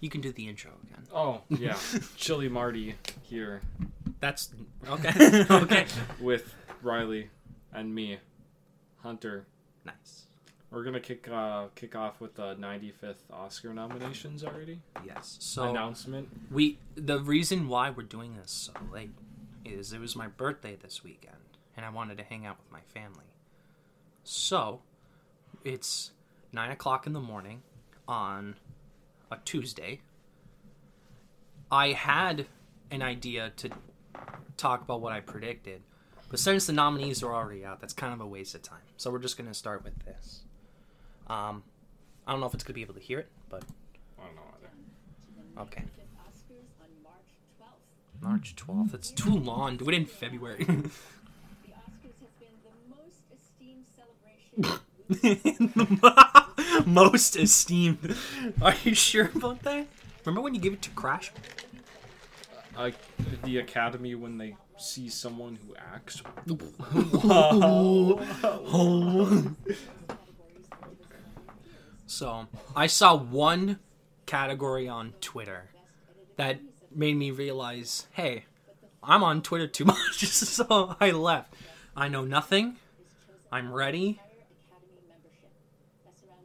You can do the intro again. Oh yeah, Chili Marty here That's okay. okay. with Riley and me, Hunter. Nice. We're gonna kick uh, kick off with the 95th Oscar nominations already. Yes. So Announcement. we the reason why we're doing this so late is it was my birthday this weekend and I wanted to hang out with my family. So it's nine o'clock in the morning on a Tuesday. I had an idea to talk about what I predicted, but since the nominees are already out, that's kind of a waste of time. So we're just gonna start with this. Um, I don't know if it's gonna be able to hear it, but I don't know either. okay. Oscars on March 12th. March 12th. It's too long. Do it in February. The Oscars has been the most esteemed celebration. Most esteemed. Are you sure about that? Remember when you gave it to Crash? Uh, like the Academy when they see someone who acts. So, I saw one category on Twitter that made me realize, hey, I'm on Twitter too much, so I left. I know nothing. I'm ready. Academy membership. That's around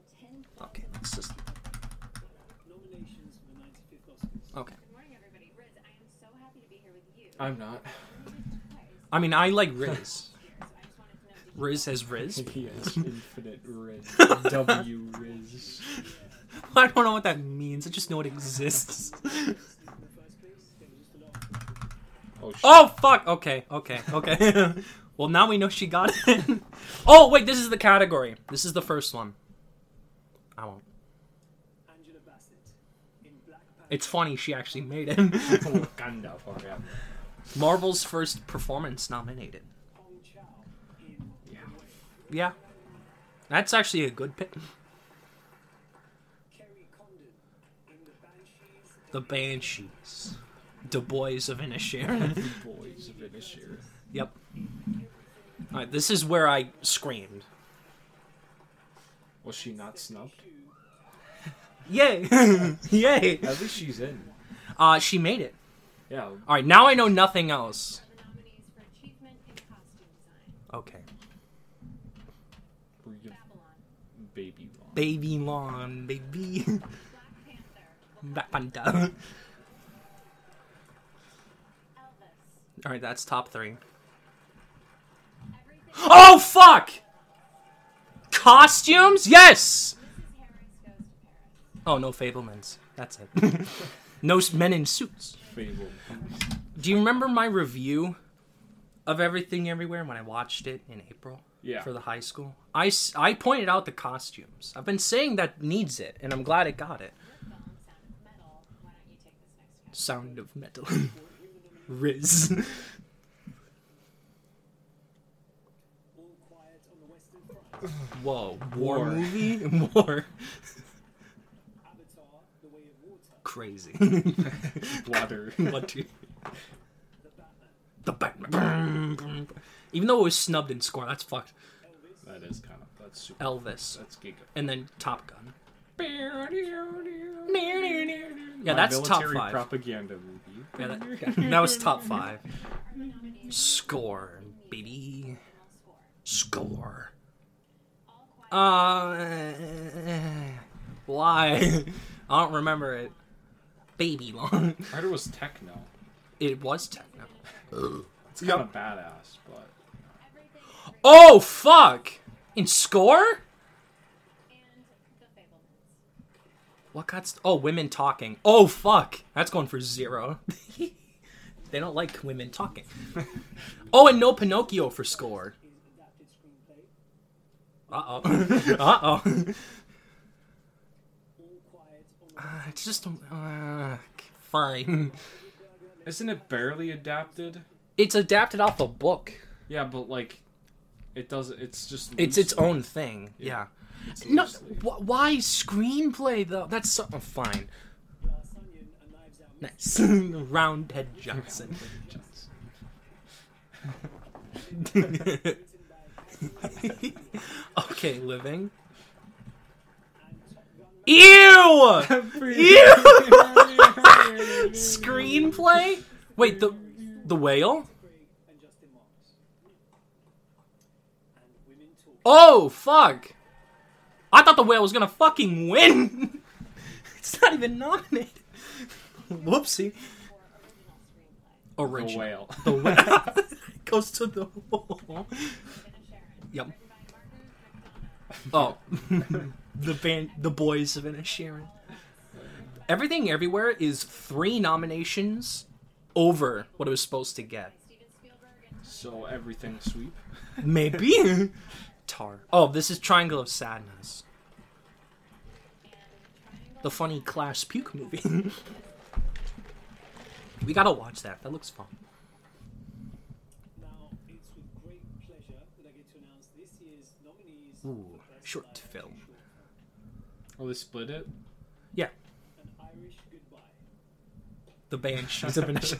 10 Okay, let's just. nominations for the 95th Oscars. Okay. Good morning, everybody. Riz, I am so happy to be here with you. I'm not. I mean, I like Riz. So I just wanted to know did you Riz has Riz. He has infinite Riz. W Riz. I don't know what that means. I just know it exists. In the first place, there was just a lot. Oh shit. Oh fuck. Okay. Okay. Okay. well, now we know she got it. oh wait, this is the category. This is the first one. I won't. Angela Bassett in Black Panther. It's funny she actually made it. Marvel's first performance nominated. Hong Chau in Yeah. Yeah. That's actually a good pick. Kerry Condon in The Banshees. The Banshees. The Boys of Inisherin. The boys of Inisherin. yep. Alright, this is where I screamed. Was she not snubbed? Yay! Yay! At least she's in. Uh, she made it. Yeah. Alright, now I know nothing else. the nominees for achievement in costume design? Okay. Babylon, baby long. Baby lawn, baby. Black Panther, Black Panther. Alright, that's top three. Everything Oh, fuck! Costumes? Yes! Oh, no Fabelmans. That's it. no men in suits. Fable. Do you remember my review of Everything Everywhere when I watched it in April Yeah. for the high school? I, s- I pointed out the costumes. I've been saying that needs it, and I'm glad it got it. Sound of metal. Why don't you take this next? Sound of Metal. Riz. All Quiet on the Western Front. Whoa. War, War. movie? War. Avatar, The Way of Water. Crazy. Water. what do you... The Batman. The Batman. Even though it was snubbed in score, that's fucked. That is kind of that's super. Elvis. That's giga. And then Top Gun. Yeah, Yeah, that's top five. propaganda movie. Yeah, that, that was top five. Score, baby. Score. Uh, why? I don't remember it. Baby long. I heard it was techno. It was techno. It's kind of badass, but Oh fuck! In score? And the Fabelmans. What got? St- oh, women talking. Oh fuck! That's going for zero. they don't like women talking. oh, and no Pinocchio for score. Is. Uh oh. uh oh. All Quiet on the Uh, it's just uh, fine. isn't it barely adapted? It's adapted off a book. Yeah, but like, it does. It's just. It's its own thing. Yeah. it's No, wh- why screenplay though? That's so oh, fine. Glass Onion and Knives Out. Nice. Roundhead Johnson. Okay, living. And Top Gun Ew! Ew! Screenplay? Wait, the the whale? and Justin Marks. And women talk. Oh fuck! I thought the whale was gonna fucking win. it's not even nominated. Whoopsie. The Original. whale. The whale goes to the wall. Yep. Oh, the band, the boys of Inisherin. Everything Everywhere is three nominations over what it was supposed to get. So everything sweep. Maybe. Tar. Oh, this is Triangle of Sadness. The funny class puke movie. we gotta watch that. That looks fun. Now, it's with great pleasure that I get to announce this year's nominees Ooh, short film. Action Short Oh, they split it. Yeah, An Irish Goodbye. the band she's a Venetian.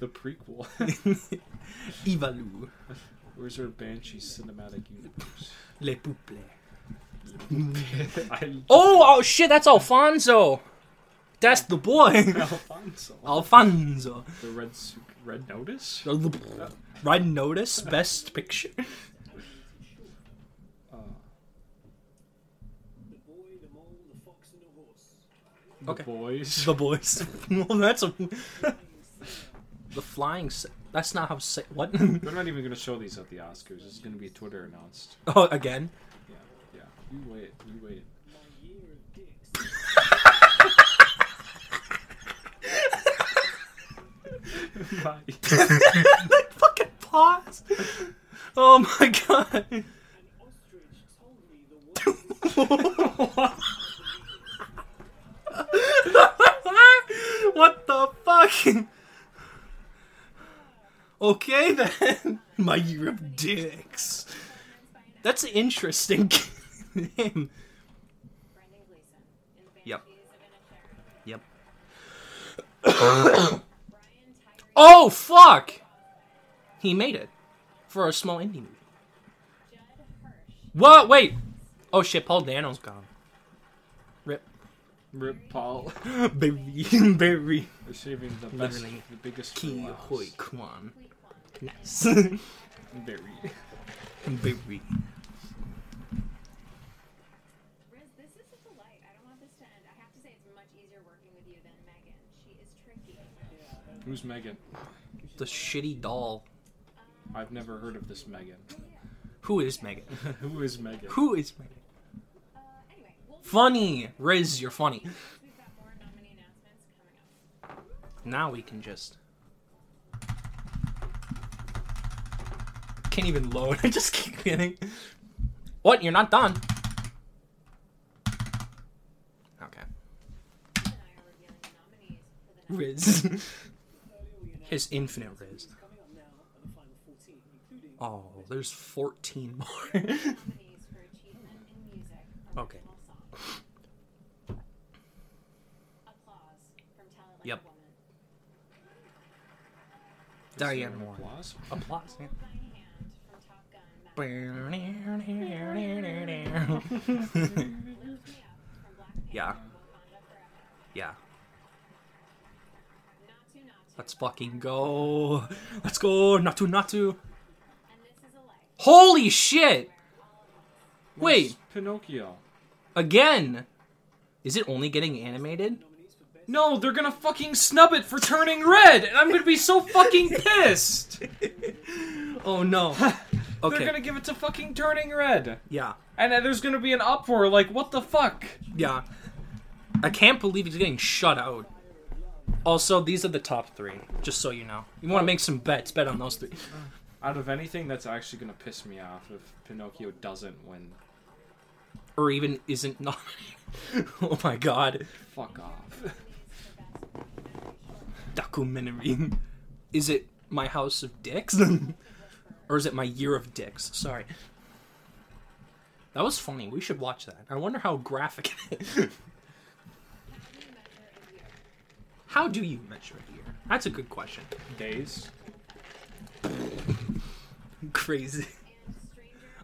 The prequel. Ivalu. Where's our Banshee cinematic universe? Le Pupille. I Oh, oh shit, that's Alfonso. That's the boy. Alfonso. Alfonso. The red red notice. Red Notice, Best Picture. Uh, The Boy, the Mole, the Fox, and the Horse. The Okay. boys. The boys. well, that's a. The flying. Sa- that's not how. Sa- what? They're not even gonna show these at the Oscars. This is gonna be Twitter announced. oh, again. Yeah, yeah. You wait. You wait. My Year of Dicks. Fucking pause. Oh my god. An ostrich told me the world what the fuck? Okay then. My year of dicks. That's an interesting. name. Brendan Gleeson in the Yep. Banshees of Inisherin. Yep. Oh fuck! He made it for a small indie movie. What? Wait. Oh shit! Paul Dano's gone. Rip. Rip Paul. Baby, baby. They're saving the best, Literally. the biggest Ke. Huy Quan. Nice. Very. baby. Riz, this is a delight. I don't want this to end. I have to say it's much easier working with you than Megan. She is tricky. Who's Megan? The shitty doll. I've never heard of this Megan. Who is Megan? Who is Megan? Who is Megan? Uh, anyway, we'll Funny. Riz, you're funny. we've got more coming up. Now we can just. Can't even load. I just keep getting. What? You're not done. Okay. Riz and I are revealing the nominees for the next Riz. Earlier we announced His infinite Riz. coming up now are the final 14, including Oh, there's 14 more. nominees for achievement in music. Okay. Original song. Applause from Tell It Like Yep. Diane Warren. Applause. Applause. yeah. Yeah. Lift Me Up from Black Panther. Yeah. Wakanda Forever. Yeah. Naatu Naatu. Let's fucking go. Let's go. Naatu Naatu. And This Is a Life. Holy shit! Wait, Where's Pinocchio. again. Is it only getting animated? No, they're gonna fucking snub it for turning red, and I'm gonna be so fucking pissed. Oh no. They're gonna give it to fucking turning red, Yeah. and then there's gonna be an uproar like, what the fuck? Yeah. I can't believe he's getting shut out. Also, these are the top three, just so you know. You want to make some bets, bet on those three. Out of anything, that's actually gonna piss me off if Pinocchio doesn't win. Or even isn't not. oh my god. Fuck off. Documentary. Is it My House of Dicks? or is it My Year of Dicks? Sorry. That was funny. We should watch that. I wonder how graphic it is. How do you measure a year? That's a good question. Days. Crazy.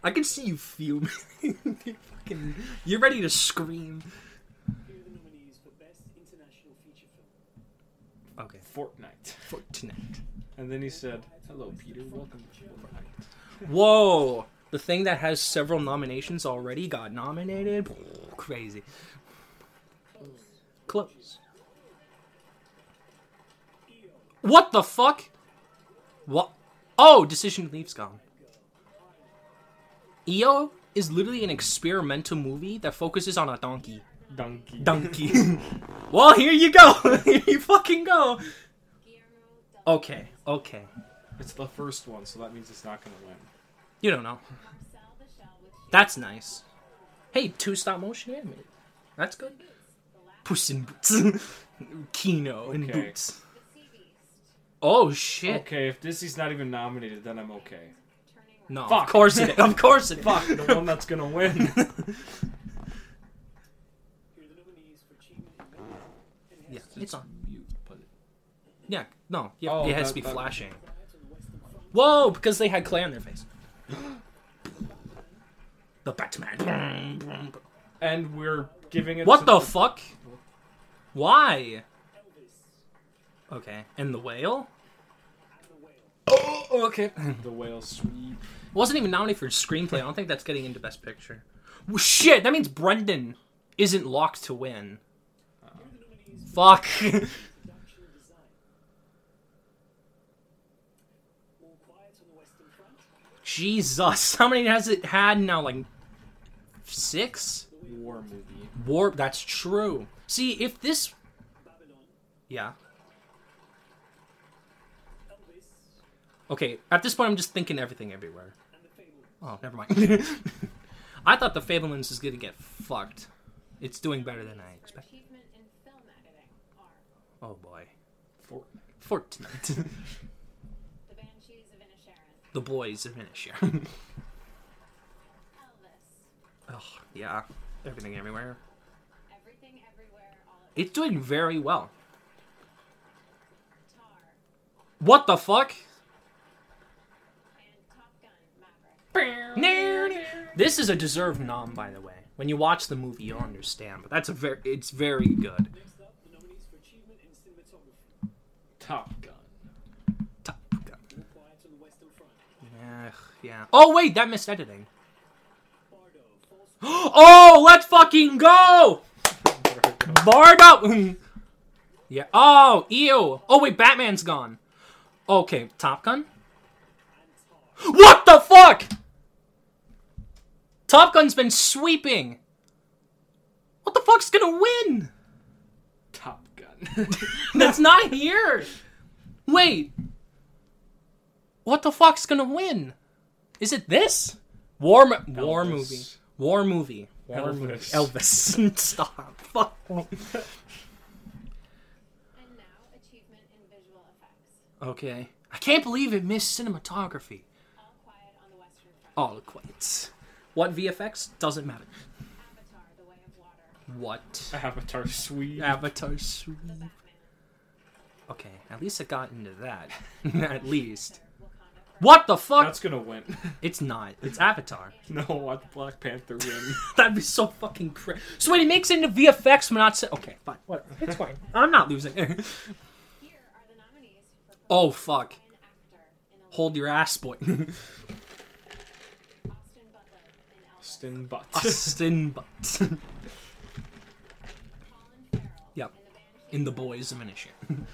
I can see you fuming. you fucking, you're ready to scream. Here are the nominees for Best International Feature Film. Okay, Fortnite. for tonight. And then he said, "Hello, Peter. Welcome to Fortnite." Whoa! The thing that has several nominations already got nominated. Crazy. Close. What the fuck? What? Oh, Decision Leaves gone. EO is literally an experimental movie that focuses on a donkey. Donkey. Donkey. well, here you go. here you fucking go. Okay, okay. It's the first one, so that means it's not gonna win. You don't know. Marcel the Shell with Shape That's nice. Hey, two stop motion animated. That's good. Boots, Puss in Boots. Kino in Okay. Boots. The Sea Beast, Oh shit. Okay, if Disney's not even nominated, then I'm okay. No, Fuck. of course it. Of course it. Fuck, the one that's gonna win. Here are the nominees for Achievement in Memory. And yeah, it's on. Mute, but Yeah, no, yeah, Oh, it has that- to be that- flashing. Quiet on the Western Front. Whoa, because they had clay on their face. the Batman. and we're giving it. What to the fuck? Why? Okay, and the whale. and the Whale. Oh, okay. the whale sweep. Wasn't even nominated for screenplay. I don't think that's getting into Best Picture. Well, shit, that means Brendan isn't locked to win. Oh. Fuck. Production Design. More Quiet on the Western Front. Jesus, how many has it had now? Like six? War movie. War. That's true. See, if this, yeah. Okay, at this point, I'm just thinking everything everywhere. and the Fable. Oh, never mind. I thought the Fabelmans is gonna get fucked. It's doing better than I expected. achievement in film editing Oh boy, Fortnite. Fortnite. The Banshees of Inisherin, the boys are finished here. Oh yeah, everything everywhere. Everything Everywhere All It's doing very well. Tar, What the fuck? and Top Gun This is a deserved nom, by the way. When you watch the movie, you'll understand. But that's a very, it's very good. Next up, the nominees for Achievement in Cinematography. Top Gun. Top Gun. More Quiet on the Western Front. Yeah. Oh wait, that missed editing. Oh, let's fucking go! Bardo. yeah. Oh, ew. Oh wait, Batman's gone. Okay, Top Gun. What the fuck? Top Gun's been sweeping. What the fuck's gonna win? Top Gun. That's not here. Wait. What the fuck's gonna win? Is it this? War mo- war movie. War movie. War movie. Elvis. Elvis. Stop. Fuck. And now Achievement in Visual Effects. Okay. I can't believe it missed cinematography. All Quiet on the Western Front. All. What VFX doesn't matter. Avatar, The Way of Water. What? Avatar sweep. Avatar sweep. The Batman. Okay, at least it got into that. at least. What the fuck? That's gonna win. It's not. It's Avatar. no, let Black Panther win. That'd be so fucking crazy. So when he makes it into VFX, we're not. Sa- okay, fine. Whatever. It's fine. I'm not losing. Here are the nominees for oh fuck. Foreign Actor in a Hold your ass, boy. Austin Butler in Elvis. Butt. Austin Butt. Yep. in The of boys of Inisherin.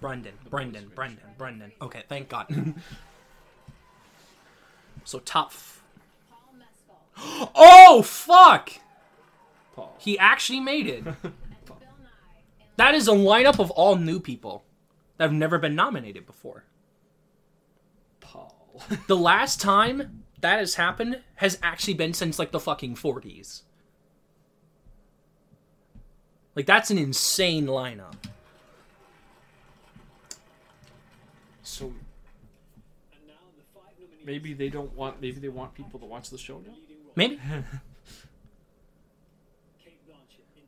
Brendan, Brendan, Brendan, Brendan. Okay, thank God. so tough. Paul Mescal Oh fuck! Paul. He actually made it. and Bill Nighy in That is a lineup of all new people that have never been nominated before. Paul. The last time that has happened has actually been since like the fucking 40s. Like that's an insane lineup. So maybe they don't want. Maybe they want people to watch the show now. Maybe.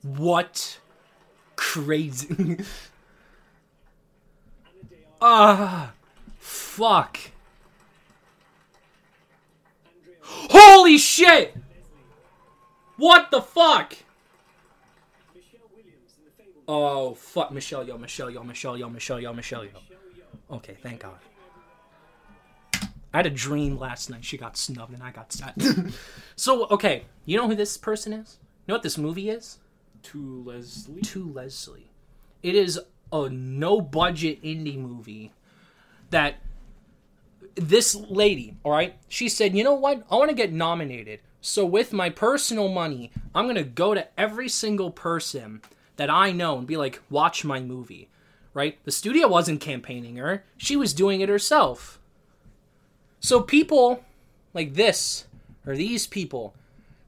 What? Crazy. Ah, fuck. Holy shit! What the fuck? Oh fuck, Michelle Yeoh, Michelle Yeoh, Michelle Yeoh, Michelle Yeoh, Michelle Yeoh. Okay, thank God. I had a dream last night. She got snubbed and I got stabbed. so okay, you know who this person is? You know what this movie is? To Leslie. To Leslie. It is a no budget indie movie that this lady, all right, she said, you know what? I want to get nominated. So with my personal money, I'm going to go to every single person that I know and be like, watch my movie, right? The studio wasn't campaigning her, she was doing it herself. So people like this, or these people,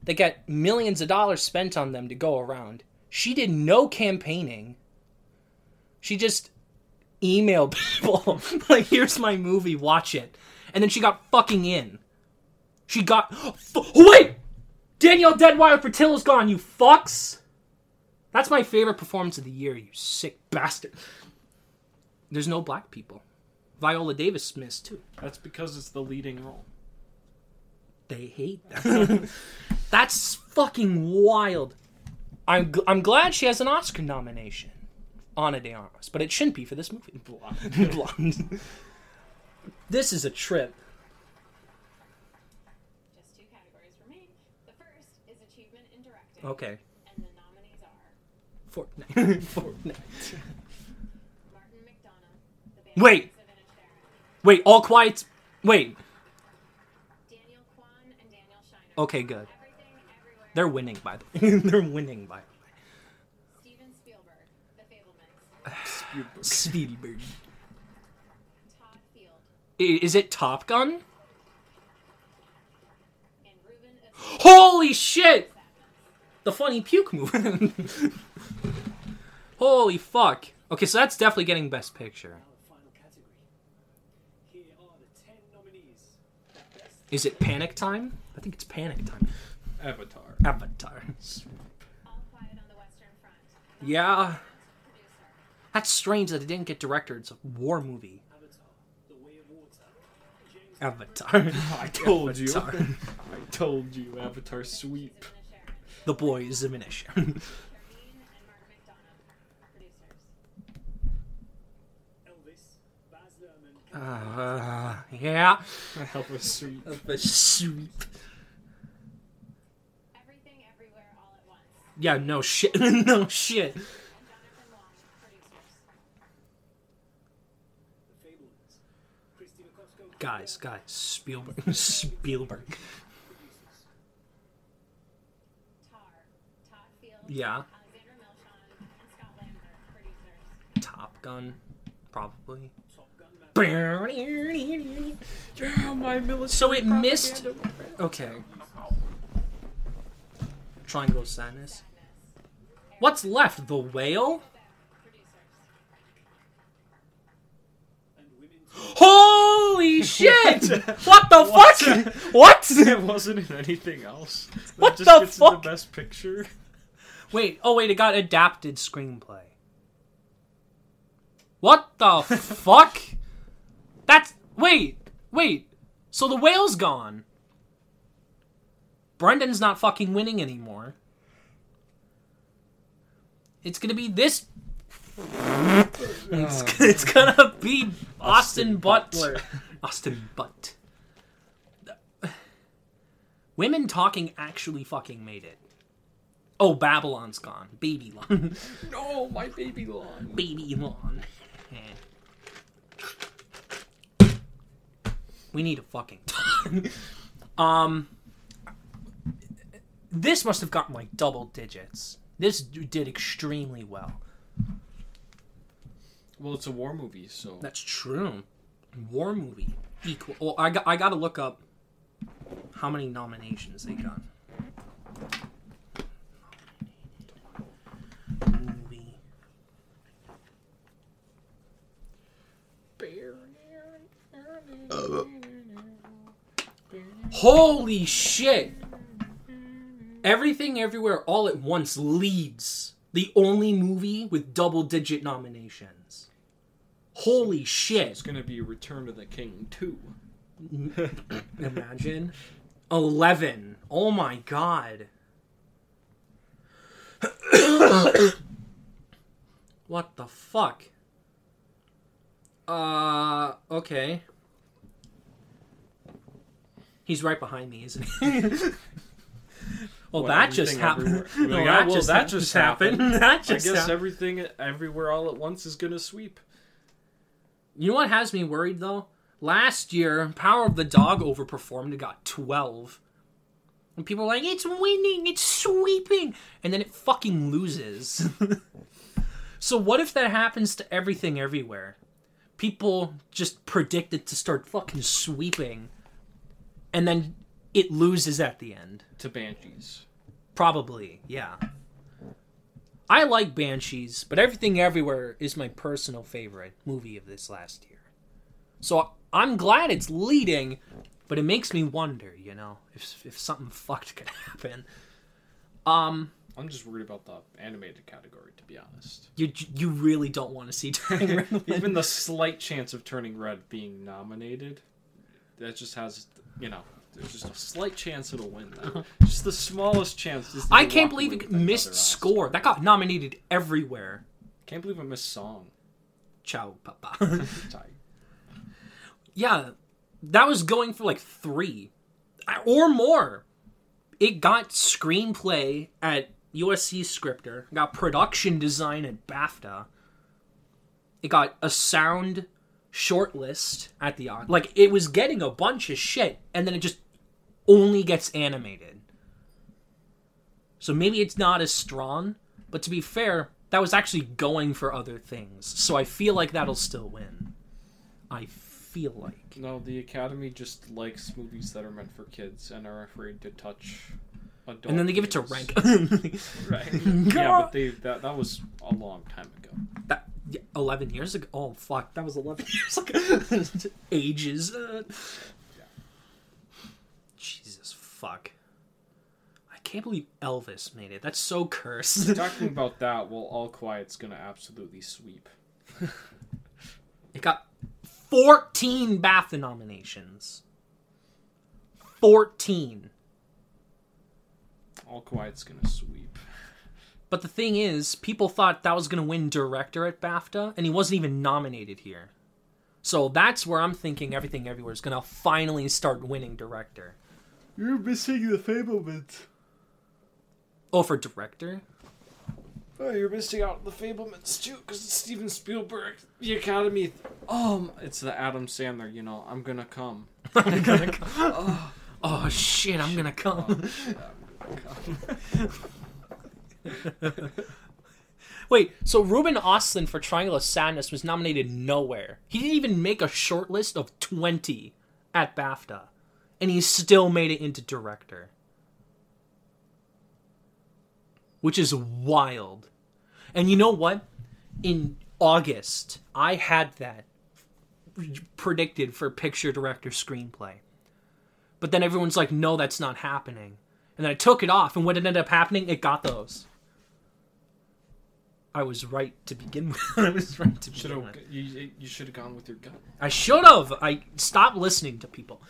that get millions of dollars spent on them to go around, she did no campaigning. She just emailed people, like, here's my movie, watch it. And then she got fucking in. She got. F- wait! Danielle Deadwyler Fertilla's gone, you fucks! That's my favorite performance of the year, you sick bastard. There's no black people. Viola Davis missed too. That's because it's the leading role. They hate that. That's fucking wild. I'm, gl- I'm glad she has an Oscar nomination. Ana de Armas, but it shouldn't be for this movie. Blonde. Blonde. this is a trip. Just two categories remain. The first is achievement in directing. Okay. And the nominees are Fortnite. Fortnite. Martin McDonagh, the band Wait. Wait, all quiet. Wait. Daniel Kwan, and Daniel Scheinert. Okay, good. They're winning, by the way. They're winning, by Steven Spielberg, The way. Spielberg. Field, Is it Top Gun? and Ruben Östlund. Holy shit! The funny puke movie. Holy fuck. Okay, so that's definitely getting Best Picture. Now the final category. Here are the ten nominees. Best Is it Panic Time? I think it's Panic Time. Avatar. Avatar. All Quiet on the Western Front. Yeah. That's strange that it didn't get director. It's a war movie. Avatar, The Way of Water. James Avatar. I told you. Avatar. I told you. Avatar sweep. The boys of Inish. Charlene and Mark McDonagh. Producers. Elvis, Baz Luhrmann, uh, yeah. Help us sweep. The sweep. Everything, Everywhere, All at Once. Yeah, no shit. no shit. And Jonathan Wang. Producers. The Fabelmans, Christina Costco, Guys, guys. Spielberg. Spielberg. Tar. Todd Field. Yeah. Alexander Milchan. And Scott Lambert. Top Gun. Probably. So it missed. Okay. Triangle of Sadness. What's left? The whale? Producers. and Women Holy shit! what the fuck? What? It wasn't in anything else. That What just the gets fuck? Into best picture. Wait, oh wait, it got adapted screenplay. What the fuck? That's wait, wait. So the whale's gone. Brendan's not fucking winning anymore. It's gonna be this. It's, oh. it's gonna be Austin, Butler. Austin Butt. Women talking actually fucking made it. Oh, Babylon's gone. Baby lawn. No, my baby lawn. Baby lawn. we need a fucking ton. um this must have gotten like double digits. This did extremely well. Well, it's a war movie, so. That's true. War movie equal well i got i gotta look up how many nominations they got. Movie Holy shit! Everything Everywhere All at Once leads the only movie with double digit nominations. Holy shit. it's gonna be Return to the King two. Imagine. 11. Oh my god. what the fuck? Uh, okay. He's right behind me, isn't he? well, What, that just happened. everywhere- No, that well, just, that just happened. that I guess happened. everything everywhere all at once is gonna sweep. You know what has me worried though? Last year, Power of the Dog overperformed and got 12. And people are like, it's winning, it's sweeping. And then it fucking loses. so, what if that happens to everything everywhere? People just predict it to start fucking sweeping. And then it loses at the end. To banshees. Probably, yeah. I like Banshees, but Everything Everywhere is my personal favorite movie of this last year. So I'm glad it's leading, but it makes me wonder, you know, if if something fucked could happen. Um, I'm just worried about the animated category, to be honest. you you really don't want to see Turning Red. Even the slight chance of Turning Red being nominated, that just has, you know, there's just a slight chance it'll win that. Uh-huh. just the smallest chance. I can't believe it missed score. That got nominated everywhere. Can't believe I missed song. Ciao, papa. Yeah, that was going for like three or more. It got screenplay at USC Scripter, got production design at BAFTA. It got a sound shortlist at the Oscars. Like it was getting a bunch of shit, and then it just only gets animated. So maybe it's not as strong, but to be fair, that was actually going for other things. So I feel like that'll still win. I feel like. No, the Academy just likes movies that are meant for kids and are afraid to touch adult. And then they give it to rank. Right. yeah, but they that that was a long time ago. that, 11 years ago. Oh, fuck. That was 11 years ago. Ages. Uh, Jesus, fuck. I can't believe Elvis made it. That's so cursed. Talking about that, well, All Quiet's gonna absolutely sweep. It got 14 BAFTA nominations. 14. All Quiet's gonna sweep. But the thing is, people thought that was going to win director at BAFTA, and he wasn't even nominated here. So that's where I'm thinking Everything Everywhere is going to finally start winning director. You're missing the Fabelmans. Oh, for director? Oh, you're missing out on the Fabelmans too, because it's Steven Spielberg. The Academy. Um, it's the Adam Sandler. You know, I'm gonna come. I'm gonna come. Oh, shit, I'm gonna come. Wait, so Ruben Ostlund for Triangle of Sadness was nominated nowhere. He didn't even make a short list of 20 at BAFTA, and he still made it into director. Which is wild. And you know what? In August, I had that predicted for picture director screenplay. But then everyone's like, no, that's not happening. And then I took it off, and what ended up happening? It got those. I was right to begin with. I was right to begin have with. you, you should have gone with your gut. I should have. I stopped listening to people.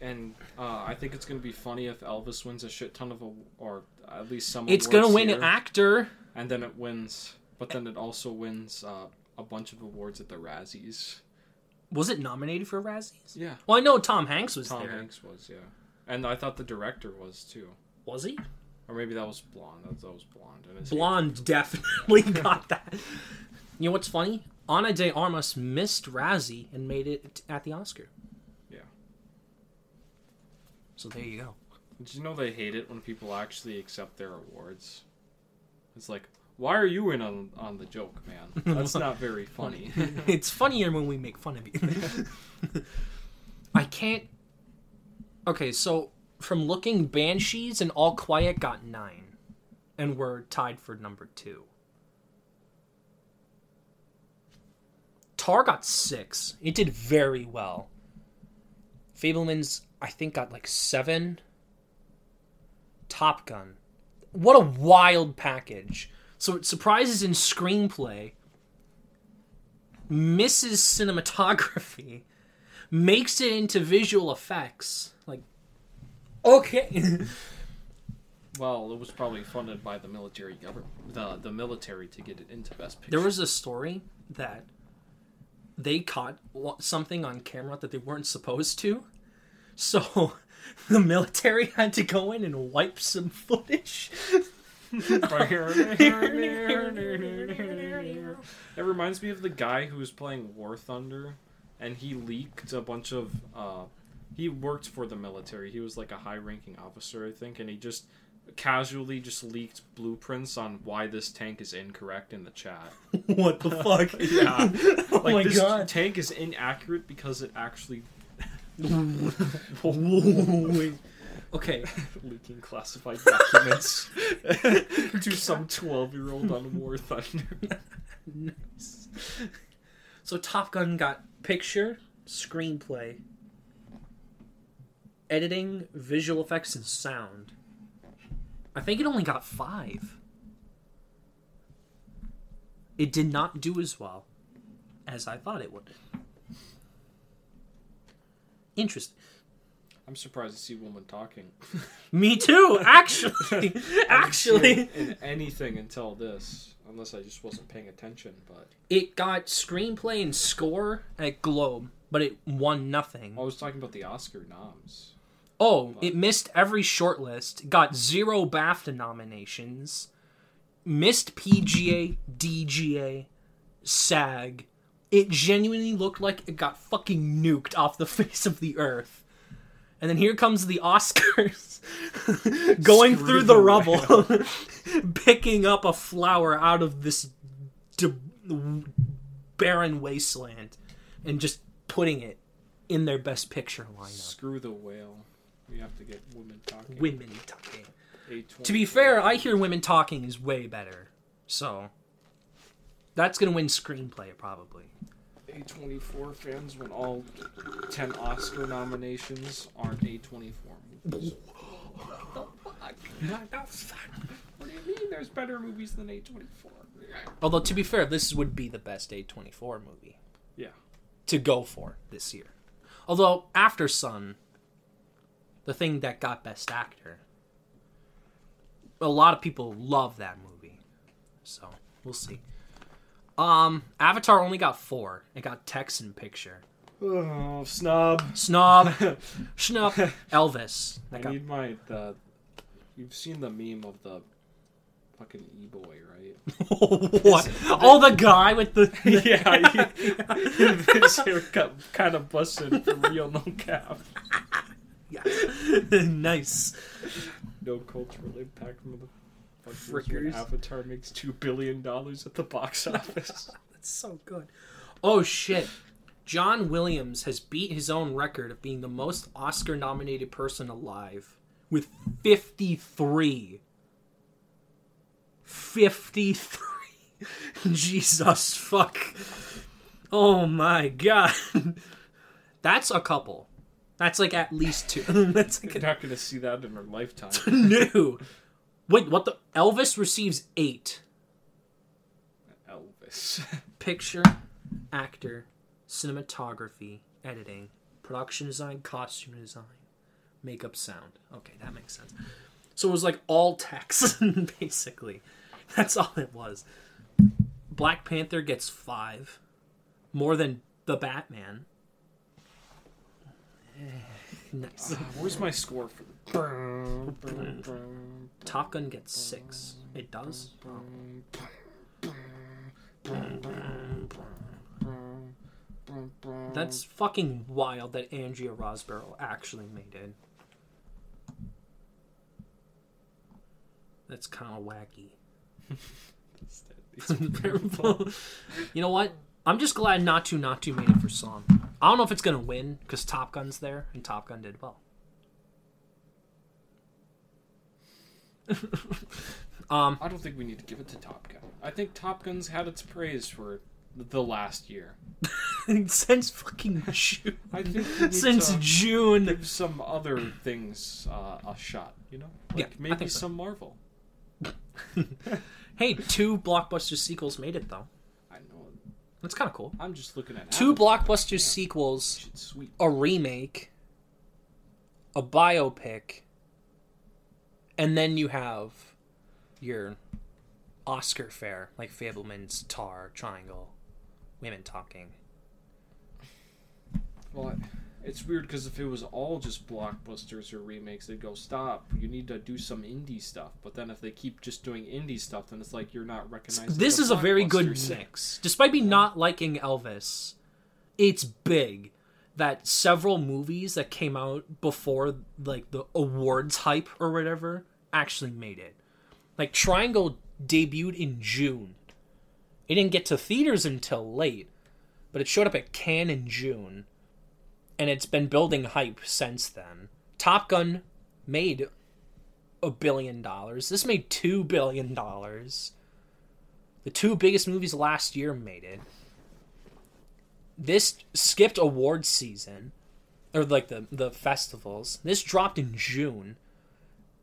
And uh, I think it's gonna be funny if Elvis wins a shit ton of, a, or at least some. It's gonna win here, actor. and then it wins, but then it also wins uh, a bunch of awards at the Razzies. Was it nominated for Razzies? Yeah, Well, I know Tom Hanks was Tom there. Hanks was. Yeah, and I thought the director was too, Was he? Or maybe that was blonde. That, that was blonde. And it's Blonde definitely got that. You know what's funny? Ana de Armas missed Razzie and made it at the Oscar. Yeah. So there you go. Did you know they hate it when people actually accept their awards? It's like, why are you in on, on the joke, man? That's not very funny. it's funnier when we make fun of you. I can't. Okay, so from looking, Banshees and All Quiet got nine, and we're tied for number two. Tar got six. It did very well. Fabelman's, I think, got like seven. Top Gun. What a wild package. So it surprises in screenplay, misses cinematography, makes it into visual effects. Like, Okay. Well, it was probably funded by the military government, the the military to get it into Best Picture. there was a story that they caught something on camera that they weren't supposed to. So the military had to go in and wipe some footage. It reminds me of the guy who was playing War Thunder, and he leaked a bunch of. Uh, he worked for the military. He was like a high-ranking officer, I think, and he just casually just leaked blueprints on why this tank is incorrect in the chat. what the fuck? Yeah, oh like my this god. tank is inaccurate because it actually okay. leaking classified documents to some twelve-year-old on War Thunder. nice. So Top Gun got picture, screenplay, editing, visual effects, and sound. I think it only got five. It did not do as well as I thought it would. Interesting. I'm surprised to see woman talking. Me too, actually. actually. in anything until this, unless I just wasn't paying attention. But It got screenplay and score at Globe, but it won nothing. I was talking about the Oscar noms. Oh, it missed every shortlist, got zero BAFTA nominations, missed PGA, DGA, SAG. It genuinely looked like it got fucking nuked off the face of the earth. And then here comes the Oscars going Screw through the the rubble, picking up a flower out of this de- barren wasteland and just putting it in their best picture lineup. Screw the whale. We have to get women talking. Women talking. To be fair, I hear women talking is way better. So that's gonna win screenplay probably. A24 fans when all 10 Oscar nominations aren't A24 movies. What do you mean there's better movies than A24? Although to be fair, this would be the best A24 movie Yeah. to go for this year. Although Aftersun, the thing that got Best Actor, a lot of people love that movie. So we'll see. Um, Avatar only got four. It got text and picture. Oh, snub. Snob, Schnup, Elvis. I got need my the. You've seen the meme of the fucking e boy, right? what? Oh, the guy with the yeah, he, his haircut kind of busted for real, no cap. nice. No cultural impact from the. Frickers. Frickers. Avatar makes two billion dollars at the box office. That's so good. Oh shit. John Williams has beat his own record of being the most Oscar nominated person alive with 53. 53. Jesus fuck. Oh my god. That's a couple. That's like at least two. That's like You're not gonna see that in her lifetime. a new. Wait, what the Elvis receives 8. Elvis. picture, actor, cinematography, editing, production design, costume design, makeup, sound. Okay, that makes sense. So it was like all text, basically. That's all it was. Black Panther gets five, more than the Batman. Nice. Where's my score for the? Top Gun gets six. It does. Oh. That's fucking wild that Andrea Riseborough actually made it. That's kind of wacky. you know what? I'm just glad Naatu Naatu made it for song. I don't know if it's gonna win because Top Gun's there and Top Gun did well. um, I don't think we need to give it to Top Gun. I think Top Gun's had its praise for the last year. since fucking June. I think Since June. give some other things uh, a shot. You know, like Yeah, maybe so. some Marvel. Hey, two blockbuster sequels made it though. I. That's kind of cool. I'm just looking at Two Avatar. blockbuster Yeah. sequels, Shit's a remake, a biopic, And then you have your Oscar fair, like Fabelman's Tar, Triangle, Women Talking. Well, it's weird because if it was all just blockbusters or remakes, they'd go stop. You need to do some indie stuff. But then if they keep just doing indie stuff, then it's like you're not recognized. This is a very good mix. Despite me not liking Elvis, it's big that several movies that came out before like the awards hype or whatever actually made it. Like Triangle debuted in June. It didn't get to theaters until late, but it showed up at Cannes in June, and it's been building hype since then. Top Gun made a billion dollars. This made two billion dollars. The two biggest movies last year made it. This skipped awards season, or like the the festivals. This dropped in June.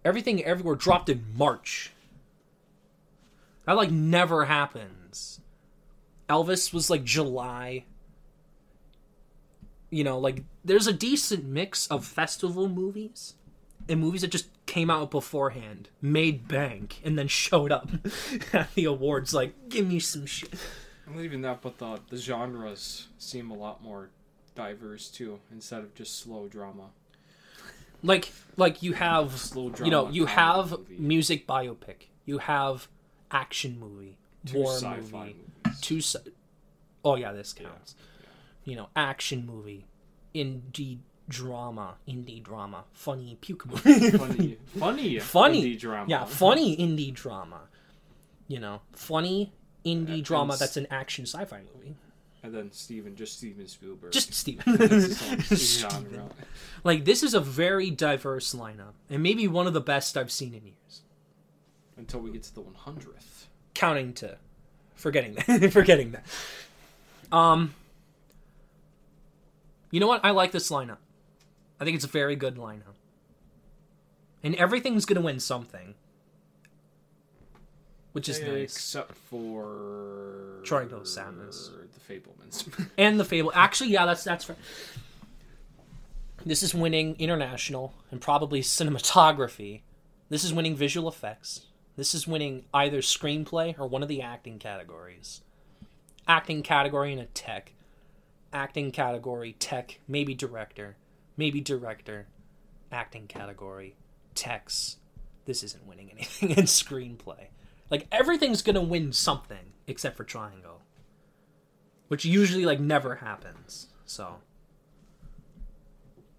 Everything everywhere dropped in March. That like never happens. Elvis was like July. You know, like there's a decent mix of festival movies and movies that just came out beforehand, made bank, and then showed up at the awards like, give me some shit. Not even that, but the the genres seem a lot more diverse too, instead of just slow drama. Like like you have Slow drama. you know, you have movie, music biopic. You have action movie, two war movie, movies. two sci- Oh yeah, this counts. You know, action movie, indie drama, indie drama, funny puke movie. funny, funny, funny indie drama. Yeah, funny indie drama. You know, funny indie And- drama that's an action sci-fi movie. And then Steven, just Steven Spielberg. Just Steven. That's his own genre. like this is a very diverse lineup, and maybe one of the best I've seen in years. Until we get to the 100th. Counting to, forgetting that, forgetting that. Um. You know what? I like this lineup. I think it's a very good lineup. And everything's gonna win something. Which is nice. Except for Triangle of Sadness. The Fabelmans. and the fable actually yeah that's that's right this is winning international and probably cinematography this is winning visual effects this is winning either screenplay or one of the acting categories acting category and a tech acting category tech maybe director maybe director acting category text this isn't winning anything in screenplay like everything's gonna win something except for triangle which usually like never happens. So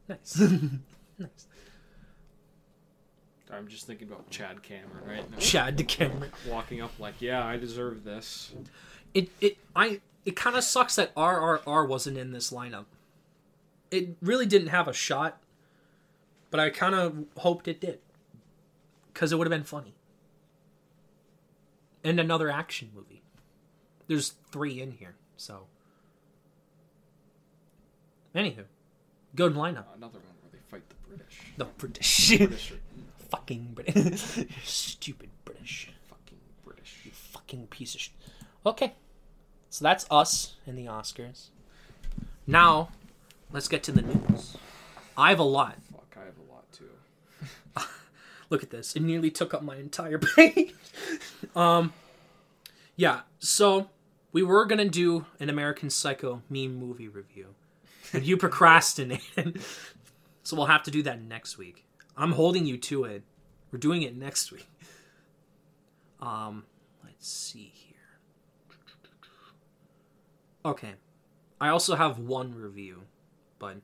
nice, nice. I'm just thinking about Chad Cameron right now. Chad the camera. Walking up like, yeah, I deserve this. It it I it kind of sucks that RRR wasn't in this lineup. It really didn't have a shot, but I kind of hoped it did, because it would have been funny. And another action movie. There's three in here, so. Anywho, good lineup. Another one where they fight the British. The British. British are fucking British. Stupid British. fucking British. You fucking piece of shit. Okay. So that's us in the Oscars. Now, let's get to the news. I have a lot. Fuck, I have a lot too. Look at this. It nearly took up my entire page. um yeah, so we were going to do an American Psycho meme movie review. But you procrastinated. so we'll have to do that next week. I'm holding you to it. We're doing it next week. Um let's see here. Okay. I also have one review, but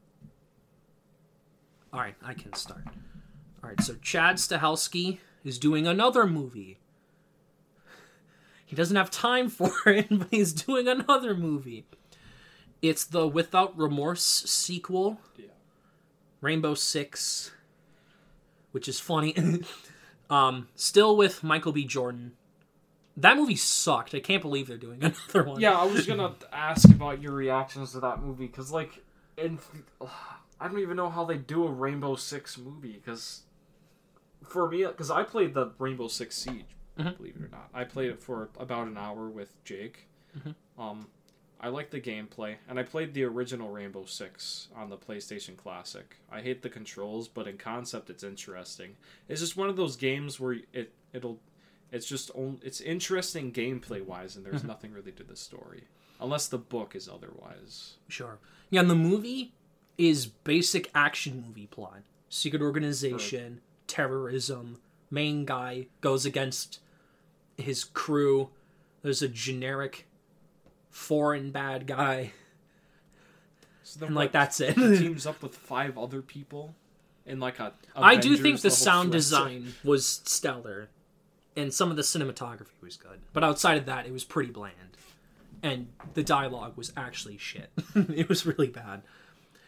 all right, I can start. All right, so Chad Stahelski is doing another movie. He doesn't have time for it, but he's doing another movie. It's the Without Remorse sequel, Yeah. Rainbow Six, which is funny. um, still with Michael B. Jordan. That movie sucked. I can't believe they're doing another one. Yeah, I was gonna ask about your reactions to that movie because, like, in I don't even know how they do a Rainbow Six movie because for me, because I played the Rainbow Six Siege, Mhm. believe it or not, I played it for about an hour with Jake. Mhm. Um, I like the gameplay, and I played the original Rainbow Six on the PlayStation Classic. I hate the controls, but in concept, it's interesting. It's just one of those games where it it'll, it's just on, it's interesting gameplay wise, and there's mm-hmm. nothing really to the story, unless the book is otherwise. Sure. Yeah, and the movie is basic action movie plot. Secret organization, terrorism, main guy goes against his crew. There's a generic foreign bad guy. So then And like that's it. he teams up with five other people, in like a. I do think the sound design was stellar, and some of the cinematography was good. But outside of that, it was pretty bland, and the dialogue was actually shit. it was really bad.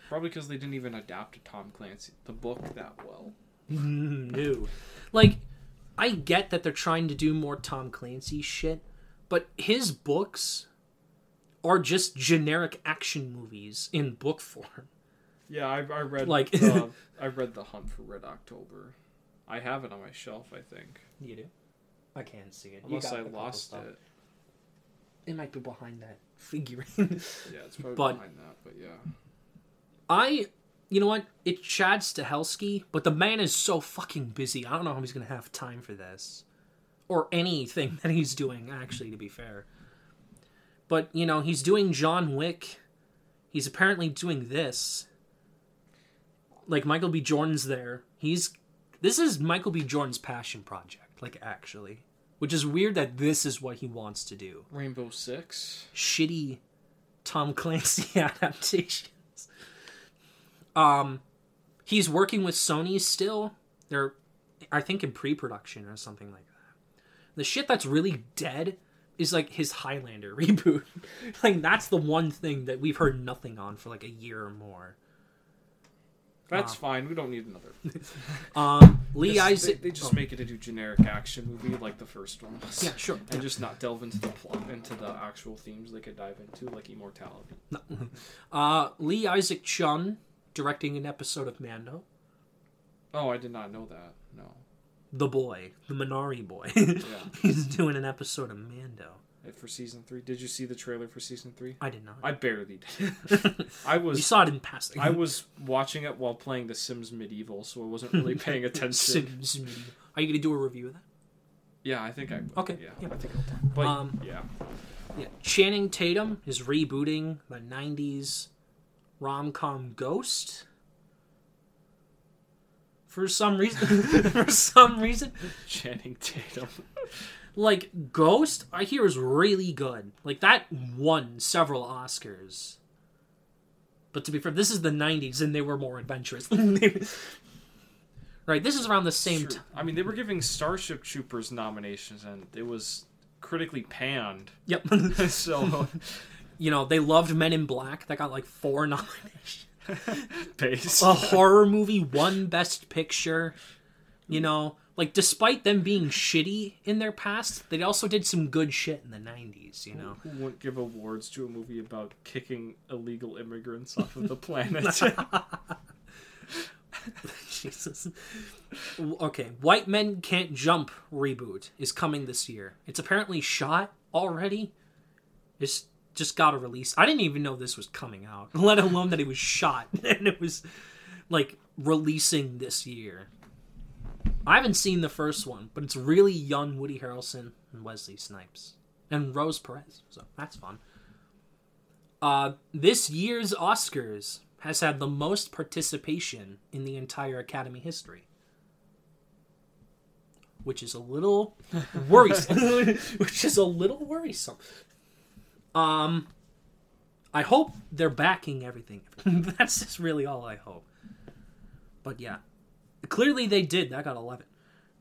Probably because they didn't even adapt to Tom Clancy the book that well. Mm, no, like I get that they're trying to do more Tom Clancy shit, but his books are just generic action movies in book form. Yeah, I, I read Like- the, I read the Hunt for Red October. I have it on my shelf, I think, You do? I can't see it. unless I lost it. It might be behind that figurine. Yeah, it's probably But- behind that, but yeah. I, you know what? It's Chad Stahelski, but the man is so fucking busy. I don't know how he's gonna have time for this, or anything that he's doing. Actually, to be fair, but you know he's doing John Wick. He's apparently doing this. Like Michael B. Jordan's there. He's this is Michael B. Jordan's passion project. Like actually, which is weird that this is what he wants to do. Rainbow Six. shitty Tom Clancy adaptations. Um, he's working with Sony still. They're, I think, in pre-production or something like that. The shit that's really dead is like his Highlander reboot. like that's the one thing that we've heard nothing on for like a year or more. That's fine. We don't need another. Um, Lee Just- Isaac. They, they just oh, make it into generic action movie like the first one was. Yeah, sure. And just not delve into the plot, into the actual themes they could dive into, like immortality. Uh, Lee Isaac Chung directing an episode of Mando. Oh, I did not know that. No. The boy, the Minari boy. Yeah. He's doing an episode of Mando. For season three, did you see the trailer for season three? I did not. I barely did. I was. you saw it in passing. I was watching it while playing The Sims Medieval, so I wasn't really paying attention. Sims Medieval. Are you going to do a review of that? Yeah, I think I. Will. Okay, Yeah, yeah. I think I'll. But Um, yeah, Yeah. Channing Tatum is rebooting the 90s rom com Ghost. For some reason. For some reason. Channing Tatum. Like, Ghost, I hear is really good. Like, that won several Oscars. But to be fair, this is the 90s and they were more adventurous. right, this is around the same time. I mean, they were giving Starship Troopers nominations, and it was critically panned. Yep. so, you know, they loved Men in Black. That got like four nominations. base. a horror movie won best picture you know like despite them being shitty in their past they also did some good shit in the 90s you know? Who wouldn't give awards to a movie about kicking illegal immigrants off of the planet? jesus. Okay white men can't jump reboot is coming this year. It's apparently shot already. It's just got a release. I didn't even know this was coming out let alone that it was shot and it was like releasing this year I haven't seen the first one, but it's really young Woody Harrelson and Wesley Snipes and Rosie Perez, so that's fun. Uh, this year's Oscars has had the most participation in the entire Academy history, which is a little worrisome. which is a little worrisome. Um, I hope they're backing everything. that's just really all I hope. But yeah, Clearly they did. That got 11.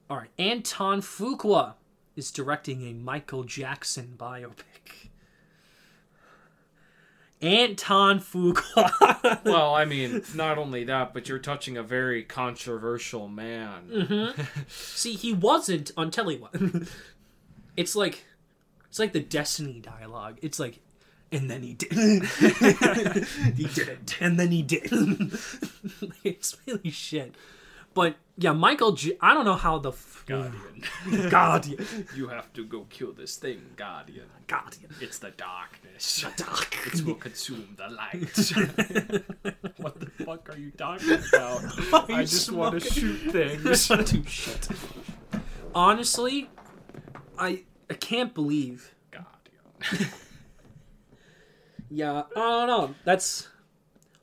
All right. Antoine Fuqua is directing a Michael Jackson biopic. Antoine Fuqua. well, I mean, not only that, but you're touching a very controversial man. Mm-hmm. See, he wasn't until he was. it's like it's like the Destiny dialogue. It's like and then he did. he didn't. And then he did. it's really shit. But yeah, Michael. J- I don't know how the f- Guardian. Guardian. you have to go kill this thing, Guardian. Guardian. It's the darkness. The dark. It will consume the light. what the fuck are you talking about? I just want to shoot things. do shit. Honestly, I I can't believe. Guardian. Yeah, I don't know. That's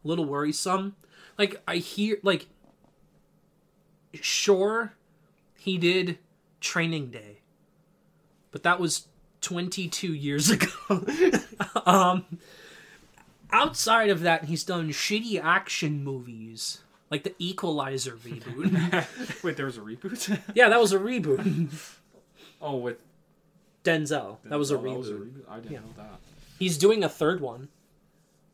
a little worrisome. Like I hear like sure he did training day. But that was 22 years ago. um outside of that, he's done shitty action movies like the Equalizer reboot. Wait, there was a reboot? yeah, that was a reboot. oh, with Denzel. That was a oh, reboot. I didn't Yeah. know that. He's doing a third one.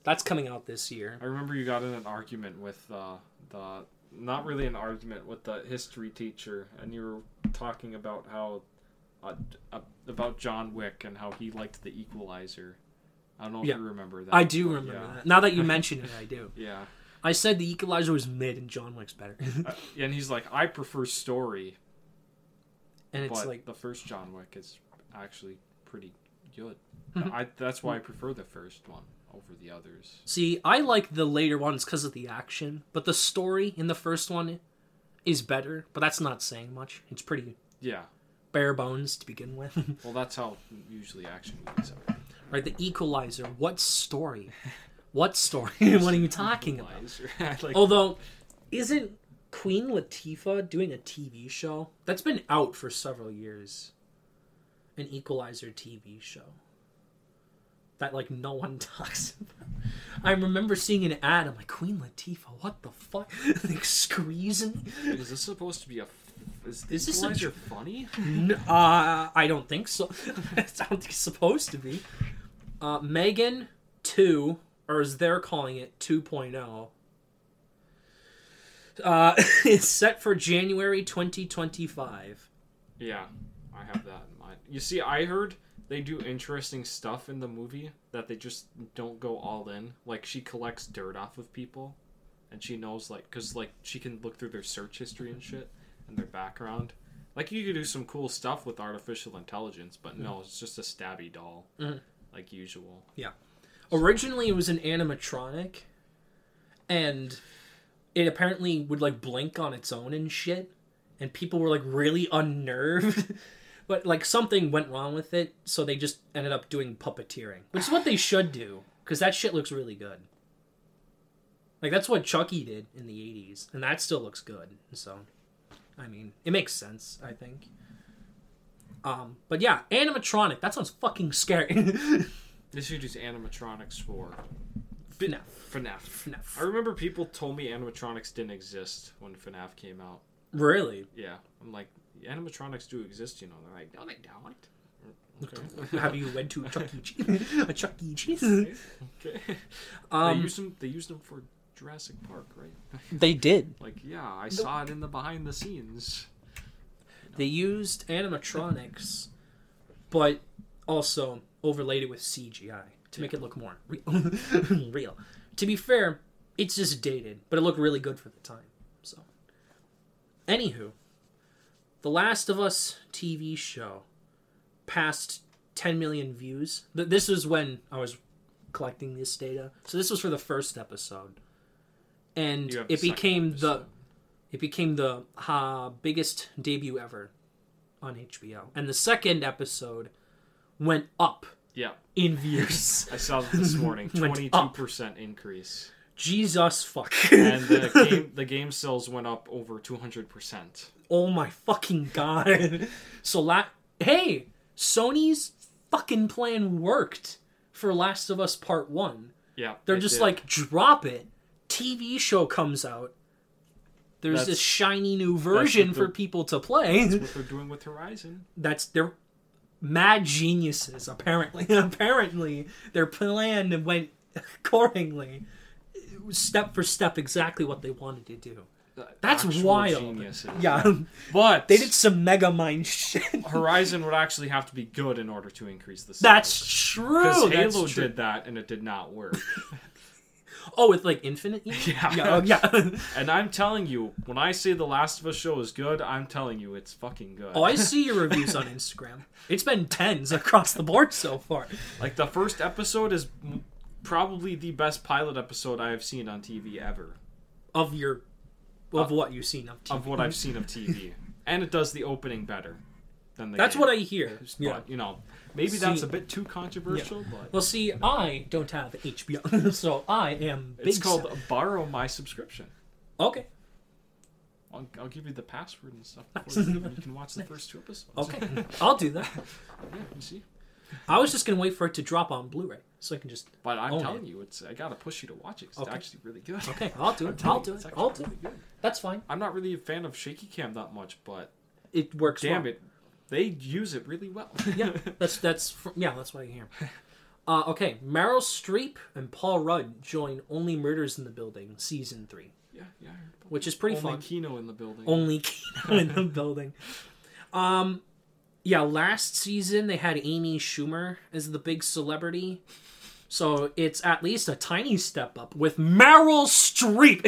That's coming out this year. I remember you got in an argument with uh, the not really an argument with the history teacher, and you were talking about how uh, uh, about John Wick and how he liked the Equalizer. I don't know if you remember that. I do but remember yeah. that. Now that you mention it, I do. Yeah, I said the Equalizer was mid and John Wick's better. Uh, and he's like, I prefer story, and it's like, the first John Wick is actually pretty good. Mhm. I that's why I prefer the first one over the others. see, I like the later ones because of the action, but the story in the first one is better, but that's not saying much. It's pretty Yeah, bare bones to begin with. well, that's how usually action movies are. right, the Equalizer. What story? What story? what are you talking about? Equalizer. I like Although, isn't Queen Latifah doing a TV show that's been out for several years? An Equalizer TV show that like no one talks about. I remember seeing an ad. I'm like, Queen Latifah, what the fuck? like squeezing. Is this supposed to be a? Is, Is this a funny? N- uh, I don't think so. I don't think it's supposed to be. Uh, Megan two, or as they're calling it, 2.0. Uh, is set for January 2025. Yeah, I have that in mind. You see, I heard they do interesting stuff in the movie that they just don't go all in. Like she collects dirt off of people, and she knows like because like she can look through their search history and shit and their background. Like you could do some cool stuff with artificial intelligence, but no, it's just a stabby doll, Mhm. like usual. Yeah. Originally, it was an animatronic, and it apparently would like blink on its own and shit, and people were like really unnerved. but like something went wrong with it, so they just ended up doing puppeteering, which is what they should do because that shit looks really good. Like that's what Chucky did in the '80s, and that still looks good. So, I mean, it makes sense. I think. Um, but yeah, animatronic. That sounds fucking scary. They should use animatronics for FNAF. FNAF. FNAF. I remember people told me animatronics didn't exist when FNAF came out. Really? Yeah, I'm like, animatronics do exist, you know. They're like, no, they don't. Okay. Have you went to Chuck E. Cheese? A Chuck E. Cheese? okay. they Um, used them. They used them for Jurassic Park, right? they did. Like, yeah, I saw it in the behind the scenes. They used animatronics, but also overlaid it with CGI to make it look more real. real. To be fair, it's just dated, but it looked really good for the time. So, anywho, The Last of Us TV show passed 10 million views. This was when I was collecting this data, so this was for the first episode, and You have the it became the it became the uh, biggest debut ever on HBO. And the second episode went up Yeah, in views. I saw that this morning. Went Twenty-two up. percent increase, Jesus fuck. and the game the game sales went up over two hundred percent. Oh my fucking god. So la- hey, Sony's fucking plan worked for Last of Us Part 1. Yeah, They're just did. like drop it. TV show comes out. There's That's- this shiny new version for people to play. That's what they're doing with Horizon. that's they're mad geniuses apparently apparently their plan went accordingly step for step exactly what they wanted to do That's wild. Geniuses. yeah but they did some mega mind shit Horizon would actually have to be good in order to increase the sales. that's true because Halo true. did that and it did not work. oh, with like Infinite. Yeah. yeah, oh, yeah. And I'm telling you, when I say The Last of Us show is good, I'm telling you it's fucking good. oh, I see your reviews on Instagram. It's been tens across the board so far. like the first episode is probably the best pilot episode I have seen on TV ever. Of your, of what you've seen of TV. Of what I've seen of TV, and it does the opening better than the. That's game. what I hear. But, Yeah. you know, maybe See- that's a bit too controversial, but Well, see, I don't have HBO, so I am. Big it's called Sa- borrow my subscription. Okay. I'll, I'll give you the password and stuff before you, you can watch the first two episodes. Okay. I'll do that. yeah, you see. I was just gonna wait for it to drop on Blu-ray so I can just. But I'm telling it. you, it's I gotta push you to watch it. 'cause Okay. It's actually really good. Okay, I'll do it. I'll do it. I'll do it. That's fine. I'm not really a fan of shaky cam that much, but It works. damn well. it, they use it really well. yeah, that's that's yeah, that's what I hear. Uh, okay, Meryl Streep and Paul Rudd join Only Murders in the Building season three, yeah, yeah. I heard about which is pretty Only fun. Kino in the building. Only Kino in the building. Um, yeah, last season they had Amy Schumer as the big celebrity. So it's at least a tiny step up with Meryl Streep,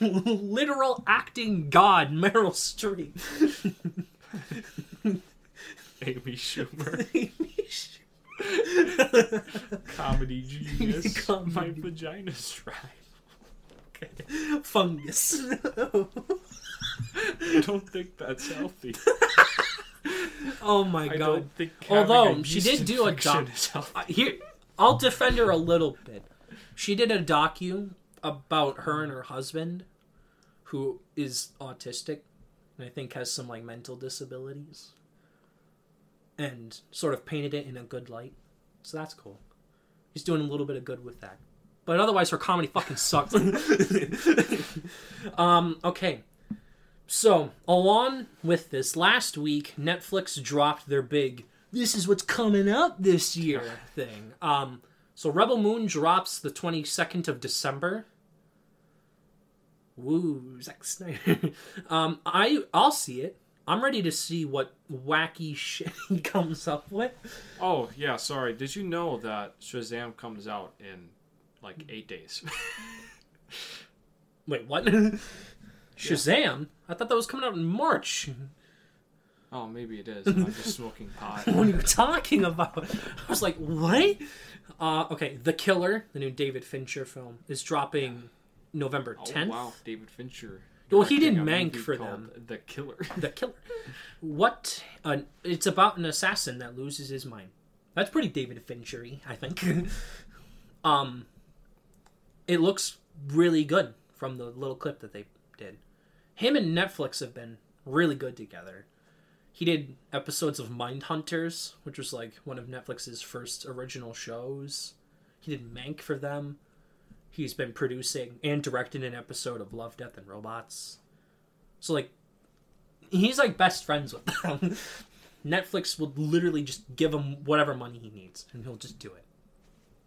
literal acting god Meryl Streep. Amy Schumer, Amy Schumer. comedy genius. Comedy. My vagina's dry. Fungus. I don't think that's healthy. oh my I god. don't think. Although she did do a job. Uh, here, I'll defend her a little bit. She did a docu about her and her husband, who is autistic, and I think has some like mental disabilities, and sort of painted it in a good light. So that's cool. He's doing a little bit of good with that. But otherwise, her comedy fucking sucks. um, okay. So, along with this, last week, Netflix dropped their big this is what's coming up this year thing. Um, so Rebel Moon drops the 22nd of December. Woo, Zack Snyder. um, I I'll see it. I'm ready to see what wacky shit he comes up with. Oh yeah, sorry. Did you know that Shazam comes out in like eight days? Wait, what? Shazam? I thought that was coming out in March. Oh, maybe it is. I'm just smoking pot. What are you talking about? I was like, what? Uh, okay, The Killer, the new David Fincher film, is dropping November Oh 10th. wow, David Fincher. Well, he did Mank for them. The Killer. The Killer. What? Uh, it's about an assassin that loses his mind. That's pretty David Finchery, I think. um, it looks really good from the little clip that they did. Him and Netflix have been really good together. He did episodes of Mind Hunters, which was like one of Netflix's first original shows. He did Mank for them. He's been producing and directing an episode of Love, Death, and Robots. So like he's like best friends with them. Netflix will literally just give him whatever money he needs, and he'll just do it,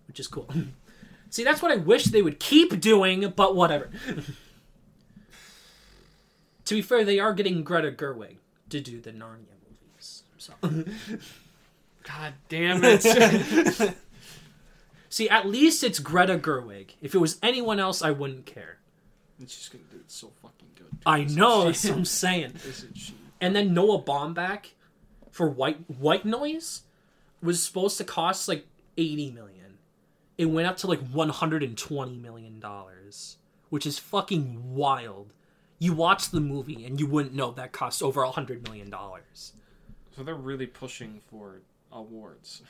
which is cool. See, that's what I wish they would keep doing, but whatever. to be fair, they are getting Greta Gerwig to do the Narnia movies. So, God damn it! see, at least it's Greta Gerwig. If it was anyone else, I wouldn't care. and she's gonna do it so fucking good. I Isn't know, that's what I'm saying. Isn't she? and then Noah Baumbach for White White Noise was supposed to cost like 80 million. It went up to like 120 million dollars, which is fucking wild. You watch the movie and you wouldn't know that cost over a 100 million dollars. So they're really pushing for awards.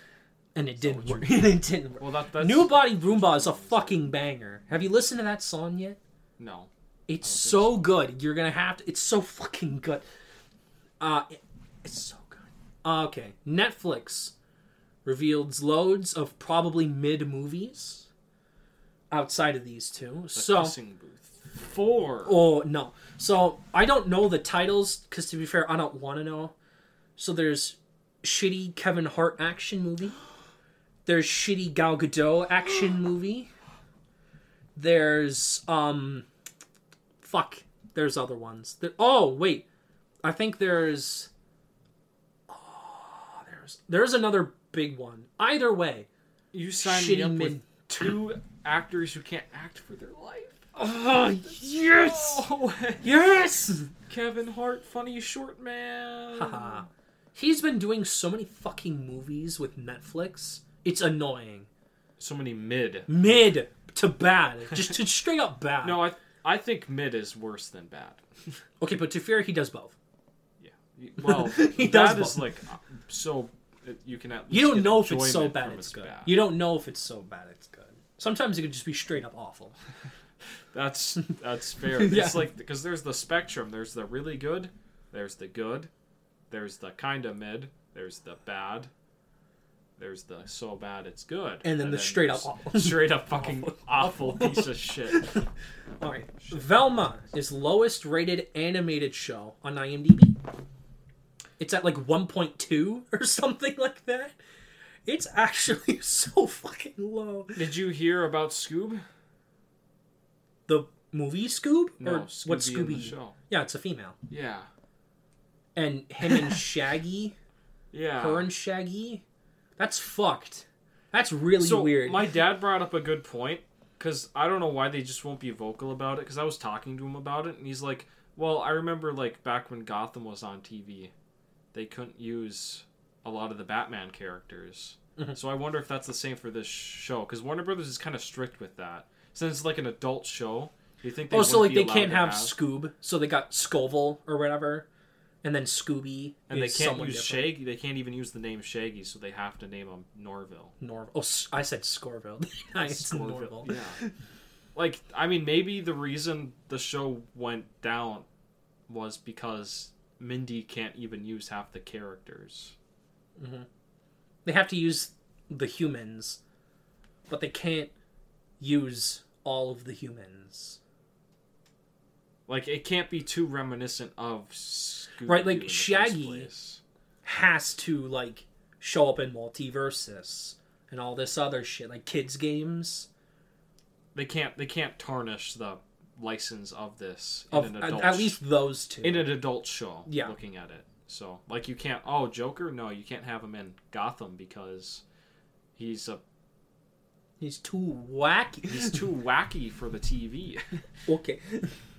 And it didn't work. it didn't work. Well, that that's New Body Rhumba is a fucking banger. Have you listened to that song yet? no. It's think so good. You're gonna have to. It's so fucking good. Uh, it- it's so good. Uh, okay, Netflix revealed loads of probably mid movies outside of these two. The so. Four. oh no. So I don't know the titles because to be fair, I don't want to know. So there's shitty Kevin Hart action movie. There's shitty Gal Gadot action movie. There's um, fuck. There's other ones. There, oh wait, I think there's. Oh, there's there's another big one. Either way, You signed shitty me up mid- with two actors who can't act for their life. Oh yes, Oh, yes. Kevin Hart, funny short man. Haha. He's been doing so many fucking movies with Netflix. It's annoying. so many mid. Mid to bad, just to straight up bad. No, I I think mid is worse than bad. Okay, but to be fair, he does both. Yeah. Well, He does that is both. like uh, so uh, you can at least You don't get know if it's so enjoyment bad from it's its good. bad. You don't know if it's so bad it's good. Sometimes it could just be straight up awful. That's that's fair. Yeah. It's like because there's the spectrum. There's the really good. There's the good. There's the kind of mid. There's the bad. There's the so bad it's good. And then the straight up awful. straight up fucking awful piece of shit. All right. Velma is lowest rated animated show on IMDb. It's at like 1.2 or something like that. It's actually so fucking low. Did you hear about Scoob? The movie Scoob? No, or Scooby what in Scooby? Yeah, it's a female. Yeah, And him and Shaggy, yeah. her and Shaggy. That's fucked. That's really so weird. my dad brought up a good point because I don't know why they just won't be vocal about it. Because I was talking to him about it, and he's like, "Well, I remember like back when Gotham was on TV, they couldn't use a lot of the Batman characters. Mhm. So I wonder if that's the same for this show. Because Warner Brothers is kind of strict with that. Since it's like an adult show, do you think they oh, so like they can't allowed have, Scoob, so they got Scoville or whatever, and then Scooby. and they can't use different. Shaggy. They can't even use the name Shaggy, so they have to name him Norville. Nor- oh, I said Scorville. it's Norville. Yeah. Like, I mean, maybe the reason the show went down was because Mindy can't even use half the characters. Mm-hmm. They have to use the humans, but they can't use all of the humans. Like, it can't be too reminiscent of Scooby Right, like Shaggy. Has to like show up in multiverses and all this other shit, like kids games. They can't. They can't tarnish the license of this in Of an at, adult. at least those two. in an adult show. Yeah. Looking at it, so like you can't. Oh, Joker? No, you can't have him in Gotham because he's a He's too wacky. he's too wacky for the TV. okay.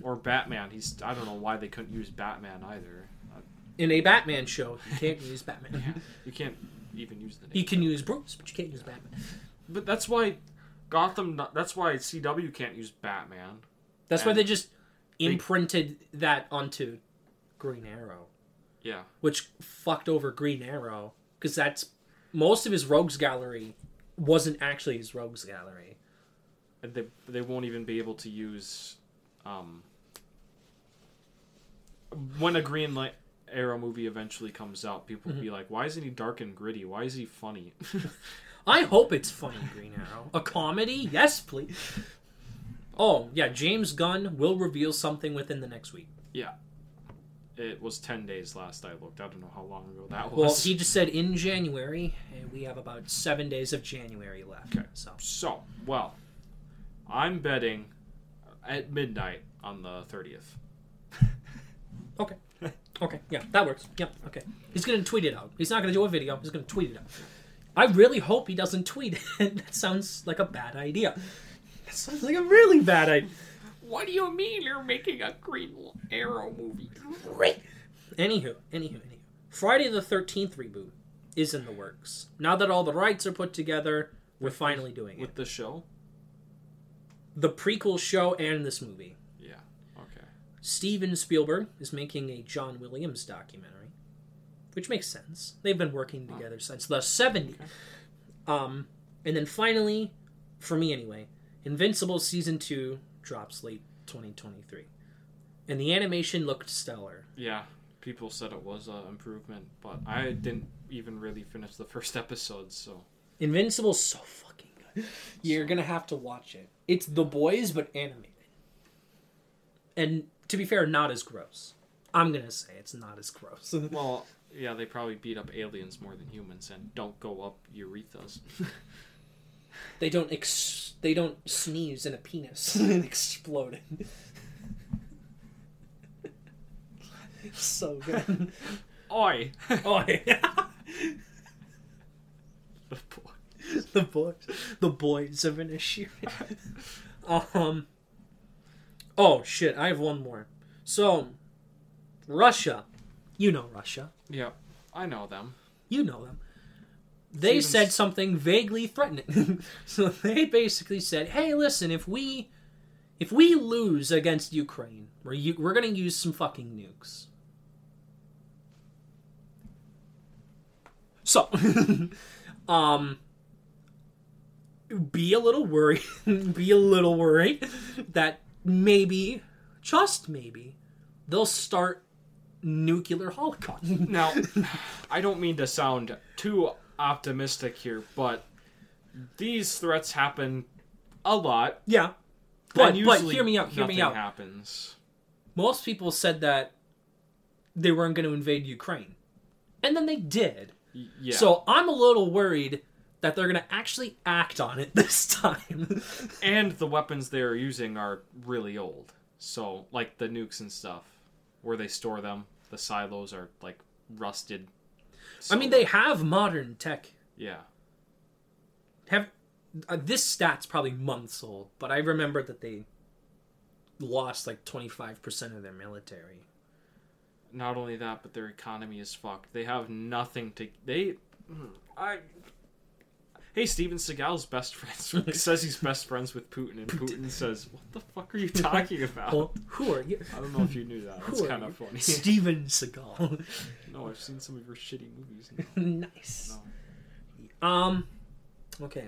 or Batman. He's I don't know why they couldn't use Batman either. Uh, In a Batman show, you can't use Batman. yeah, you can't even use the name. You can use Bruce, but you can't use Batman. But that's why Gotham. That's why CW can't use Batman. That's why And they just imprinted that onto Green Arrow, Yeah, which fucked over Green Arrow because that's most of his rogues gallery wasn't actually his rogues gallery. they they won't even be able to use. Um, when a Green Light Arrow movie eventually comes out, people will be like, "Why isn't he dark and gritty? Why is he funny?" I hope it's funny, Green Arrow. A comedy? Yes, please. Oh, yeah, James Gunn will reveal something within the next week. yeah, it was ten days last I looked. I don't know how long ago that was. Well, he just said in January, and we have about seven days of January left. Okay. So, So, well, I'm betting at midnight on the 30th. okay. Okay, yeah, that works. Yep, okay. He's gonna tweet it out. He's not gonna do a video, he's gonna tweet it out. I really hope he doesn't tweet it. that sounds like a bad idea. That sounds like a really bad idea. What do you mean you're making a Green Arrow movie? Great. Anywho, anywho, anywho. Friday the 13th reboot is in the works. Now that all the rights are put together, we're finally doing it. With the show? The prequel show and this movie. Yeah. Okay. Steven Spielberg is making a John Williams documentary, which makes sense. They've been working together since the 70s. Um, and then finally, for me anyway, Invincible season 2 drops late 2023. And the animation looked stellar. Yeah. People said it was an improvement, but I didn't even really finish the first episode, so. Invincible's so fucking good. You're gonna have to watch it. It's The Boys, but animated. And to be fair, not as gross. I'm gonna say it's not as gross. Well, yeah, they probably beat up aliens more than humans and don't go up urethras. They don't ex- they don't sneeze in a penis and explode it. so good. Oi! Oi. the Boy. the boys, the boys of an issue. um. Oh shit! I have one more. So, Russia, you know Russia, Yeah, I know them. you know them. They Stevens- said something vaguely threatening. so they basically said, "Hey, listen, if we if we lose against Ukraine, we're u- we're gonna use some fucking nukes." So, um, be a little worried. be a little worried that maybe, just maybe, they'll start nuclear holocaust. Now, I don't mean to sound too optimistic here, but these threats happen a lot. yeah, but but hear me out. Hear me out. happens. most people said that they weren't going to invade Ukraine. And then they did. Yeah. So I'm a little worried that they're going to actually act on it this time. and the weapons they're using are really old. So, like the nukes and stuff, where they store them, the silos are like rusted. I mean, they have modern tech. Yeah. Have uh, this stat's probably months old, but I remember that they lost like 25% of their military. Not only that, but their economy is fucked. They have nothing to. They. I. Hey, Steven Seagal's best friends says he's best friends with Putin, and Putin says, "What the fuck are you talking about?" Well, who are you? I don't know if you knew that. It's kind of funny. Steven Seagal. no, I've seen some of your shitty movies. Now. nice. No. Um, okay.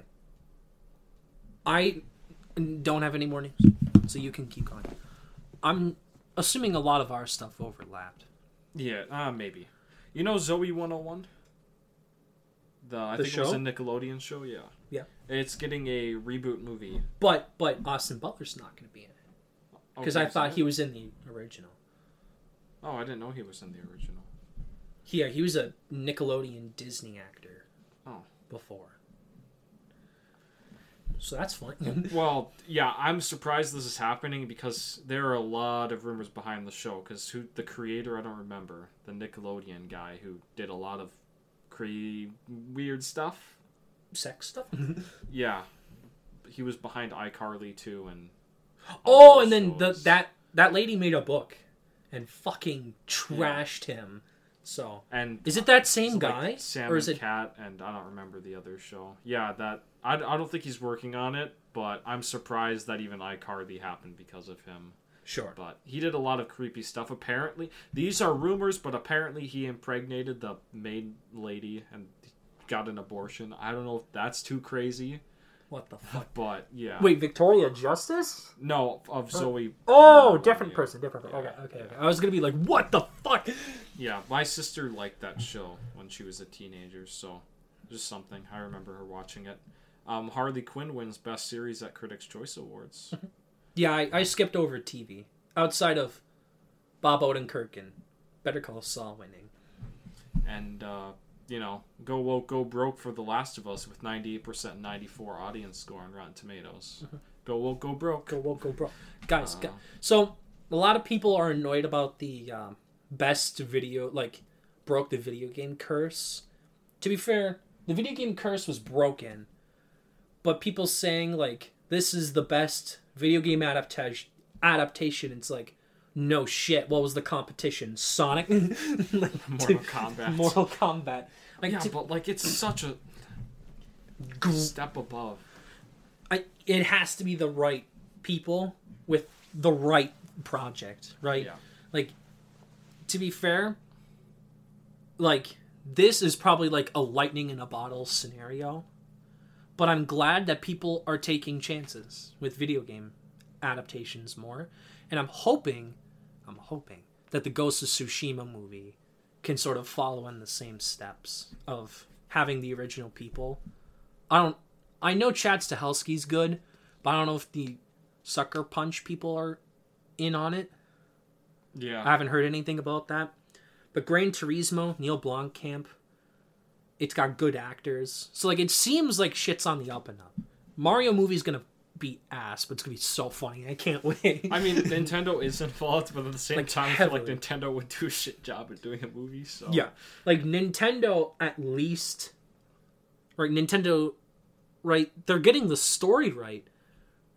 I don't have any more news, so you can keep going. I'm assuming a lot of our stuff overlapped. Yeah, uh, maybe. You know Zoey 101? The I The think it was show? a Nickelodeon show. Yeah. Yeah. It's getting a reboot movie. But but Austin Butler's not going to be in it oh, because I Okay, thought so- he was in the original. Oh, I didn't know he was in the original. Yeah, he was a Nickelodeon Disney actor. Oh. Before. So that's fun. Well, yeah, I'm surprised this is happening because there are a lot of rumors behind the show. Because who the creator, I don't remember, the Nickelodeon guy who did a lot of cre- weird stuff. Sex stuff. Yeah, he was behind iCarly too, and oh, and then the, that that lady made a book and fucking trashed him. So and is it that same It's like guy, Sam or is and it? Cat, and I don't remember the other show. Yeah, that I, I don't think he's working on it, but I'm surprised that even iCarly happened because of him. Sure. But he did a lot of creepy stuff. Apparently, these are rumors, but apparently he impregnated the maid lady and got an abortion. I don't know if that's too crazy, What the fuck? but yeah. Wait, Victoria Justice? no, of Zoey. Oh, no, different yeah. person, different person. Yeah, Okay, okay, yeah. okay. I was gonna be like, what the fuck? Yeah, my sister liked that show when she was a teenager, so just something. I remember her watching it. Um, Harley Quinn wins Best Series at Critics' Choice Awards. Yeah, I, I skipped over TV outside of Bob Odenkirk and Better Call Saul winning. and, uh, you know, Go Woke, Go Broke for The Last of Us with 98% 94 audience score on Rotten Tomatoes. Go Woke, Go Broke. Go woke, go broke. guys. Uh, so a lot of people are annoyed about the um, best video, like broke the video game curse. To be fair, the video game curse was broken, but people saying like this is the best video game adaptation. Adaptation. It's like no shit. What was the competition? Sonic. Like, Mortal to- Kombat. Mortal Kombat. Like yeah, to- but, like, it's such a gr- step above. I, it has to be the right people with the right project, right? Yeah. Like, to be fair, like this is probably like a lightning in a bottle scenario, but I'm glad that people are taking chances with video game adaptations more, and I'm hoping, I'm hoping that the Ghost of Tsushima movie can sort of follow in the same steps of having the original people. I don't. I know Chad Stahelski's good, but I don't know if the Sucker Punch people are in on it. Yeah. I haven't heard anything about that. But Gran Turismo, Neil Blomkamp, it's got good actors. So like it seems like shit's on the up and up. Mario movie's gonna be ass, but it's gonna be so funny. I can't wait. I mean, Nintendo is involved, but at the same Like, time, I feel like. Nintendo would do a shit job at doing a movie. So yeah, like Nintendo at least, right? Nintendo right? They're getting the story right,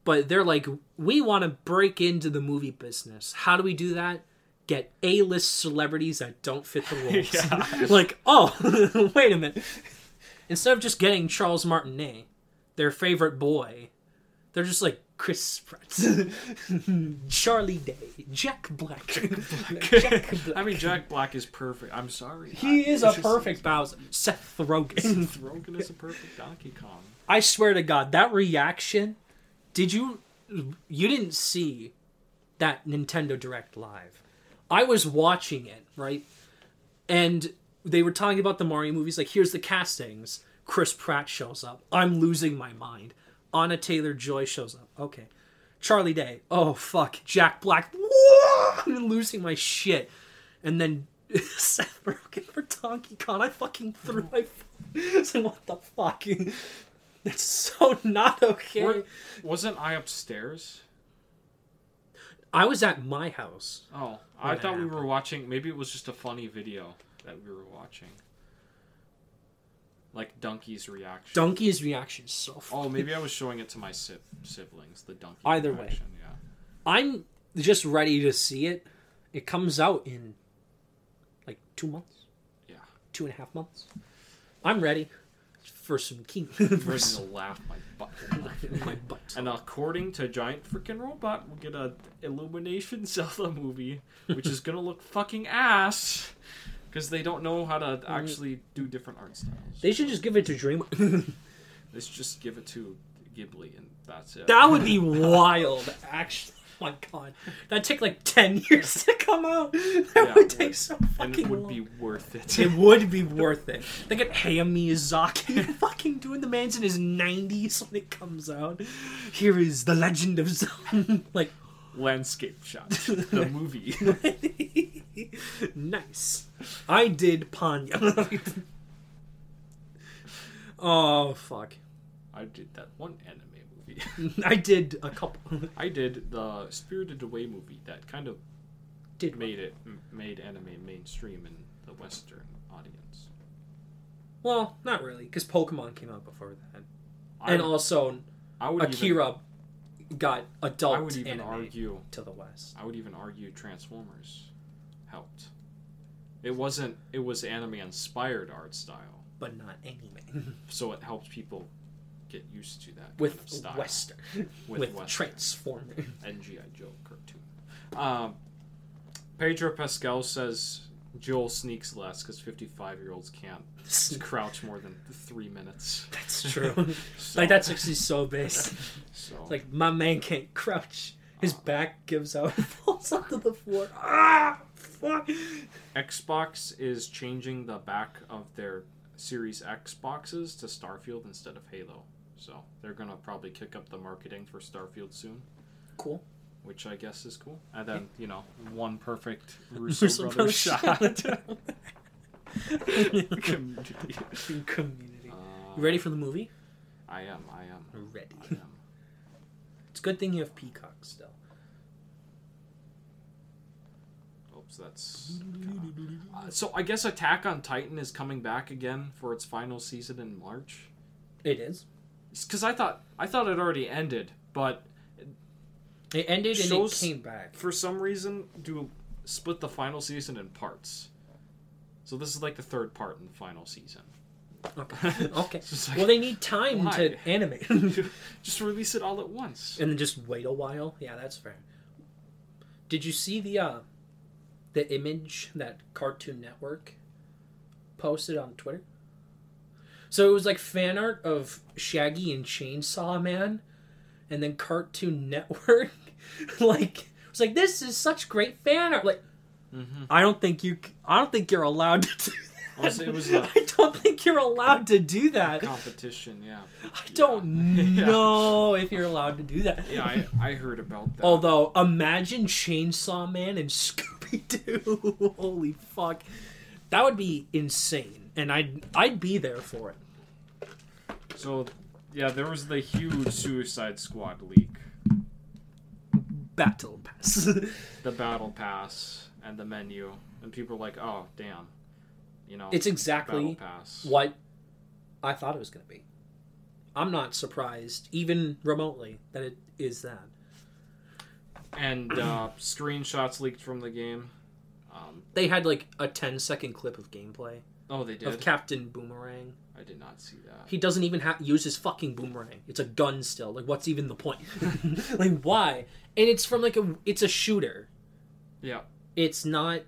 but they're like, we want to break into the movie business. How do we do that? Get A-list celebrities that don't fit the roles. Yeah. like, oh, wait a minute. Instead of just getting Charles Martinet, their favorite boy, they're just like Chris Pratt, Charlie Day, Jack Black. Jack Black. I mean, Jack Black is perfect. I'm sorry. he I- is a perfect Bowser. Seth Rogen. Seth Rogen is a perfect Donkey Kong. I swear to God, that reaction. Did you? You didn't see that Nintendo Direct live. I was watching it right, and they were talking about the Mario movies. Like, here's the castings. Chris Pratt shows up. I'm losing my mind. Anya Taylor-Joy shows up. Okay. Charlie Day. Oh fuck. Jack Black. I'm losing my shit. And then Seth Rogen for Donkey Kong. I fucking threw my. phone. So what the fuck? That's so not okay. Wasn't I upstairs? I was at my house. Oh, I thought we were watching. Maybe it was just a funny video that we were watching, like Donkey's reaction. Donkey's reaction is so. Oh, maybe I was showing it to my si- siblings. The donkey. Either way. Yeah. I'm just ready to see it. It comes out in like two months, Yeah. two and a half months. I'm ready for some king. For some, laugh my butt. my butt. And according to Giant Freaking Robot, we'll get a Illumination Zelda movie, which is gonna look fucking ass, because they don't know how to mm. actually do different art styles. They should just give it to Dream. Let's just give it to Ghibli, and that's it. that would be wild. Actually, my god, that'd take like ten years to come out. That Yeah, would take would. so and fucking it would long. be worth it. It would be worth it. They get Hayao Miyazaki fucking doing the man's in his 90s when it comes out. Here is The Legend of Zelda. like, Landscape shot, the movie. nice. I did Panya. oh, fuck. I did that one anime movie. I did a couple. I did the Spirited Away movie that kind of Did made it m- made anime mainstream in the Western audience. Well, not really, because Pokemon came out before that. I, And also, would even, got adult I would even argue. to the West. I would even argue Transformers helped. It wasn't. It was anime inspired art style, But not anime. so it helped people get used to that kind With of style. Western. With With, Western. Transformer. and GI Joe cartoon. Um, Pedro Pascal says Joel sneaks less because fifty-five-year-olds can't crouch more than three minutes. That's true. So- like that's actually so base. So like my man can't crouch. His Uh. back gives out, falls onto the floor. Ah, fuck. Xbox is changing the back of their Series X boxes to Starfield instead of Halo. So they're gonna probably kick up the marketing for Starfield soon, Cool. which I guess is cool. And then you know, one perfect Russo, Russo brothers Brothers shot. Community. Community. You Uh, ready for the movie? I am. I am. Ready. I am. It's a good thing you have Peacock still. Oops, that's. Uh, so I guess Attack on Titan is coming back again for its final season in March. It is. Because I thought I thought it already ended, but It ended and it came back. for some reason do split the final season in parts. So this is like the third part in the final season. Okay. Okay. Like, well, they need time why? to animate. just release it all at once. and then just wait a while. Yeah, that's fair. Did you see the uh the image that Cartoon Network posted on Twitter? So it was like fan art of Shaggy and Chainsaw Man, and then Cartoon Network like was like this is such great fan art. Like Mm-hmm. I don't think you I don't think you're allowed to do that. It was a- I don't think you're allowed to do that. Competition, yeah. I don't Yeah. know if you're allowed to do that. Yeah, I, I heard about that. Although, imagine Chainsaw Man and Scooby Doo. Holy fuck, that would be insane, and I'd I'd be there for it. So, yeah, there was the huge Suicide Squad leak. Battle Pass. the battle pass and the menu, and people were like, "Oh, damn," you know. it's exactly what I thought it was going to be. I'm not surprised, even remotely, that it is that. And uh, screenshots leaked from the game. Um, They had like a 10 second clip of gameplay oh, they did. of Captain Boomerang. I did not see that. He doesn't even have use his fucking boomerang. It's a gun still. Like, what's even the point? like, why? And it's from like a it's a shooter. Yeah. It's not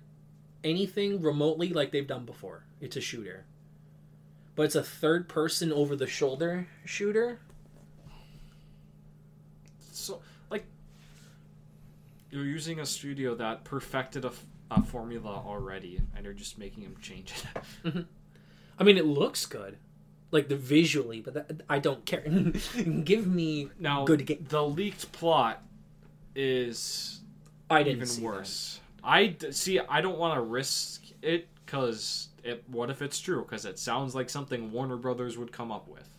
anything remotely like they've done before. It's a shooter. But it's a third person over the shoulder shooter. So, like, you're using a studio that perfected a, f- a formula already, and you're just making him change it. Mm-hmm. I mean, it looks good, like the visually, but that, I don't care. Give me Now, good game. the leaked plot is I didn't even see worse. I d- see. I don't want to risk it because it. What if it's true? Because it sounds like something Warner Brothers would come up with,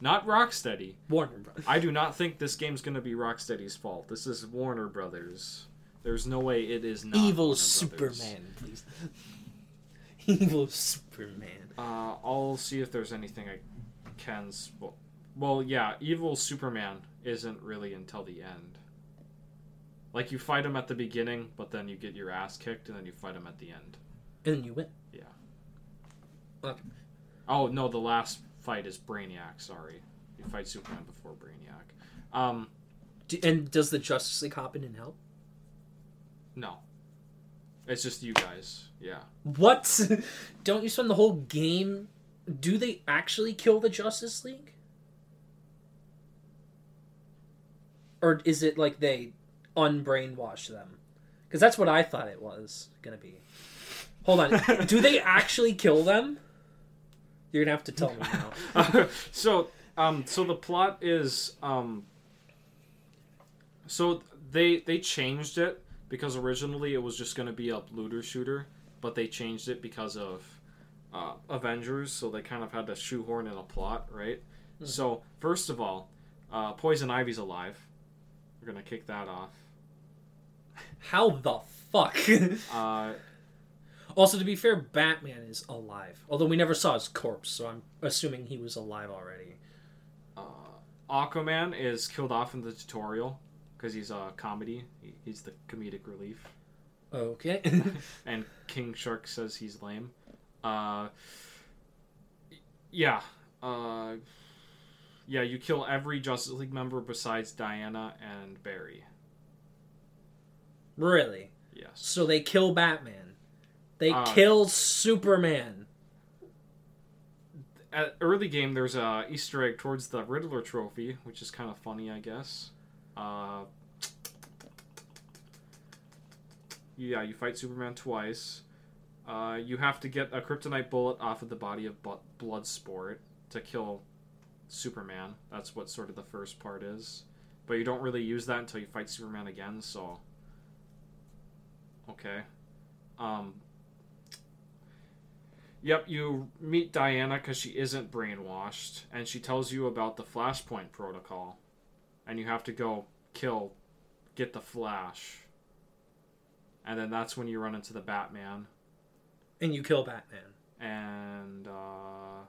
not Rocksteady. that. Warner Brothers. I do not think this game's going to be Rocksteady's fault. This is Warner Brothers. There's no way it is not Evil. Superman, please. Evil Superman. Uh, I'll see if there's anything I can. Spo- well, yeah, Evil Superman isn't really until the end. Like you fight him at the beginning, but then you get your ass kicked, and then you fight him at the end. And then you win. Yeah. Okay. Oh no, the last fight is Brainiac. Sorry, you fight Superman before Brainiac. Um, D- And does the Justice League hop in and help? No, it's just you guys. Yeah. What? Don't you spend the whole game? Do they actually kill the Justice League? Or is it like they unbrainwash them? Because that's what I thought it was gonna be. Hold on. Do they actually kill them? You're gonna have to tell me now. so um so the plot is um so they they changed it because originally it was just going to be a looter shooter but they changed it because of uh, avengers so they kind of had to shoehorn in a plot right so first of all uh, poison ivy's alive we're going to kick that off How the fuck? uh, also, to be fair, Batman is alive. Although we never saw his corpse, so I'm assuming he was alive already. uh, aquaman is killed off in the tutorial because he's a comedy he, he's the comedic relief Okay. and King Shark says he's lame. Uh, yeah, uh, yeah. You kill every Justice League member besides Diana and Barry. really? Yes. So they kill Batman. They Uh, kill Superman. At early game, there's a Easter egg towards the Riddler trophy, which is kind of funny, I guess. Uh, yeah, you fight Superman twice. Uh, you have to get a kryptonite bullet off of the body of Bu- Bloodsport to kill Superman. That's what sort of the first part is. But you don't really use that until you fight Superman again, so. Okay. Um, Yep, you meet Diana because she isn't brainwashed, and she tells you about the Flashpoint protocol, and you have to go kill, get the Flash, and then that's when you run into the Batman, And you kill Batman. and uh,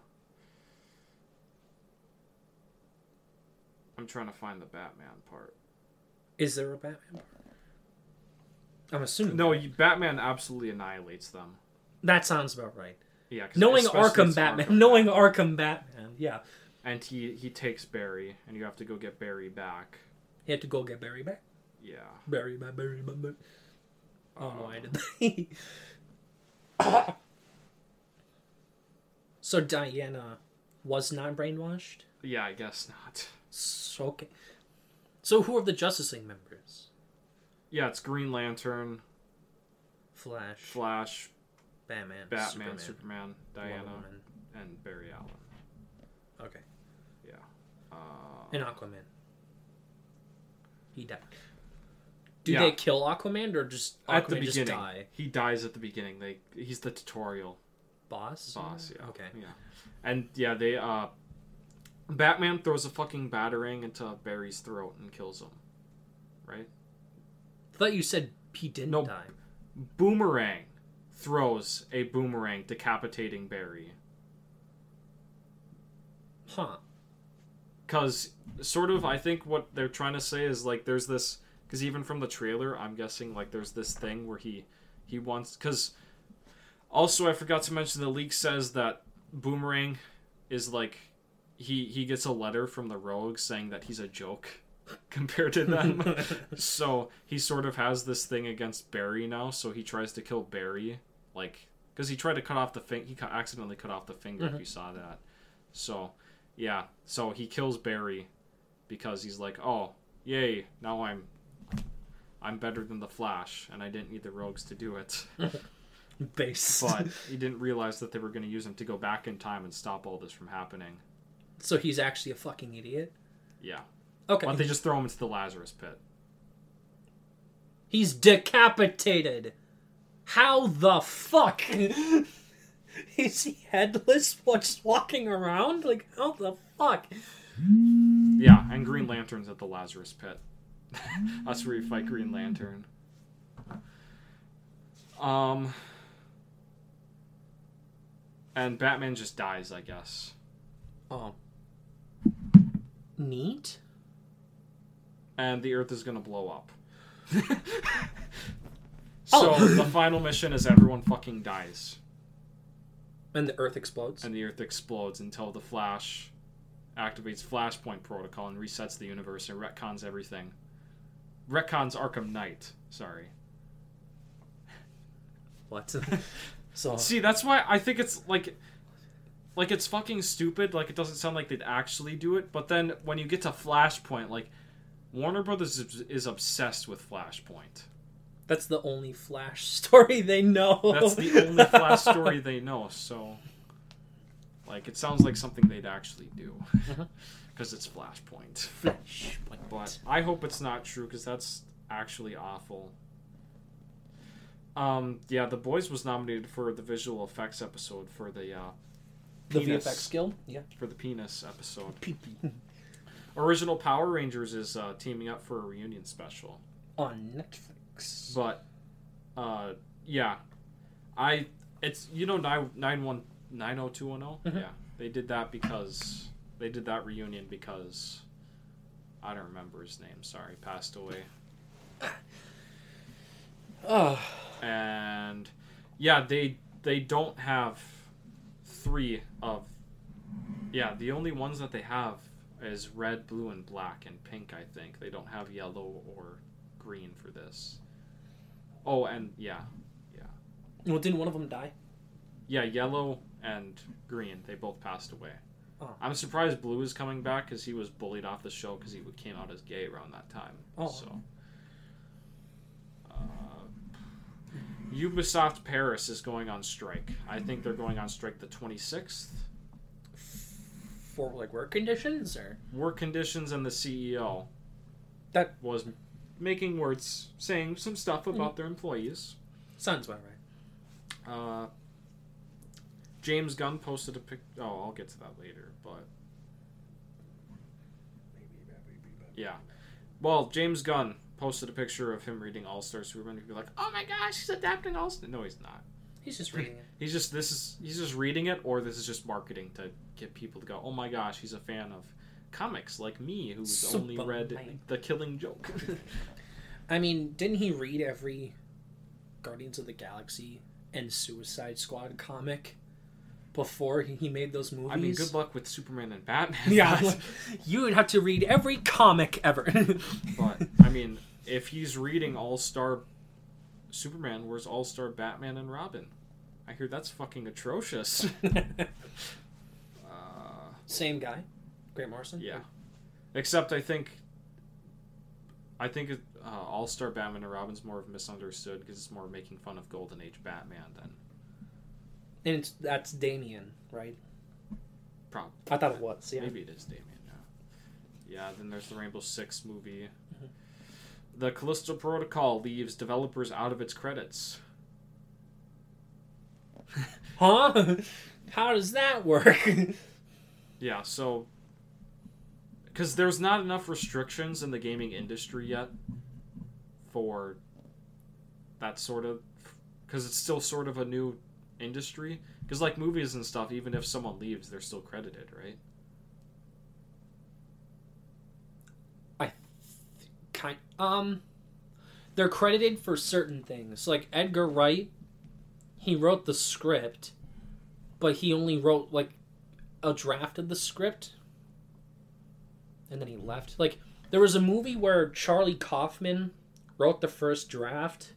I'm trying to find the Batman part. Is there a Batman? I'm assuming. No, you, Batman absolutely annihilates them. That sounds about right. Yeah, Knowing Arkham Batman. Arkham knowing. Arkham Batman. Yeah. And he he takes Barry, and you have to go get Barry back. He had to go get Barry back. Yeah. Barry back, Barry back, Barry. Oh, no, I Um, did that. so Diana was not brainwashed? Yeah, I guess not. So, okay. So who are the Justice League members? Yeah, it's Green Lantern, Flash, Flash, Batman, Batman, Superman, Superman, Diana, and Barry Allen. Okay. And Aquaman. He died. Do Yeah. they kill Aquaman or just Aquaman at the beginning, die? he dies at the beginning. They he's the tutorial Boss. boss. Yeah. Okay. Yeah. And yeah, they uh, Batman throws a fucking battering into Barry's throat and kills him. Right. I thought you said he didn't No. die. Boomerang throws a boomerang, decapitating Barry. Huh. Because sort of I think what they're trying to say is like there's this because even from the trailer I'm guessing like there's this thing where he he wants because also I forgot to mention the leak says that Boomerang is like he he gets a letter from the Rogue saying that he's a joke compared to them. So he sort of has this thing against Barry now so he tries to kill Barry like because he tried to cut off the thing he accidentally cut off the finger if mm-hmm. you saw that. So yeah so he kills Barry because he's like oh yay now I'm I'm better than the Flash and I didn't need the Rogues to do it Base. but he didn't realize that they were going to use him to go back in time and stop all this from happening so he's actually a fucking idiot. yeah Okay. why don't they just throw him into the Lazarus pit He's decapitated. How the fuck? Is he headless, just walking around? Like, how the fuck? Yeah, and Green Lantern's at the Lazarus Pit. That's where you fight Green Lantern. Um, and Batman just dies, I guess. Oh. Neat? And the Earth is gonna blow up. so Oh. the final mission is everyone fucking dies, And the Earth explodes? and the Earth explodes until the Flash activates Flashpoint Protocol and resets the universe and retcons everything. Retcons Arkham Knight. Sorry. What? so, See, that's why I think it's like like it's fucking stupid, like it doesn't sound like they'd actually do it, but then when you get to Flashpoint, like Warner Brothers is, is obsessed with Flashpoint. That's the only Flash story they know. That's the only Flash story they know, so like it sounds like something they'd actually do. Mhm. Cuz it's Flashpoint. Flash. But I hope it's not true cuz that's actually awful. Um yeah, The Boys was nominated for the visual effects episode for the uh The Penis. VFX guild? Yeah. for the penis episode. Original Power Rangers is uh, teaming up for a reunion special, On Netflix. But uh, yeah, I it's you know nine nine one nine zero two one zero. Mhm. Yeah, they did that because they did that reunion because I don't remember his name. Sorry, passed away. Oh. and yeah they they don't have three of yeah the only ones that they have is red blue and black and pink i think they don't have yellow or green for this oh and yeah yeah. Well, didn't one of them die? yeah yellow and green they both passed away Oh. i'm surprised blue is coming back because he was bullied off the show because he came out as gay around that time Oh. so uh, Ubisoft Paris is going on strike. I think they're going on strike the 26th. For, like, work conditions? Or? Work conditions and the CEO That- was making words, saying some stuff about their employees. Sounds about right. Uh, James Gunn posted a pic. Oh, I'll get to that later, but yeah. Well, James Gunn posted a picture of him reading All Star Superman. You'd be like, "Oh my gosh, he's adapting All Star." No, he's not. He's just reading it. He's just this is he's just reading it, or this is just marketing to get people to go, "Oh my gosh, he's a fan of comics like me, who's only read. The Killing Joke." I mean, didn't he read every Guardians of the Galaxy and Suicide Squad comic before he made those movies? I mean, good luck with Superman and Batman. Yeah, you would have to read every comic ever. But I mean, if he's reading All Star Superman, where's All Star Batman and Robin? I hear that's fucking atrocious. uh, Same guy, Grant Morrison. yeah, except I think, I think uh, All Star Batman and Robin's more of misunderstood because it's more making fun of Golden Age Batman than and it's, that's Damian, right? probably. I thought it was. Yeah. Maybe it is Damian. Yeah. Yeah. Then there's the Rainbow Six movie. Mhm. The Callisto Protocol leaves developers out of its credits. Huh? How does that work? Yeah, so because there's not enough restrictions in the gaming industry yet for that sort of because it's still sort of a new industry. Because like movies and stuff, even if someone leaves, they're still credited, right? I kind um they're credited for certain things. Like Edgar Wright, he wrote the script, but he only wrote like a draft of the script and then he left. Like there was a movie where Charlie Kaufman wrote the first draft,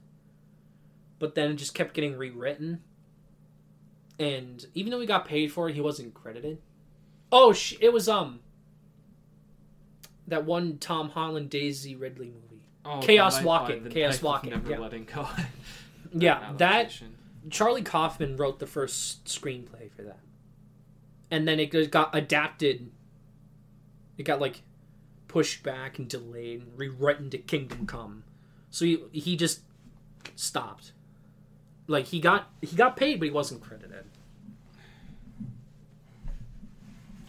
but then it just kept getting rewritten. And even though he got paid for it, he wasn't credited. Oh, sh- it was um that one Tom Holland Daisy Ridley movie. Oh, Chaos the Walking, Chaos Walking, Never yeah. letting go. Yeah, that. Charlie Kaufman wrote the first screenplay for that, and then it got adapted. It got like pushed back and delayed and rewritten to Kingdom Come, so he he just stopped. Like he got he got paid, but he wasn't credited.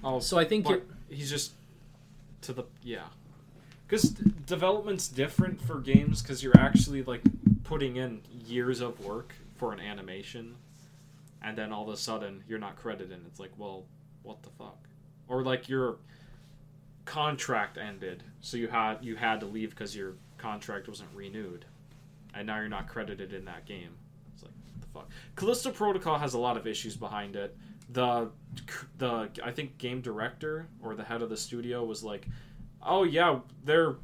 Oh, So I think he's just to the yeah, because development's different for games because you're actually like putting in years of work for an animation, and then all of a sudden you're not credited. and It's like, well, what the fuck? Or like your contract ended, so you had you had to leave because your contract wasn't renewed, and now you're not credited in that game. It's like, what the fuck? Callisto Protocol has a lot of issues behind it the the I think game director or the head of the studio was like, "Oh yeah, they're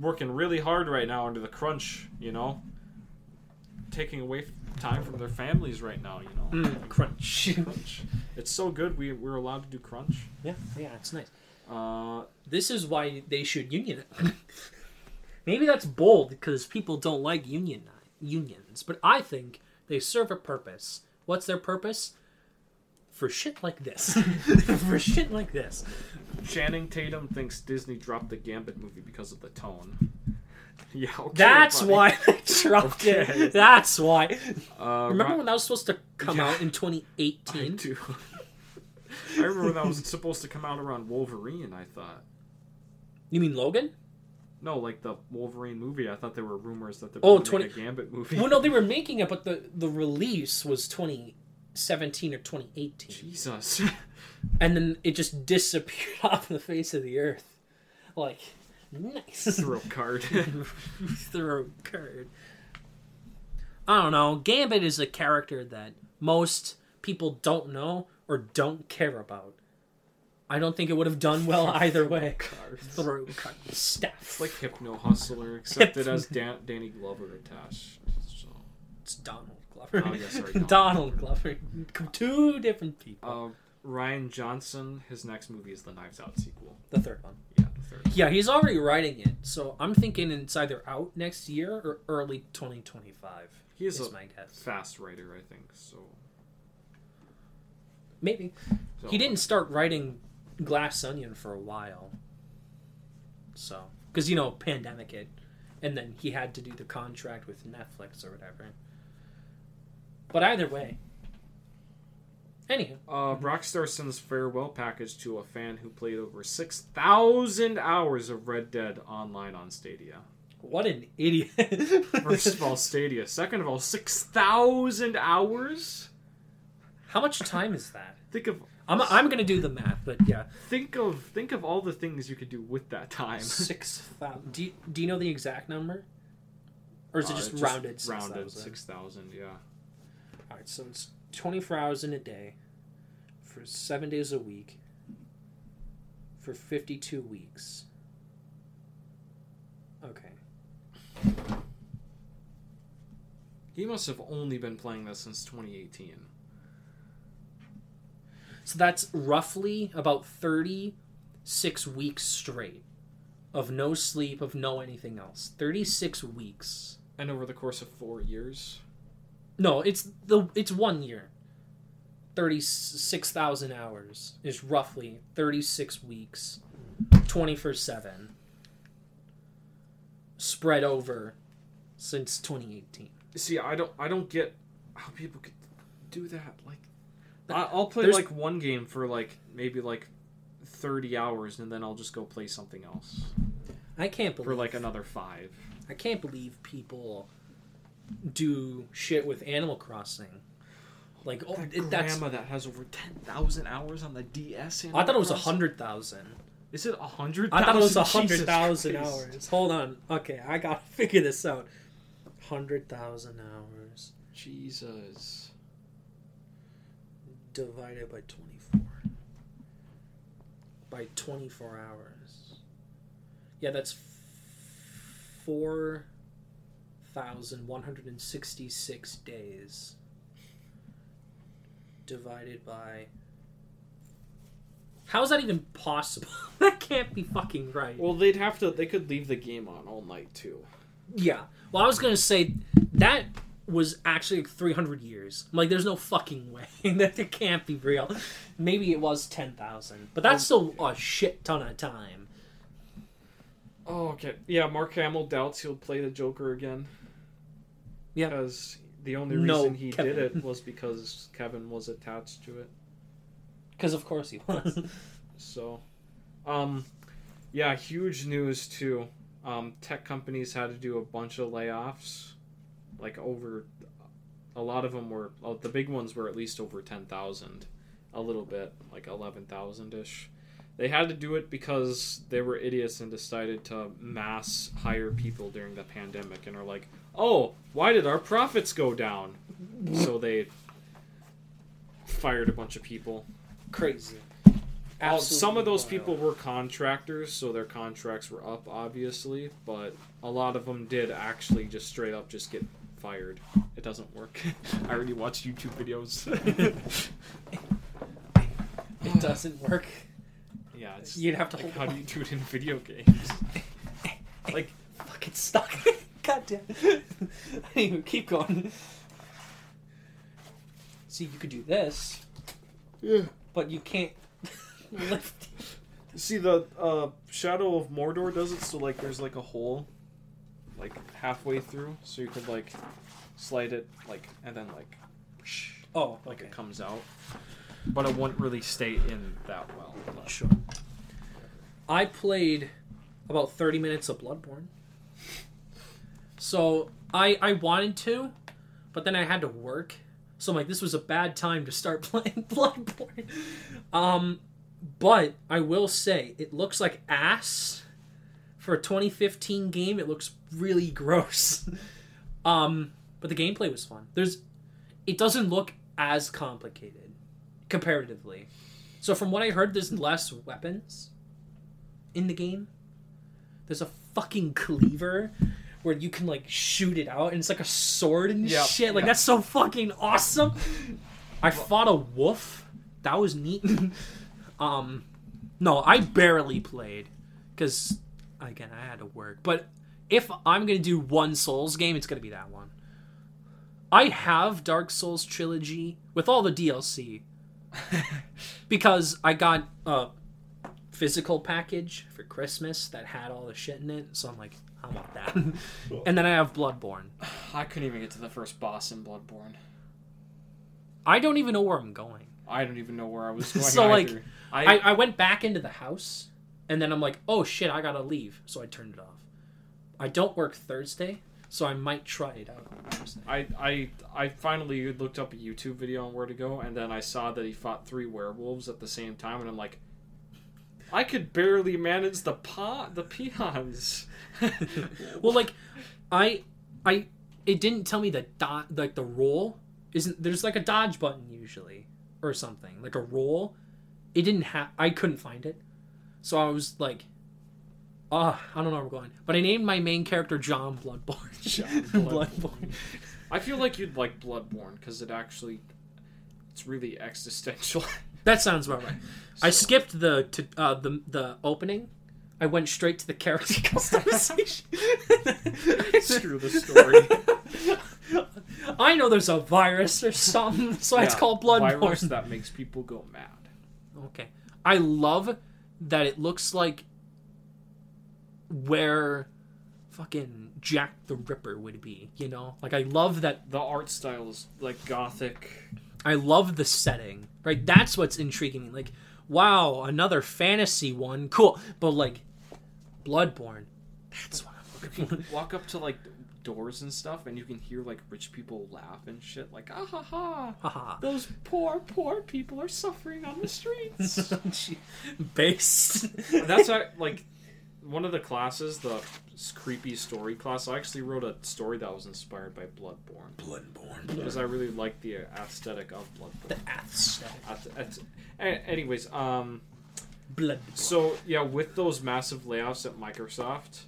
working really hard right now under the crunch, you know, taking away time from their families right now, you know." Mm, crunch. Crunch. It's so good we we're allowed to do crunch. yeah, yeah, it's nice. Uh, This is why they should union. Maybe that's bold because people don't like union unions, but I think they serve a purpose. What's their purpose? For shit like this. For shit like this. Channing Tatum thinks Disney dropped the Gambit movie because of the tone. Yeah, okay, That's buddy. why they dropped Okay. it. That's why. Uh, Remember Ro- when that was supposed to come Yeah. out in I 2018? I remember that was supposed to come out around Wolverine. I thought. You mean Logan? No, like the Wolverine movie. I thought there were rumors that they Oh, were going 20 to make a Gambit movie. Well, no, they were making it, but the, the release was 2017 or 2018. Jesus. and then it just disappeared off the face of the earth. Like, nice. Throw card. Throw card. I don't know. Gambit is a character that most people don't know or don't care about. I don't think it would have done well either way. Cards. Throw card. Staff. It's like Hypno Hustler, except it has Dan- Danny Glover attached. So, It's Donald Glover. Oh, yeah, sorry, Donald. Donald Glover. Two different people. uh, Rian Johnson, his next movie is the Knives Out sequel. the third one. Yeah, the third. Yeah, he's already writing it, so I'm thinking it's either out next year or early 2025. He is is a my guess. fast writer, I think. So, Maybe so he didn't start writing Glass Onion for a while, so because you know pandemic hit, and then he had to do the contract with Netflix or whatever. But either way, anywho, Uh, Rockstar sends farewell package to a fan who played over 6,000 hours of Red Dead Online on Stadia. what an idiot! First of all, Stadia. Second of all, 6,000 hours? how much time is that? Think of I'm I'm gonna do the math, but yeah, think of think of all the things you could do with that time. six thousand. Do you, do you know the exact number, or is it Uh, just just rounded? rounded 6,000? 6,000, yeah. All right, so it's 24 hours in a day for seven days a week for 52 weeks. Okay. He must have only been playing this since 2018. So that's roughly about 36 weeks straight of no sleep, of no anything else. 36 weeks. And over the course of four years, No, it's the it's one year. 36,000 hours is roughly 36 weeks 24/7 spread over since 2018. see, I don't I don't get how people could do that. Like, I'll play There's- like one game for like maybe like 30 hours, and then I'll just go play something else I can't believe for like another five. I can't believe people do shit with Animal Crossing. Like oh, that it- grandma that has over 10,000 hours on the DS. I thought it was a Animal hundred thousand. Is it a hundred? I thought it was a thousand? hundred thousand hours. Hold on. Okay, I gotta figure this out. Hundred thousand hours Jesus. Divided by twenty-four. By twenty-four hours. Yeah, that's four thousand one hundred and sixty-six days. Divided by. How is that even possible? that can't be fucking right. Well, they'd have to. They could leave the game on all night too. Yeah. Well, I was gonna say that was actually like 300 years. Like, there's no fucking way that it can't be real. Maybe it was 10,000, but that's still a shit ton of time. Oh, okay. Yeah, Mark Hamill doubts he'll play the Joker again. Yeah. Because the only No, reason he Kevin. did it was because Kevin was attached to it. Because of course he was. So, um, yeah, huge news too. Um, tech companies had to do a bunch of layoffs, like over. A lot of them were. Oh, the big ones were at least over ten thousand, a little bit like eleven thousand ish. They had to do it because they were idiots and decided to mass hire people during the pandemic and are like, oh, why did our profits go down? so they fired a bunch of people. Crazy. Well, some of those Absolutely people were contractors, so their contracts were up, obviously. But a lot of them did actually just straight up just get fired. It doesn't work. I already watched YouTube videos. It doesn't work. yeah, it's You'd have to like, hold how do you do it in video games? like, Fucking stuck. God damn. anyway, keep going. See, you could do this, yeah. but you can't lift. See the uh, Shadow of Mordor does it so like there's like a hole, like halfway through, so you could like slide it like and then like, Oh, like okay. it comes out. But it wouldn't really stay in that well. but- Sure. I played about 30 minutes of Bloodborne. So I I wanted to, but then I had to work. So I'm like, this was a bad time to start playing Bloodborne. Um, but I will say it looks like ass for a 2015 game. It looks really gross. um, but the gameplay was fun. There's, it doesn't look as complicated comparatively. So from what I heard, there's less weapons in the game. There's a fucking cleaver where you can like shoot it out, and it's like a sword and Yep, shit. Like yep. that's so fucking awesome. I fought a wolf. That was neat. um, no, I barely played because again I had to work. But if I'm gonna do one Souls game, it's gonna be that one. I have Dark Souls trilogy with all the DLC because I got a physical package for Christmas that had all the shit in it. So I'm like, I want that. and then I have Bloodborne. I couldn't even get to the first boss in Bloodborne. I don't even know where I'm going. I don't even know where I was going. So, like, either. I, I went back into the house and then I'm like, oh shit, I gotta leave. So I turned it off. I don't work Thursday, so I might try it out. I, I I finally looked up a YouTube video on where to go, and then I saw that he fought three werewolves at the same time, and I'm like, I could barely manage the pot the peons. well, like, I, I, it didn't tell me the dot, like the roll isn't. There's like a dodge button usually, or something like a roll. It didn't have. I couldn't find it, so I was like, ah, I don't know where we're going. But I named my main character John Bloodborne. John Bloodborne. I feel like you'd like Bloodborne because it actually, it's really existential. That sounds about right. I skipped the to, uh, the the opening. I went straight to the character customization. Screw the story. I know there's a virus or something, so it's called Bloodborne. Virus Bloodborne. that makes people go mad. Okay. I love that it looks like where fucking Jack the Ripper would be, you know? Like I love that The art style is like gothic. I love the setting. Right? That's what's intriguing me. Like, wow, another fantasy one. Cool. But like Bloodborne, that's what I'm looking for. Walk up to like doors and stuff, and you can hear like rich people laugh and shit, like ah ha ha. Haha. Those poor, poor people are suffering on the streets. Base. That's like one of the classes, the creepy story class. I actually wrote a story that was inspired by Bloodborne Bloodborne. because I really like the aesthetic of Bloodborne. The aesthetic. At- at- a- anyways, um, Blood. so yeah, with those massive layoffs at Microsoft,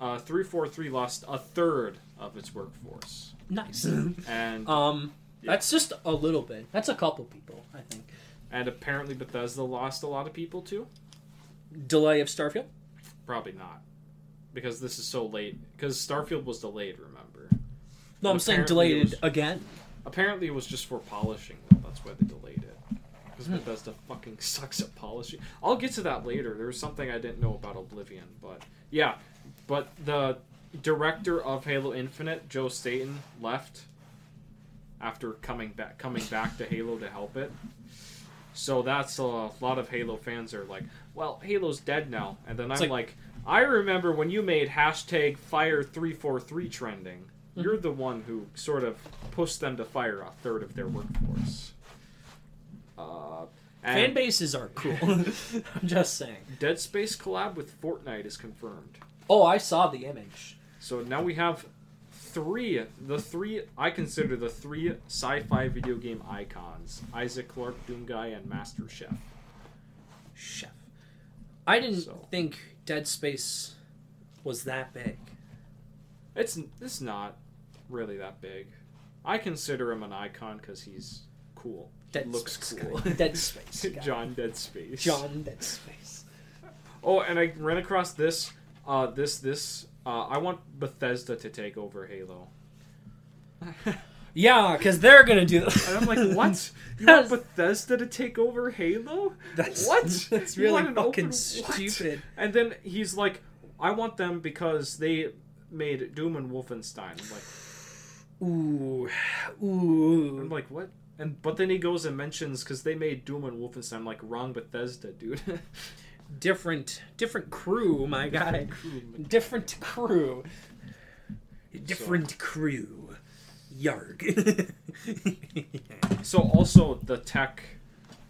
uh, three four three lost a third of its workforce, Nice. and Um, Yeah. that's just a little bit. That's a couple people, I think. and apparently Bethesda lost a lot of people too. Delay of Starfield. Probably not, because this is so late. Because Starfield was delayed. Remember. No, I'm saying delayed was- again. Apparently, it was just for polishing, though. That's why they delayed it. Because Hmm. Bethesda fucking sucks at polishing. I'll get to that later. There was something I didn't know about Oblivion, but yeah. But the director of Halo Infinite, Joe Staten, left after coming back, coming back to Halo to help it. So that's a lot of Halo fans are like, "Well, Halo's dead now," and then I'm like- like, "I remember when you made hashtag Fire three four three trending." Mm-hmm. You're the one who sort of pushed them to fire a third of their workforce. Uh, and Fan bases are cool. I'm just saying. Dead Space collab with Fortnite is confirmed. Oh, I saw the image. So now we have three, the three I consider the three sci-fi video game icons: Isaac Clarke, Doom Guy, and Master Chef. Chef. I didn't So- think Dead Space was that big. It's it's not really that big. I consider him an icon because he's cool. Dead looks Space cool. guy. Dead Space. guy. John Dead Space. John Dead Space. Oh, and I ran across this. Uh, this this. Uh, I want Bethesda to take over Halo. Yeah, because they're gonna do. And I'm like, what? You want Bethesda to take over Halo? That's What? That's You really fucking open- what? stupid. And then he's like, I want them because they made Doom and Wolfenstein. I'm like, Ooh, ooh. I'm like, what? And but then he goes and mentions because they made Doom and Wolfenstein. I'm like, wrong Bethesda, dude. Different, different crew, my guy. Different crew. Different crew. Yarg. So also the tech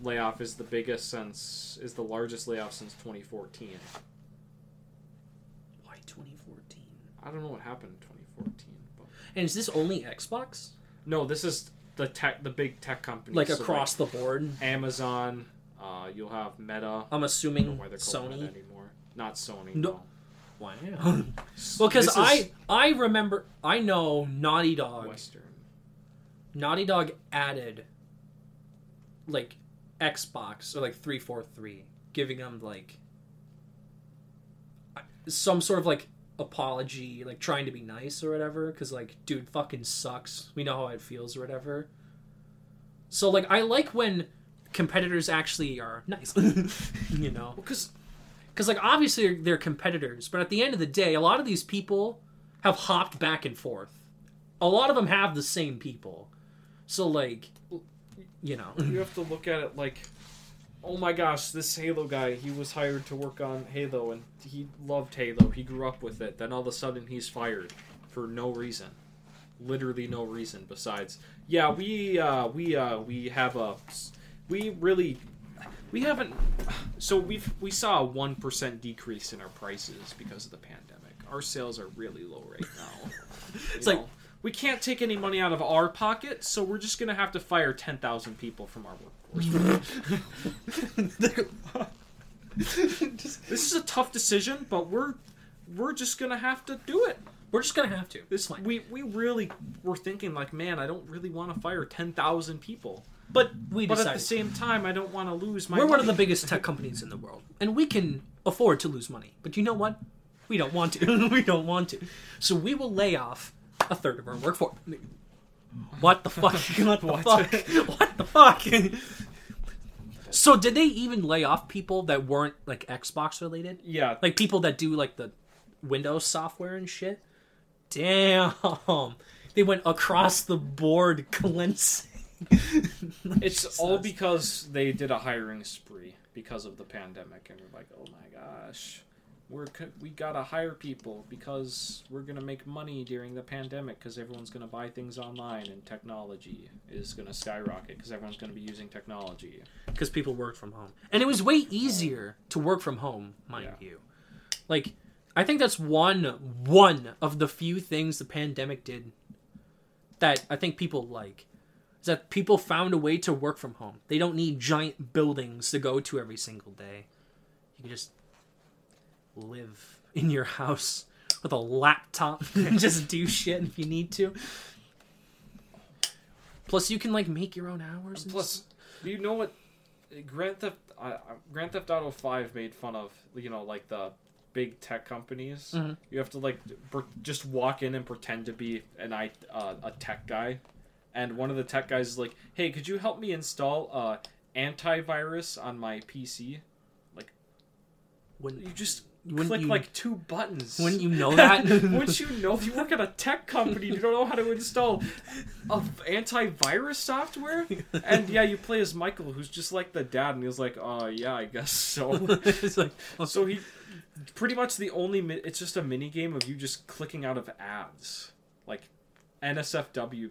layoff is the biggest since is the largest layoff since 2014. Why 2014? I don't know what happened in 2014, but And is this only Xbox? no, this is the tech, the big tech companies, Like So, across the board? Amazon. Uh, you'll have Meta. I'm I don't know assuming why Sony. anymore. Not Sony. No. No. Wow. well, because is I I remember I know Naughty Dog. Western. Naughty Dog added like Xbox or like 343, giving them like some sort of like apology, like trying to be nice or whatever. Because like, dude, fucking sucks. We know how it feels or whatever. So like, I like when competitors actually are nice, you know, Because because like obviously they're competitors, but at the end of the day, a lot of these people have hopped back and forth. A lot of them have the same people, so like, you know, you have to look at it like, oh my gosh, this Halo guy, he was hired to work on Halo and he loved Halo. He grew up with it. Then all of a sudden he's fired for no reason. Literally no reason besides, yeah, we uh, we uh, we have a we really we haven't so we've we saw a 1% decrease in our prices because of the pandemic. Our sales are really low right now. It's You like- we can't take any money out of our pocket, so we're just gonna have to fire ten thousand people from our workforce. this is a tough decision, but we're we're just gonna have to do it. we're just gonna have to. This Fine. we we really were thinking like, man, I don't really want to fire ten thousand people, but we but decided at the same time, I don't want to lose my. we're one of the money. biggest tech companies in the world, and we can afford to lose money. But you know what? We don't want to. we don't want to. So we will lay off a third of our workforce. What the fuck? What the What? fuck? What the fuck? so did they even lay off people that weren't like Xbox related? Yeah, Like people that do like the Windows software and shit? Damn. They went across the board cleansing. It's all because they did a hiring spree because of the pandemic, and we're like, oh my gosh, we're we gotta hire people because we're gonna make money during the pandemic because everyone's gonna buy things online and technology is gonna skyrocket because everyone's gonna be using technology. because people worked from home, and it was way easier to work from home, mind Yeah. you. Like, I think that's one one of the few things the pandemic did that I think people like is that people found a way to work from home. They don't need giant buildings to go to every single day. You can just live in your house with a laptop and just do shit if you need to. Plus, you can like make your own hours. and Plus, do you know what Grand Theft uh, uh, Grand Theft Auto Five made fun of? You know, like the big tech companies. Mhm. You have to like per- just walk in and pretend to be an I uh, a tech guy, and one of the tech guys is like, "Hey, could you help me install uh, antivirus on my PC?" Like, when You just click you- like two buttons. Wouldn't you know that? Wouldn't you know if you work at a tech company, you don't know how to install a antivirus software? And yeah, you play as Michael, who's just like the dad, and he's like, "Oh yeah, I guess so." it's like so he, pretty much the only mi- it's just a mini game of you just clicking out of ads, like NSFW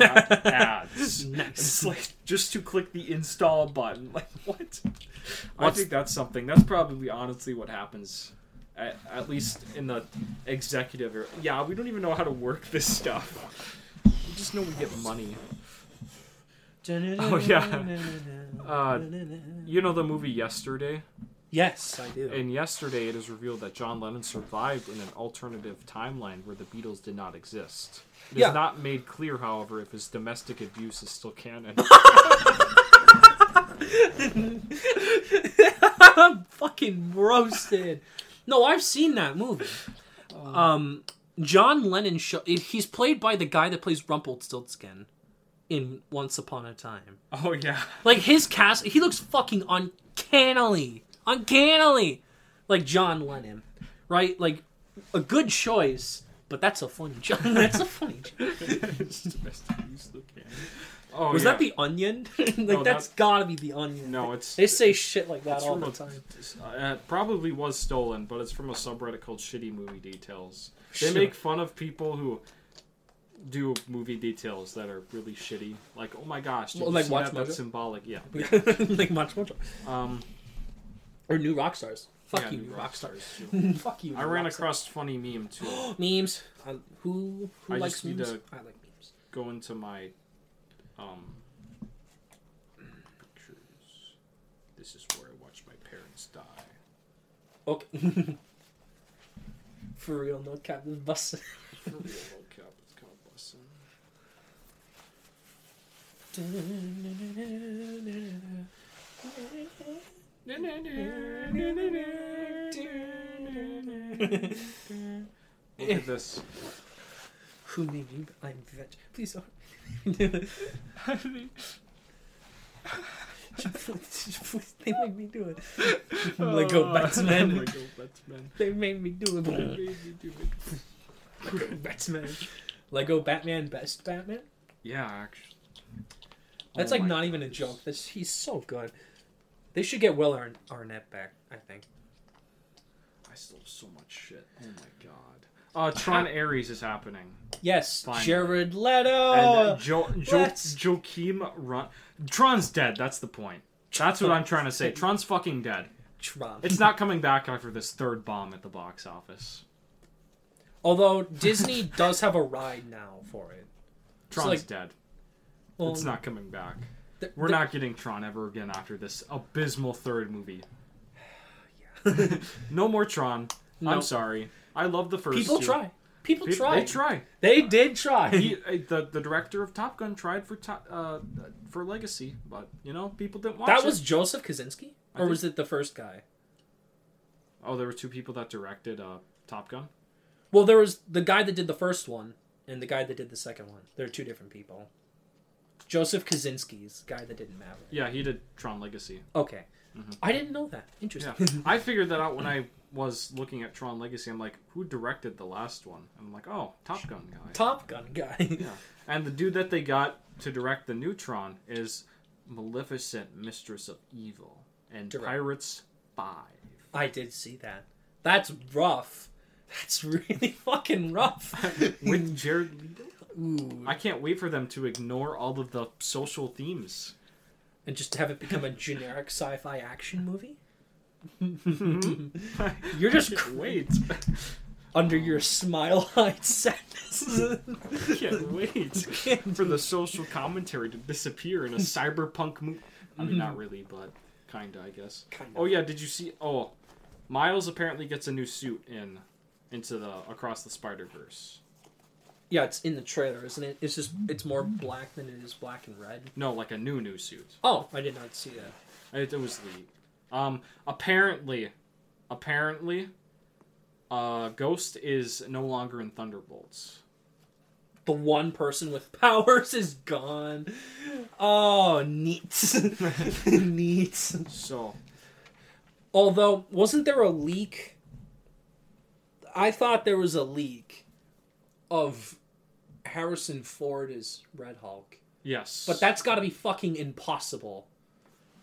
ads. Nice. It's like just to click the install button. Like what? I What's- think that's something. That's probably honestly what happens. At, at least in the executive area. Yeah, we don't even know how to work this stuff. We just know we get money. Oh, yeah. Uh, You know the movie Yesterday? yes, I do. In Yesterday, it is revealed that John Lennon survived in an alternative timeline where the Beatles did not exist. It is Yeah. not made clear, however, if his domestic abuse is still canon. I'm fucking roasted. No, I've seen that movie. Um, John Lennon show. He's played by the guy that plays Rumpelstiltskin in Once Upon a Time. oh yeah. Like his cast, he looks fucking uncannily, uncannily like John Lennon, right? Like a good choice, but that's a funny joke. That's a funny joke. domestic abuse still canon. Oh, Was yeah. that the Onion? like No, that's that- gotta be the Onion. No, it's They say shit like that all the a- time. Uh, it probably was stolen, but it's from a subreddit called Shitty Movie Details. They Sure. make fun of people who do movie details that are really shitty. Like, oh my gosh, Well, like Watch that? That's symbolic. Yeah. like much more. Um, Or new rock stars. Fuck yeah, you, New Rock stars. Fuck you. I ran across funny meme too. memes. I, who who I likes just need memes? to- I like memes. Go into my um pictures. This is where I watched my parents die. Okay. For real, no cap this bus. For real, no cap, it's kind of busting. Look at this. Who made you? I'm veg. Please don't. Oh. do it. they made me do it. Lego Batman. Lego Batman. They made me do it. Lego Batman. Lego Batman, best Batman. Yeah, actually. That's Oh like not even a joke. That's he's so good. They should get Will Arn- Arnett back. I think. I still have so much shit. Oh my god. Uh, Tron Ares is happening. Yes, Finally. Jared Leto. And uh, jo- jo- let's- Joachim Rønning. Tron's dead. That's the point. That's what I'm trying to say. Tron's fucking dead. Tron. It's not coming back after this third bomb at the box office. Although Disney does have a ride now for it. Tron's like- dead. Well, it's not coming back. Th- We're th- not getting Tron ever again after this abysmal third movie. no more Tron. No. I'm sorry. I love the first. People two. try. People Pe- try. They try. They did try. he, uh, the the director of Top Gun tried for top, uh, for Legacy, but you know people didn't watch that it. was Joseph Kosinski, or think- was it the first guy? Oh, there were two people that directed uh, Top Gun. Well, there was the guy that did the first one and the guy that did the second one. They're two different people. Joseph Kosinski's guy that didn't matter. Yeah, he did Tron Legacy. Okay, Mhm. I didn't know that. Yeah, Interesting. I figured that out when I was looking at Tron Legacy. I'm like, who directed the last one? And I'm like, oh, Top Gun guy. Top Gun guy. Yeah, and the dude that they got to direct the new Tron is Maleficent, Mistress of Evil, and Direct. Pirates Five. I did see that. That's rough. That's really fucking rough. with Jared Leto. Ooh. I can't wait for them to ignore all of the social themes. And just have it become a generic sci-fi action movie? You're just can't wait. under your smile-eyed sadness. can't wait for the social commentary to disappear in a cyberpunk movie. I mean, not mm-hmm. really, but kinda, I guess. Kinda. Oh yeah, did you see? Oh, Miles apparently gets a new suit in into the Across the Spider Verse. Yeah, it's in the trailer, isn't it? It's just it's more black than it is black and red. No, like a new new suit. Oh, I did not see that. It, it was leaked. Um, apparently, apparently, uh, Ghost is no longer in Thunderbolts. The one person with powers is gone. Oh, neat. neat. So Although, wasn't there a leak? I thought there was a leak of Harrison Ford is Red Hulk. yes, But that's got to be fucking impossible.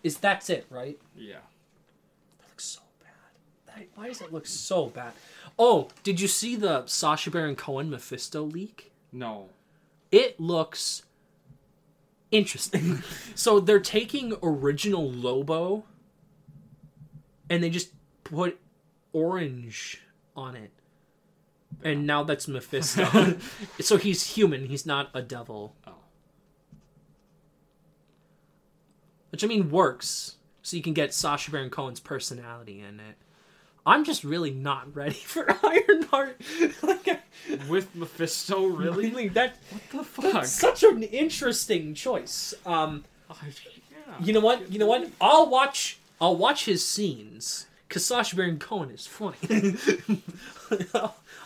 Is that's it, right? yeah. That looks so bad. That, why does it look so bad? Oh, did you see the Sacha Baron Cohen Mephisto leak? No, It looks interesting. so they're taking original Lobo and they just put orange on it. And now that's Mephisto. so he's human, he's not a devil. Oh. Which I mean works. So you can get Sacha Baron Cohen's personality in it. I'm just really not ready for Ironheart. like, I- with Mephisto, really? really, that what the fuck? that's such an interesting choice. Um, Oh, yeah. you know what? You know what? I'll watch. I'll watch his scenes because Sacha Baron Cohen is funny.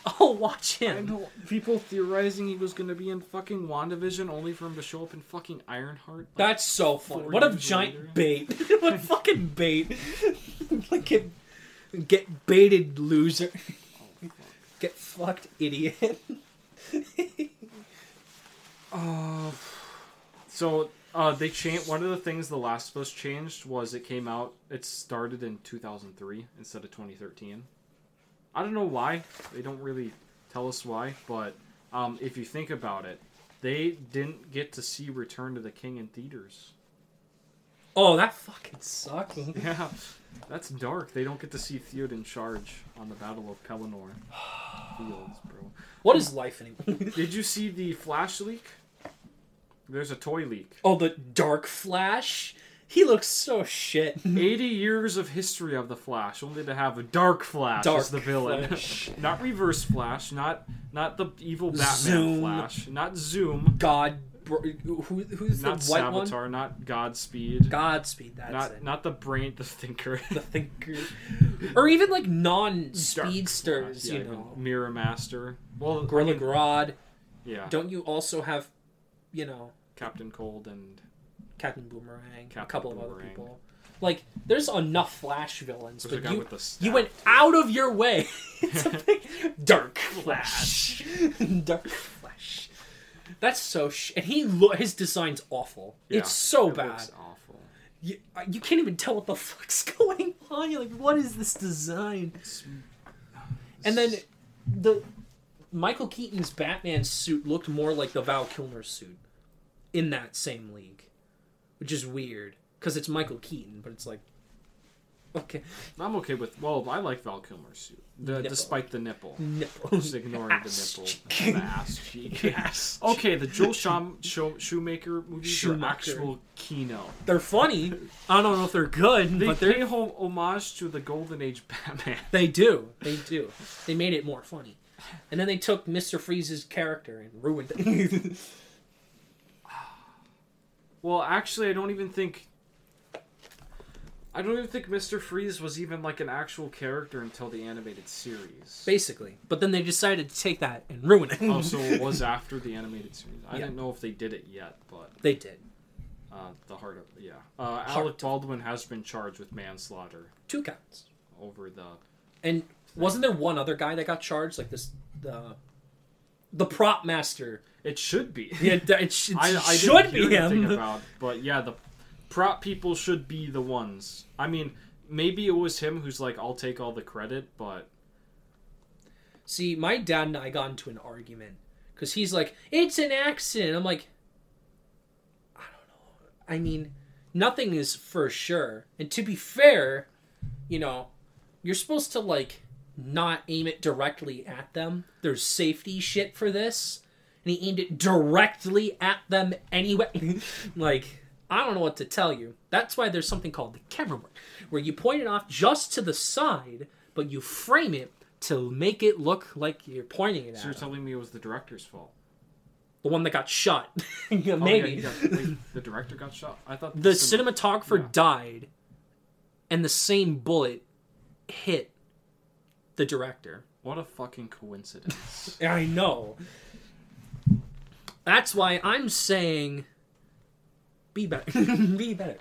I'll, I'll watch I him. know people theorizing he was gonna be in fucking WandaVision only for him to show up in fucking Ironheart. Like, That's so funny. What a giant later. bait! what fucking bait! like get get baited, loser. Get fucked, idiot. Uh, so uh, they changed. One of the things The Last of Us changed was it came out. It started in 2003 instead of 2013. I don't know why. They don't really tell us why. But um, if you think about it, they didn't get to see Return to the King in theaters. oh, that fucking sucks. Yeah, that's dark. They don't get to see Theoden charge on the Battle of Pelennor Fields, bro. What is life anymore? Did you see the Flash leak? There's a toy leak. oh, the Dark Flash. He looks so shit. 80 years of history of the Flash, only to have a Dark Flash Dark as the villain. Flash. not Reverse Flash, not not the evil Batman Zoom. Flash, not Zoom, God, bro, who, who's the not white one? Savitar, not Godspeed, Godspeed. That's not it. not the brain, the thinker. the thinker, or even like non-speedsters. Flash, you know, Mirror Master. Well, Gorilla I mean, Grodd. yeah, Don't you also have, you know, Captain Cold and Captain Boomerang, a Captain couple of other people? Like, there's enough Flash villains, there's a but guy you with the staff. you went out of your way. a big Dark Flash. Dark Flash. That's so sh. And he lo- his design's awful. Yeah, it's so it bad. looks awful. You, uh, you can't even tell what the fuck's going on. You're like, what is this design? And then the Michael Keaton's Batman suit looked more like the Val Kilmer suit in that same league, which is weird because it's Michael Keaton, but it's like, okay, I'm okay with. Well, I like Val Kilmer's suit, the, despite the nipple. nipple. Just ignoring the nipple, cheek. the ass cheek. Ass Okay, the Joel Shum, Show, Shoemaker movies Schumacher. are actual kino. They're funny. I don't know if they're good, They but they're home homage to the Golden Age Batman. they do. They do. They made it more funny. And then they took Mr. Freeze's character and ruined it. Well, actually, I don't even think. I don't even think Mister Freeze was even like an actual character until the animated series. Basically. But then they decided to take that and ruin it. oh, so it was after the animated series. I Yeah. didn't know if they did it yet, but they did. uh, the heart of yeah. Uh, Alec Baldwin has been charged with manslaughter Two counts. over the And wasn't there one other guy that got charged? Like this, the the prop master. It should be. Yeah, it, sh- it I, I should be him. about, but yeah, the prop people should be the ones. I mean, maybe it was him who's like, "I'll take all the credit," but See, my dad and I got into an argument because he's like, "It's an accident." I'm like, I don't know. I mean, nothing is for sure. And to be fair, you know, you're supposed to like not aim it directly at them. There's safety shit for this, and he aimed it directly at them anyway. like, I don't know what to tell you. That's why there's something called the camera work, where you point it off just to the side, but you frame it to make it look like you're pointing it So at you're him. telling me it was the director's fault? the one that got shot. Oh, yeah, Maybe got- wait, the director got shot. I thought the cin- cinematographer yeah. died, and the same bullet hit the director. What a fucking coincidence. I know. That's why I'm saying, be better. be better.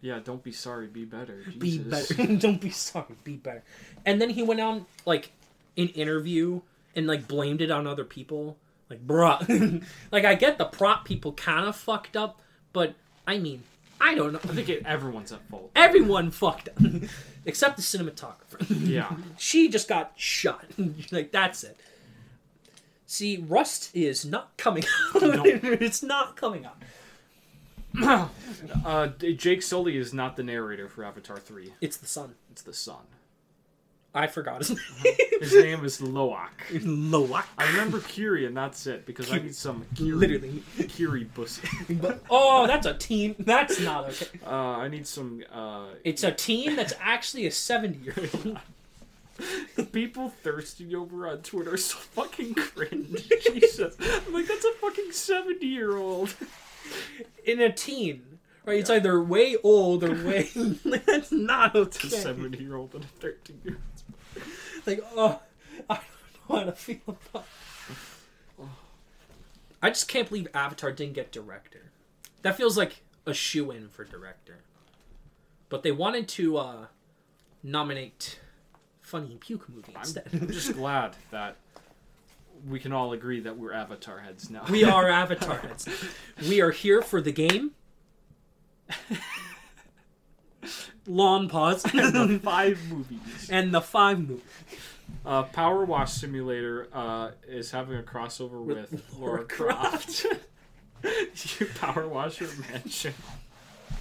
yeah, don't be sorry. Be better. Be better. Don't be sorry. Be better. And then he went on like an interview and like blamed it on other people. Like, bruh. like I get the prop people kind of fucked up, but I mean, I don't know. I think it, everyone's at fault. Everyone fucked up, except the cinematographer. Yeah. she just got shot. like that's it. See, Rust is not coming out. No. it's not coming out. Uh, Jake Sully is not the narrator for Avatar 3. It's the sun. It's the son. I forgot his name. His name is Loak. Loak. I remember Kiri, and that's it, because I need some Kiri, Literally. Kiri pussy. But, oh, that's a teen. That's not okay. Uh, I need some, uh... It's a teen that's actually a 70 year old. The people thirsting over on Twitter are so fucking cringe. Jesus. I'm like, that's a fucking 70 year old. In a teen. Right? It's either way old or way. that's not okay. A 70 year old and a 13 year old. Like, oh, I don't know how to feel about. I just can't believe Avatar didn't get director. That feels like a shoe in for director. But they wanted to uh, nominate Funny and Puke movie instead. I'm just glad that we can all agree that we're Avatar heads now. we are Avatar heads. We are here for the game. Long pause. And the five movies. and the five movie. Uh, Power Wash Simulator uh, is having a crossover with, With Lara Croft. you Power Wash your mansion.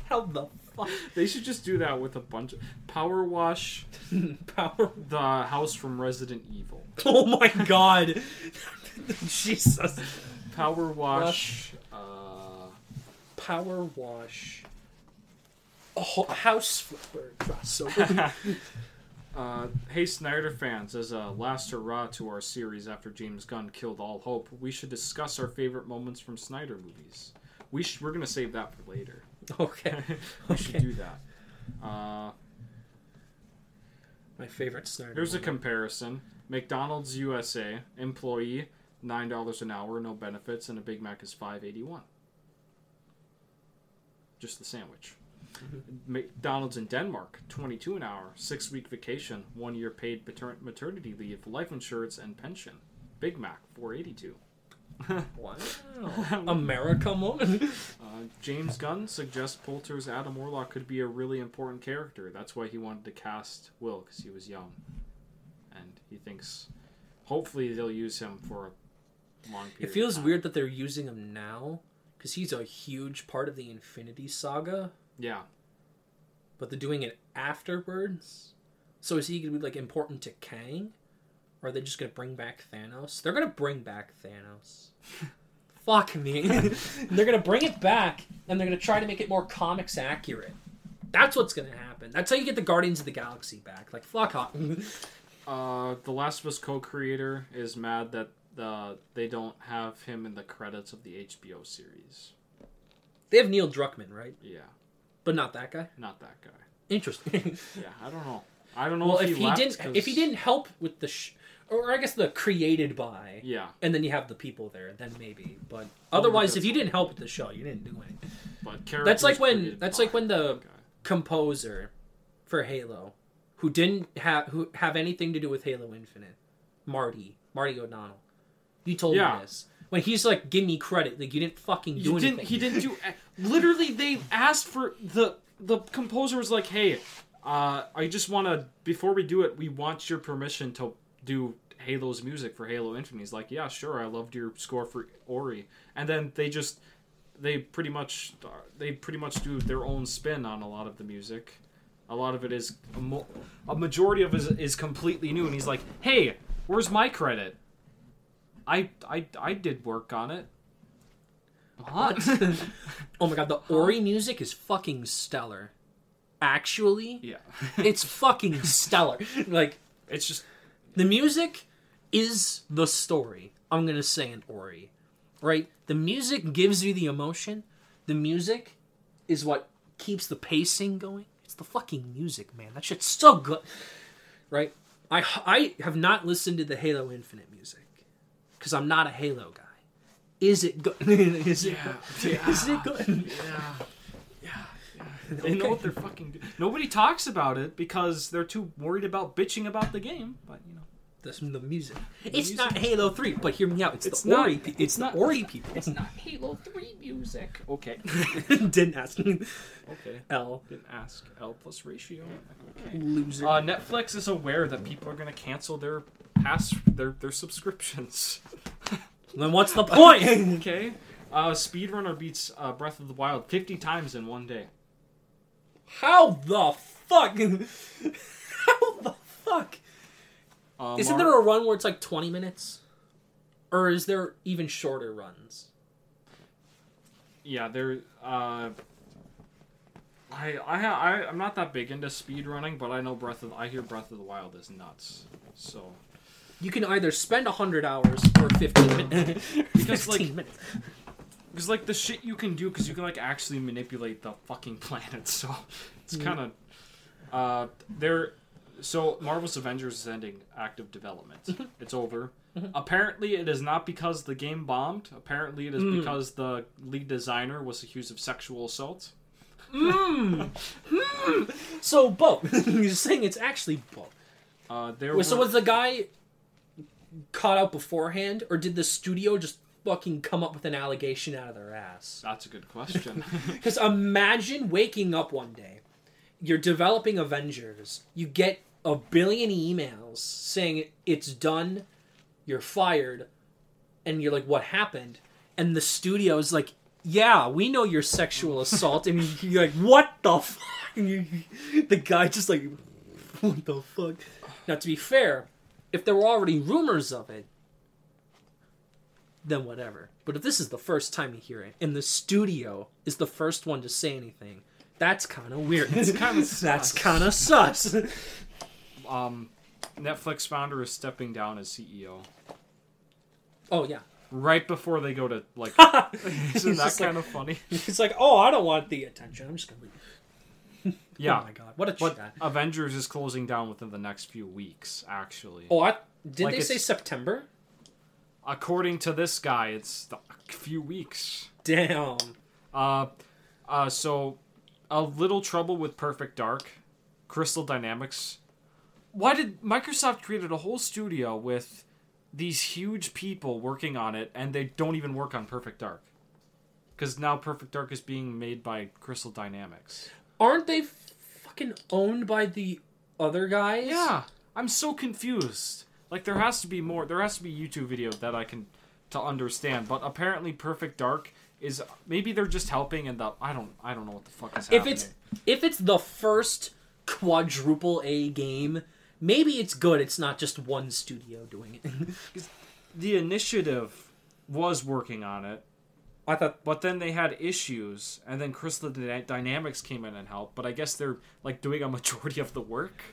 How the fuck? They should just do that with a bunch of Power Wash Power. the house from Resident Evil. Oh my god. Jesus. Power Wash. Uh, Power wash. Oh, house flipper crossover. uh, hey Snyder fans, as a last hurrah to our series after James Gunn killed all hope, we should discuss our favorite moments from Snyder movies. We sh- we're gonna save that for later. okay. we should Okay. do that. Uh, My favorite Snyder. Here's a comparison: McDonald's USA employee nine dollars an hour, no benefits, and a Big Mac is five eighty one. Just the sandwich. McDonald's in Denmark twenty two an hour, six week vacation, one year paid pater- maternity leave, life insurance, and pension. Big Mac four eighty two. Wow. America moment. Uh, James Gunn suggests Poulter's Adam Warlock could be a really important character. That's why he wanted to cast Will because he was young, and he thinks hopefully they'll use him for a long period. It feels weird that they're using him now because he's a huge part of the Infinity Saga, Yeah, but they're doing it afterwards. So is he gonna be like important to Kang, or are they just gonna bring back Thanos? They're gonna bring back Thanos. Fuck me. they're gonna bring it back, and they're gonna try to make it more comics accurate. That's what's gonna happen. That's how you get the Guardians of the Galaxy back. Like fuck off. uh, the Last of Us co-creator is mad that the they don't have him in the credits of the HBO series. they have Neil Druckmann, right? Yeah, But not that guy. not that guy. Interesting. Yeah, I don't know. I don't know well, if, if he, didn't, 'cause- if he didn't help with the, sh- or I guess the created by, yeah, and then you have the people there, then maybe. But otherwise, if you didn't help with the show, you didn't do anything. but characters That's like when that's by like when the composer for Halo, who didn't have who have anything to do with Halo Infinite, Marty Marty O'Donnell. You told Yeah. me this when he's like, "Give me credit," like you didn't fucking do You anything. didn't. He didn't do. Literally, they asked for the the composer was like, "Hey, uh, I just want to before we do it, we want your permission to do Halo's music for Halo Infinite. He's like, yeah, sure, I loved your score for Ori, and then they just they pretty much they pretty much do their own spin on a lot of the music. A lot of it is a, mo- a majority of it is, is completely new, and he's like, "Hey, where's my credit? I I I did work on it." What? oh my god, the Ori music is fucking stellar. Actually, yeah, it's fucking stellar. Like it's just the music is the story. I'm gonna say in Ori, right? The music gives you the emotion. The music is what keeps the pacing going. It's the fucking music, man. That shit's so good, right? I I have not listened to the Halo Infinite music because I'm not a Halo guy. Is it good? is Yeah, yeah. Is it good? yeah. They know what they're fucking. Do- Nobody talks about it because they're too worried about bitching about the game. But you know, That's the music. It's music- not Halo Three, but hear me out. It's, It's the not- Ori. pe- It's, it's the not- Ori people. it's not Halo Three music. Okay, Didn't ask me. okay. L Didn't ask. L plus ratio. Okay. loser. Uh, Netflix is aware that people are going to cancel their pass their their subscriptions. then what's the point? okay. Uh, Speedrunner beats uh, Breath of the Wild 50 times in one day. How the fuck? How the fuck? Uh, Isn't there a run where it's like 20 minutes? Or is there even shorter runs? Yeah, there. Uh, I I I I'm not that big into speed running, but I know Breath of I hear Breath of the Wild is nuts. So You can either spend 100 hours or 15 minutes. Because, 15 like- minutes. Because like the shit you can do because you can like actually manipulate the fucking planet. So it's kind of uh there. So Marvel's Avengers is ending active development. it's over. Apparently, it is not because the game bombed. Apparently, it is Mm. because the lead designer was accused of sexual assault. So both. You're saying it's actually both. Uh, there Wait, so were- was the guy caught out beforehand, or did the studio just fucking come up with an allegation out of their ass? That's a good question. Because imagine waking up one day, you're developing Avengers, you get a billion emails saying it's done, you're fired, and you're like, what happened? And the studio's like, yeah, we know your sexual assault, and you're like, what the fuck? And you, the guy just like, what the fuck? Now, to be fair, if there were already rumors of it, then whatever. But if this is the first time you hear it, and the studio is the first one to say anything, that's kind of weird. It's kinda that's kind of sus. um, Netflix founder is stepping down as CEO oh yeah, right before they go to like. Isn't that kind of funny? it's like, oh, I don't want the attention. I'm just gonna leave. Yeah, Oh my god, what a but chat. Avengers is closing down within the next few weeks. Actually, Oh, I, did Like they say September? According to this guy, it's a few weeks. Damn. Uh, uh, so a little trouble with Perfect Dark, Crystal Dynamics. Why did Microsoft created a whole studio with these huge people working on it, and they don't even work on Perfect Dark? Because now Perfect Dark is being made by Crystal Dynamics. Aren't they fucking owned by the other guys? Yeah, I'm so confused. Like there has to be more. There has to be YouTube video that I can to understand. But apparently, Perfect Dark is maybe they're just helping, and the I don't I don't know what the fuck is happening. If it's if it's the first quadruple A game, maybe it's good. It's not just one studio doing it. the initiative was working on it, I thought but then they had issues, and then Crystal Dynamics came in and helped. But I guess they're like doing a majority of the work.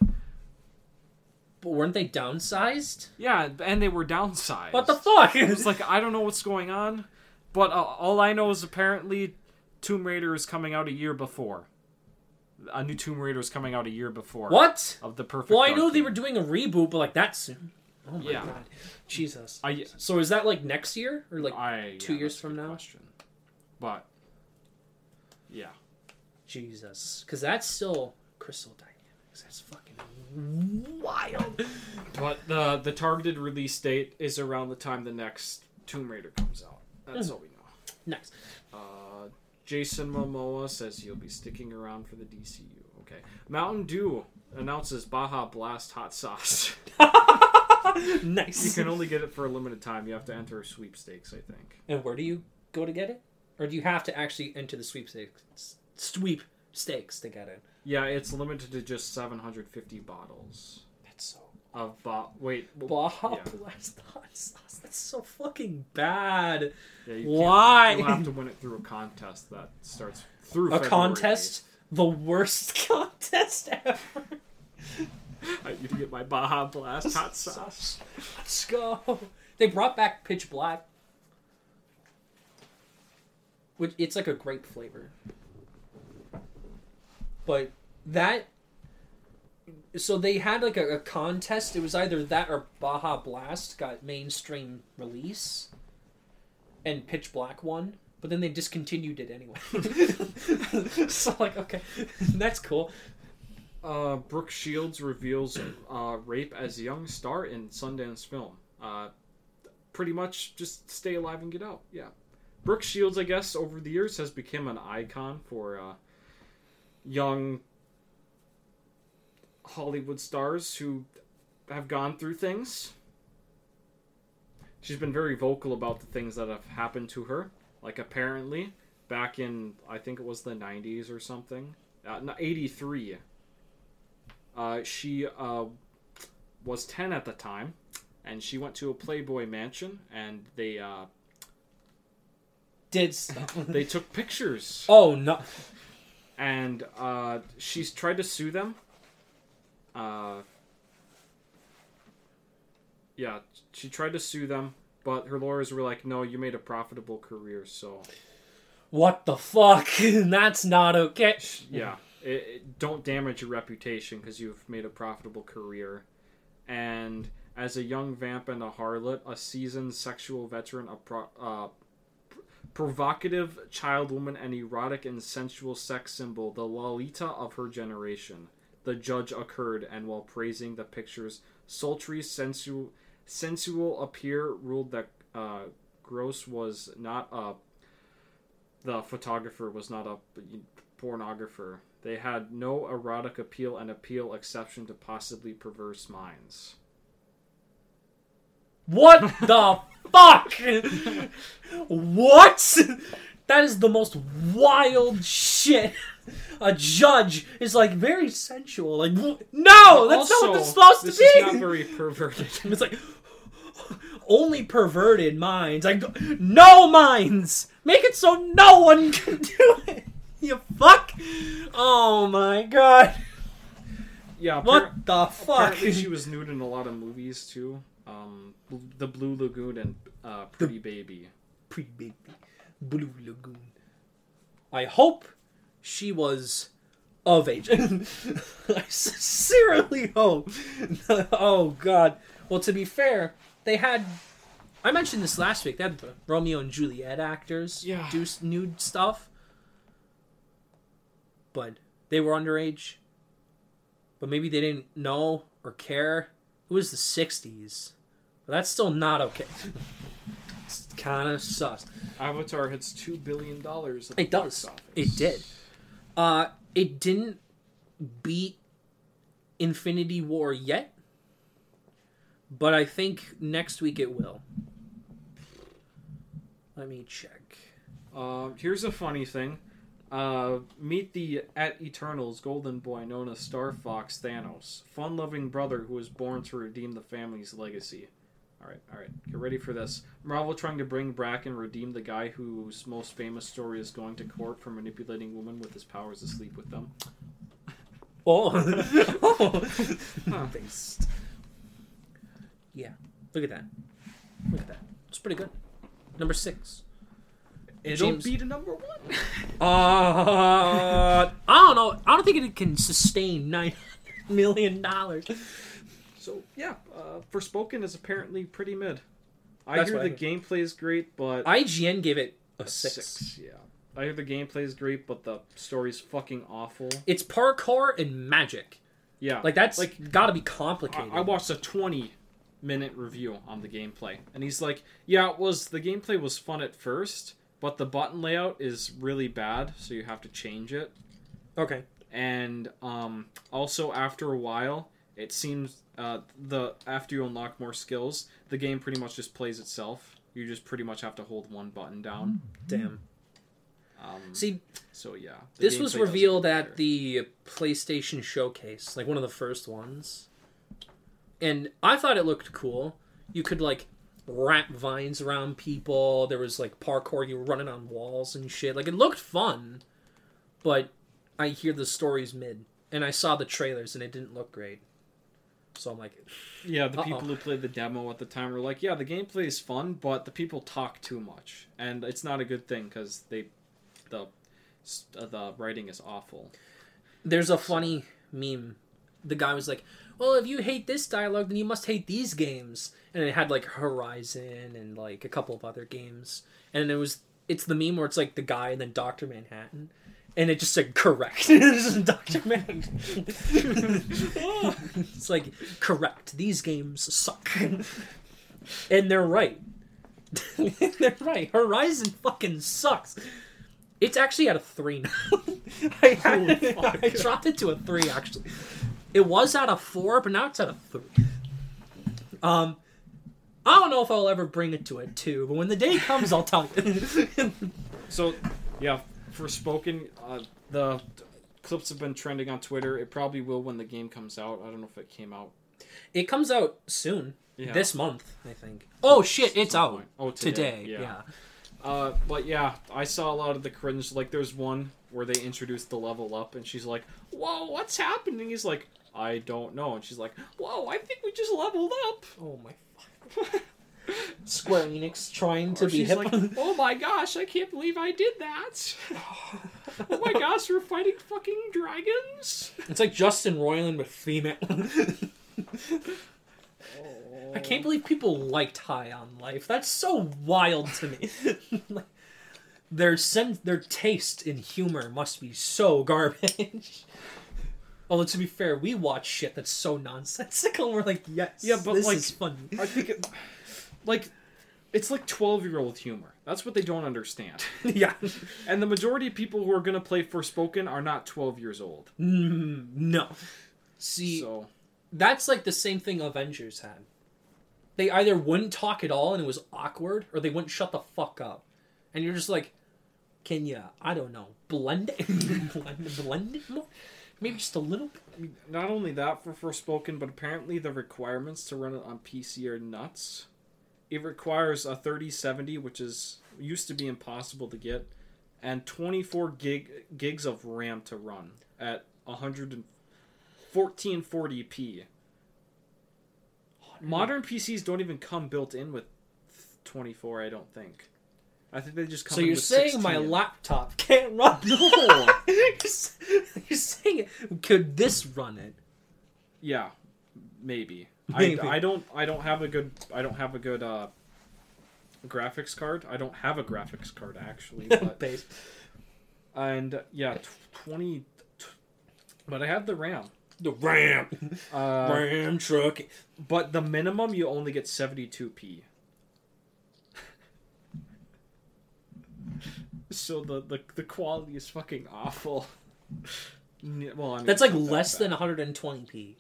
But weren't they downsized? Yeah, and they were downsized. What the fuck? It's like I don't know what's going on, but uh, all I know is apparently Tomb Raider is coming out a year before. A new Tomb Raider is coming out a year before. what? Of the perfect. Well, I Dark know they were doing a reboot, but like that soon. Oh my Yeah. god, Jesus. I, So is that like next year or like I two yeah, years from now? Question. But yeah, Jesus? Because that's still Crystal Dynamics. That's fucking wild. but the the targeted release date is around the time the next Tomb Raider comes out. That's Mhm. all we know. Next. Uh, Jason Momoa says he'll be sticking around for the DCU. Okay. Mountain Dew announces Baja Blast hot sauce. nice. You can only get it for a limited time. You have to enter sweepstakes, I think. And where do you go to get it? Or do you have to actually enter the sweepstakes sweep stakes to get it? Yeah, it's limited to just 750 bottles That's so of bo- wait. Baja yeah. Blast hot sauce. That's so fucking bad. Yeah, you Why? You'll have to win it through a contest that starts through A February contest? The worst contest ever. 8th. I need to get my Baja Blast hot sauce. Let's go. They brought back Pitch Black. Which it's like a grape flavor. But that so they had like a, a contest. It was either that or Baja Blast got mainstream release, and Pitch Black won. But then they discontinued it anyway. so like, okay, that's cool. Uh, Brooke Shields reveals uh, rape as young star in Sundance film. Uh, pretty much just stay alive and get out. Yeah. Brooke Shields, I guess, over the years has become an icon for uh, young Hollywood stars who have gone through things. She's been very vocal about the things that have happened to her. Like, apparently, back in, I think it was the 90s or something, uh, 83, uh, she uh, was 10 at the time, and she went to a Playboy mansion, and they uh, Did stuff. they took pictures, oh no. And uh, she's tried to sue them. Uh, yeah, she tried to sue them, but her lawyers were like, "No, you made a profitable career, so What the fuck? That's not okay. yeah, it, it- don't damage your reputation because you've made a profitable career. And as a young vamp and a harlot, a seasoned sexual veteran, a pro, uh, provocative child woman, and erotic and sensual sex symbol, the Lolita of her generation, the judge occurred, and while praising the picture's sultry, sensual, sensual appear, ruled that uh, Gross was not a the photographer was not a pornographer. They had no erotic appeal and appeal exception to possibly perverse minds. What the fuck? what? That is the most wild shit. A judge is like very sensual. Like, no, that's not what this is supposed this to is be. not very perverted. It's like only perverted minds. Like no minds. Make it so no one can do it. You fuck. Oh my god. yeah, What the fuck? apparently she was nude in a lot of movies too. Um, Bl- the Blue Lagoon and uh, Pretty Baby. Pretty baby. Blue Lagoon. I hope she was of age. I sincerely hope. oh god. Well, to be fair, they had. I mentioned this last week. They had the Romeo and Juliet actors Yeah. do nude stuff, but they were underage. But maybe they didn't know or care. It was the '60s, but that's still not okay. it's kind of sus. Avatar hits two billion dollars. It does. It did. Uh, it didn't beat Infinity War yet, but I think next week it will. Let me check. Uh, here's a funny thing. Uh, meet the at Eternals golden boy known as Star Fox Thanos, fun-loving brother who was born to redeem the family's legacy. All right, all right, get ready for this. Marvel trying to bring back and redeem the guy whose most famous story is going to court for manipulating women with his powers to sleep with them. Oh, Huh. Yeah, look at that. Look at that. It's pretty good. Number six. It'll James- beat a number one. Uh, I don't know. I don't think it can sustain nine million dollars. So yeah, uh, Forspoken is apparently pretty mid. I That's hear what I the gameplay is great, but IGN gave it a six. Yeah, I hear the gameplay is great, but the story's fucking awful. It's parkour and magic. Yeah, Like that's Like, like got to be I, complicated. I watched a twenty minute review on the gameplay, and he's like, "Yeah, it was the gameplay was fun at first, but the button layout is really bad, so you have to change it." okay. And um, also after a while, it seems uh, the after you unlock more skills, the game pretty much just plays itself. You just pretty much have to hold one button down. Damn. Um, See, so yeah, this was revealed at the PlayStation Showcase, like one of the first ones. And I thought it looked cool. You could like wrap vines around people. There was like parkour. You were running on walls and shit. Like it looked fun, but I hear the story's mid, and I saw the trailers and it didn't look great. So I'm like, Yeah, the Uh-oh. people who played the demo at the time were like, "Yeah, the gameplay is fun, but the people talk too much, and it's not a good thing because they, the, uh, the writing is awful." There's a funny meme. The guy was like, "Well, if you hate this dialogue, then you must hate these games." And it had like Horizon and like a couple of other games. And it was it's the meme where it's like the guy and then Doctor Manhattan, and it just said correct. Doctor Manhattan. it's like correct. These games suck, and they're right. they're right. Horizon fucking sucks. It's actually at a three now. I, Holy fuck. I dropped it to a three actually. It was at a four, but now it's at a three. Um, I don't know if I'll ever bring it to a two, but when the day comes, I'll tell you. So, yeah, Forspoken, uh, the clips have been trending on Twitter. It probably will when the game comes out. I don't know if it came out. it comes out soon. Yeah. This month, I think. Oh shit, it's out point. Oh, today. today, Yeah. yeah. Uh, but yeah, I saw a lot of the cringe. Like, there's one where they introduced the level up, and she's like, "Whoa, what's happening?" He's like, "I don't know," and she's like, "Whoa, I think we just leveled up." Oh my. Square Enix trying to Or be hip. like, "Oh my gosh, I can't believe I did that." oh my gosh, we're fighting fucking dragons. it's like Justin Roiland with female. I can't believe people liked High on Life. That's so wild to me. Like, their sen- their taste in humor must be so garbage. Although to be fair, we watch shit that's so nonsensical. and We're like, yes, Yeah, but, this like, is funny. I think it, like, it's like twelve-year-old humor. That's what they don't understand. yeah, And the majority of people who are gonna play Forspoken are not twelve years old. Mm, no. See, So that's like the same thing Avengers had. They either wouldn't talk at all and it was awkward, or they wouldn't shut the fuck up. And you're just like, can you, I don't know, blend it? blend, blend it more? Maybe just a little bit? Not only that for Forspoken, but apparently the requirements to run it on PC are nuts. It requires a 3070, which is used to be impossible to get, and 24 gig gigs of RAM to run at 11440p. Modern PCs don't even come built in with 24, I don't think. I think they just come So you're saying my laptop can't run? No. you're saying. Could this run it? Yeah, maybe. I, I don't I don't have a good I don't have a good uh graphics card. I don't have a graphics card actually, but Base. and yeah, tw- 20 t- but I have the RAM. The RAM. Uh, RAM truck. but the minimum you only get 72p. so the, the the quality is fucking awful. Well, I mean, That's like that less than 120p.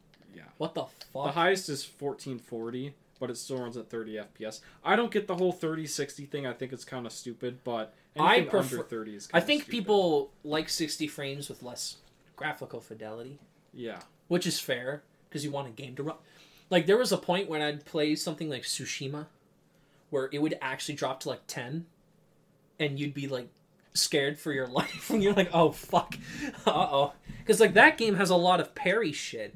What the fuck? The highest is 1440, but it still runs at 30 FPS. I don't get the whole 3060 thing. I think it's kind of stupid, but I prefer- under 30 is I think stupid. people like 60 frames with less graphical fidelity, Yeah. which is fair because you want a game to run. Like there was a point when I'd play something like Tsushima, where it would actually drop to like 10, and you'd be like scared for your life, and you're like, oh fuck, uh oh, because like that game has a lot of parry shit.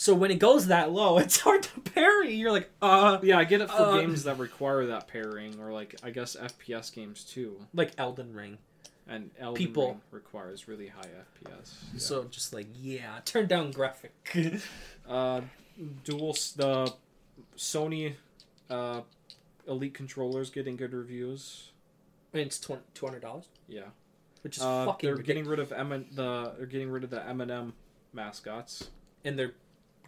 So when it goes that low, it's hard to parry. You're like, uh, Yeah, I get it for Uh, games that require that pairing, or like, I guess FPS games too. like Elden Ring. And Elden People- Ring requires really high FPS. Yeah. So just like, yeah, turn down graphic. Uh, dual the Sony uh, Elite controllers getting good reviews. And it's two hundred dollars, Yeah. which is Uh, fucking. they're getting rid of M- the they're getting rid of the M&M mascots. and they're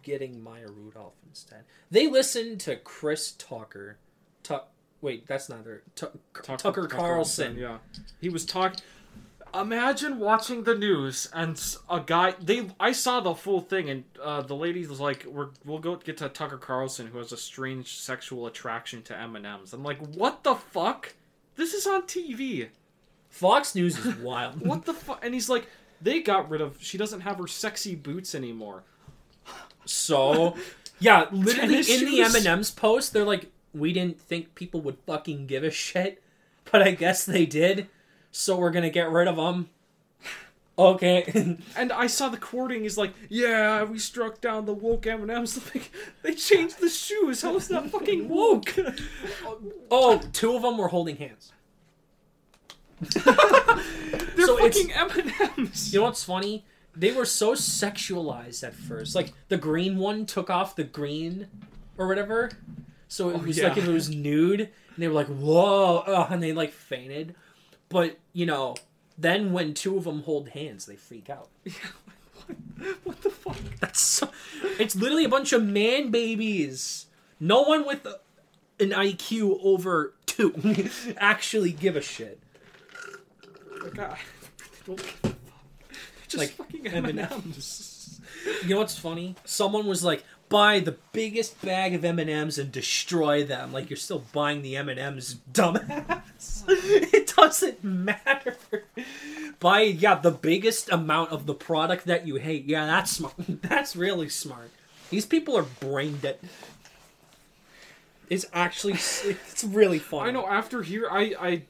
getting Maya Rudolph instead. They listened to Chris Tucker. Tu- wait, that's not their Tu- Tucker, Tucker Carlson. Yeah, he was talking. Imagine watching the news and a guy. They I saw the full thing and uh, the lady was like, "We're we'll go get to Tucker Carlson who has a strange sexual attraction to M and M's." I'm like, "What the fuck? This is on TV. Fox News is wild. What the fuck?" And he's like, "They got rid of. She doesn't have her sexy boots anymore." So, yeah, literally Tennis in the? M&M's post, they're like, we didn't think people would fucking give a shit, but I guess they did. So we're gonna get rid of them. Okay. And I saw the quoting. He's like, "Yeah, we struck down the woke M and M's. Like, they changed the shoes. How is that fucking woke?" oh, two of them were holding hands. They're So fucking M and M's. You know what's funny? They were so sexualized at first. Like the green one took off the green or whatever, so it Oh, was yeah. like it was nude, and they were like, "Whoa!" ugh, and they like fainted. But you know, then when two of them hold hands, they freak out. What the fuck? That's so, it's literally a bunch of man babies. No one with a, an IQ over two actually give a shit. Oh like, I don't give a fuck. Just Like fucking M&Ms. You know what's funny? Someone was like, "Buy the biggest bag of M and destroy them." Like you're still buying the M and M's, dumbass. it doesn't matter. Buy yeah the biggest amount of the product that you hate. Yeah, that's smart. that's really smart. These people are brain dead. It's actually it's really fun. I know. After here, I I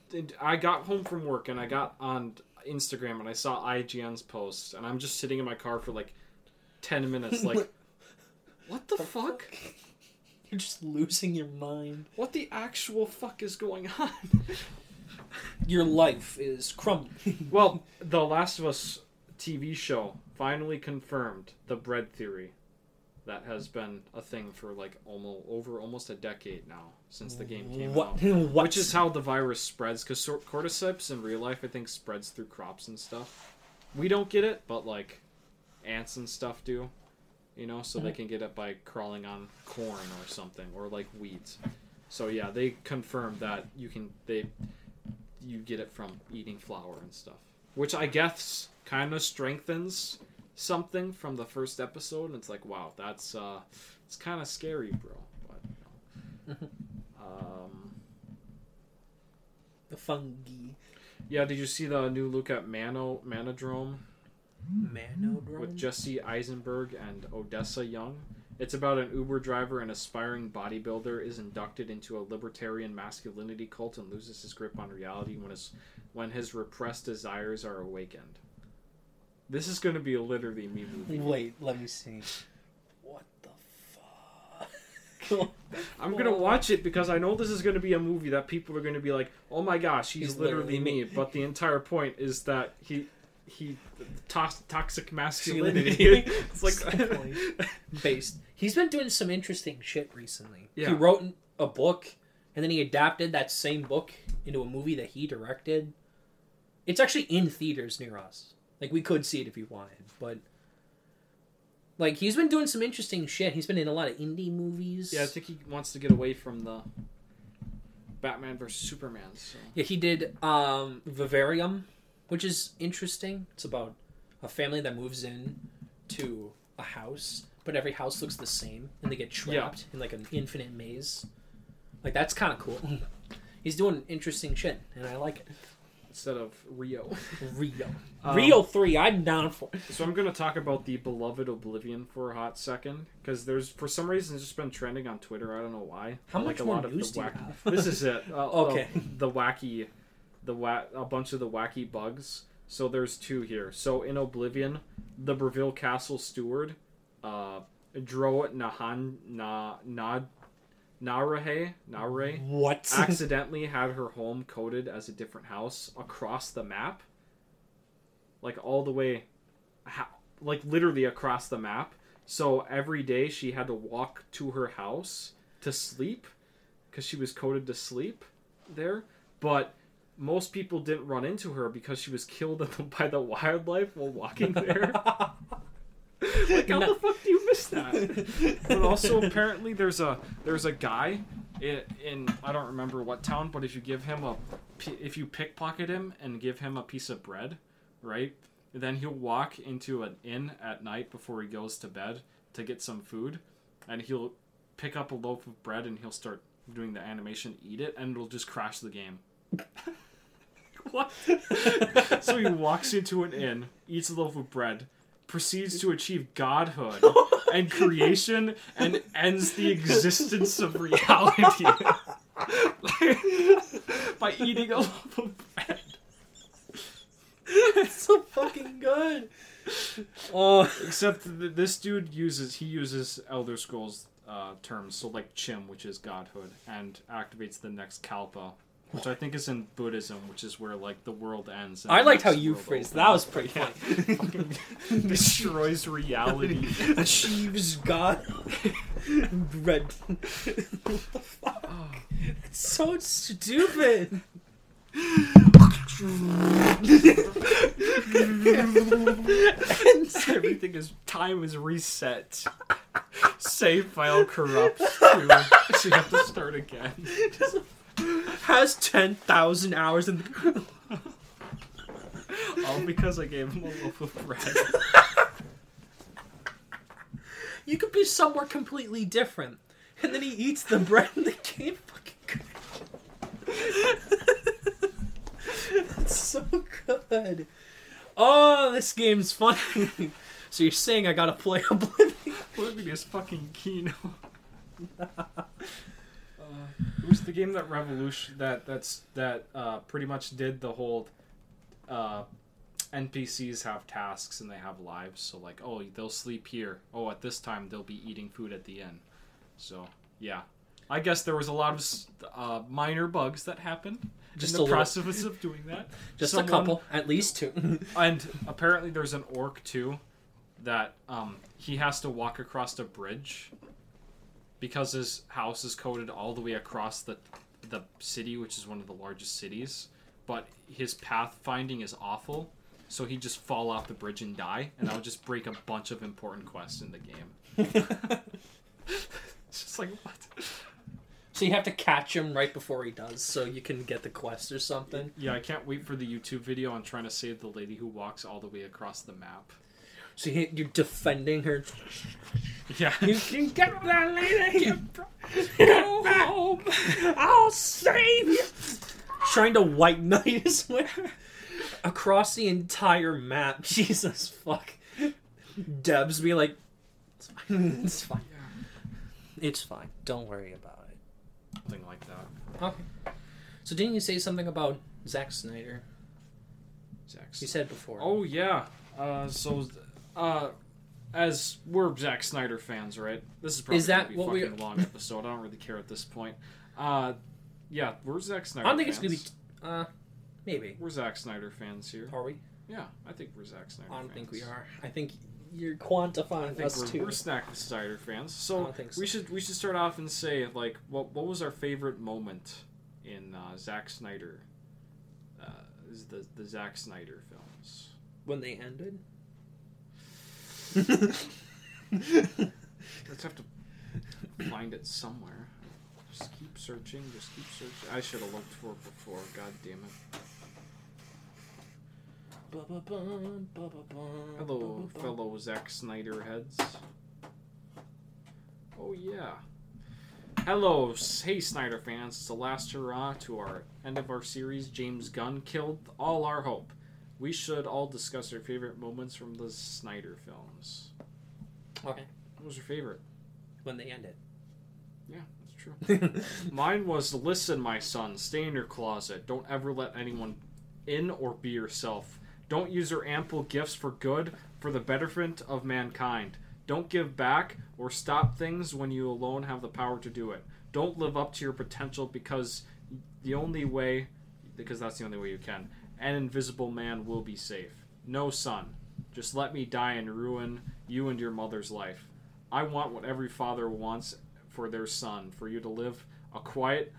I got home from work and I got on Instagram and I saw IGN's post and I'm just sitting in my car for like ten minutes. Like, what the fuck? You're just losing your mind. What the actual fuck is going on? Your life is crumbling. well, The Last of Us TV show finally confirmed the bread theory that has been a thing for like almost over almost a decade now since the game came what? out. What? Which is how the virus spreads, because cordyceps in real life, I think, spreads through crops and stuff. We don't get it, but like ants and stuff do, you know, so they mm-hmm. can get it by crawling on corn or something, or like weeds. So yeah, they confirmed that you can they you get it from eating flour and stuff, which I guess kind of strengthens something from the first episode. And it's like, wow, that's uh, it's kind of scary, bro. But um. the fungi. Yeah, did you see the new look at Mano Manodrome Manodrome. with Jesse Eisenberg and Odessa Young? It's about an Uber driver and aspiring bodybuilder is inducted into a libertarian masculinity cult and loses his grip on reality when his when his repressed desires are awakened. This is going to be a literally me movie. Wait, let me see. What the fuck? I'm going to watch it because I know this is going to be a movie that people are going to be like, "Oh my gosh, he's, He's literally, literally me." But the entire point is that he he to- toxic masculinity. Masculinity. it's like Based. He's been doing some interesting shit recently. Yeah. He wrote a book, and then he adapted that same book into a movie that he directed. It's actually in theaters near us. Like we could see it if you wanted, but like he's been doing some interesting shit. He's been in a lot of indie movies. Yeah, I think he wants to get away from the Batman versus Superman. So Yeah, he did um, Vivarium, which is interesting. It's about a family that moves in to a house, but every house looks the same, and they get trapped in like an infinite maze. Like that's kind of cool. He's doing interesting shit, and I like it. Instead of Rio, Rio, Um, Rio three, I'm down for. so I'm gonna talk about the beloved Oblivion for a hot second because there's for some reason it's just been trending on Twitter. I don't know why. How like much a more lot of news the do you have? this is it. Uh, Okay. uh, the wacky, the wa- a bunch of the wacky bugs. So there's two here. So in Oblivion, the Bravil Castle steward, uh, Dro Nahan Na Na Narahe Narahe What? accidentally had her home coded as a different house across the map like all the way like literally across the map so every day she had to walk to her house to sleep because she was coded to sleep there but most people didn't run into her because she was killed by the wildlife while walking there like how No. the fuck do you miss that but also apparently there's a there's a guy in, in I don't remember what town, but if you give him a if you pickpocket him and give him a piece of bread, right? Then he'll walk into an inn at night before he goes to bed to get some food, and he'll pick up a loaf of bread and he'll start doing the animation, eat it, and it'll just crash the game. what? so he walks into an inn, eats a loaf of bread, proceeds to achieve godhood and creation, and ends the existence of reality by eating a loaf of bread. It's so fucking good. Oh, Except th- this dude uses he uses Elder Scrolls uh, terms, so like Chim, which is godhood, and activates the next Kalpa, which I think is in Buddhism, which is where like the world ends. and I liked how you phrased. That was pretty funny. destroys reality. Achieves God. Red. what the fuck? It's so stupid. Everything is time is reset. Save file corrupts too, so you have to start again. Has 10,000 hours in the. All because I gave him a loaf of bread. You could be somewhere completely different. And then he eats the bread and the game fucking. That's so good. Oh, this game's funny. so you're saying I gotta play Oblivion? Oblivion is fucking Kino. It was the game that revolution that that's that uh, pretty much did the whole uh, NPCs have tasks and they have lives. So like, oh, they'll sleep here. Oh, at this time they'll be eating food at the inn. So yeah, I guess there was a lot of uh, minor bugs that happened Just in the little. process of doing that. Just a couple, at least two. And apparently, there's an orc too that um, he has to walk across a bridge because his house is coded all the way across the the city, which is one of the largest cities. But his pathfinding is awful, so he'd just fall off the bridge and die, and that would just break a bunch of important quests in the game. it's just like what? so you have to catch him right before he does, so you can get the quest or something. Yeah, I can't wait for the YouTube video on trying to save the lady who walks all the way across the map. So you- you're defending her. Yeah. You can get that lady. Go home. I'll save you. Trying to white knight his way across the entire map. Jesus fuck. Debs be like, it's fine. It's fine. It's fine. Don't worry about it. Something like that. Okay. So didn't you say something about Zack Snyder? Zack You said before. Oh yeah. Uh, so, uh, as we're Zack Snyder fans, right? This is probably Is that gonna be we- fucking long episode. I don't really care at this point. Uh, yeah, we're Zack Snyder. I don't think it's gonna be. Uh, maybe. We're Zack Snyder fans here. Are we? Yeah, I think we're Zack Snyder. I don't fans. think we are. I think you're I quantifying think us we're, too. we're Snack Snyder fans. I So, don't think so. we should we should start off and say like what what was our favorite moment in uh, Zack Snyder, uh, is the the Zack Snyder films. when they ended. Let's have to find it somewhere. Just keep searching. Just keep searching. I should have looked for it before. God damn it. Hello, fellow Zack Snyder heads. Oh yeah. Hello, hey Snyder fans. It's the last hurrah to our end of our series. James Gunn killed all our hope. We should all discuss our favorite moments from the Snyder films. Okay. What was your favorite? When they ended. Yeah, that's true. Mine was listen, my son, stay in your closet. Don't ever let anyone in or be yourself. Don't use your ample gifts for good, for the betterment of mankind. Don't give back or stop things when you alone have the power to do it. Don't live up to your potential because the only way, because that's the only way you can. An invisible man will be safe. No, son. Just let me die and ruin you and your mother's life. I want what every father wants for their son, for you to live a quiet,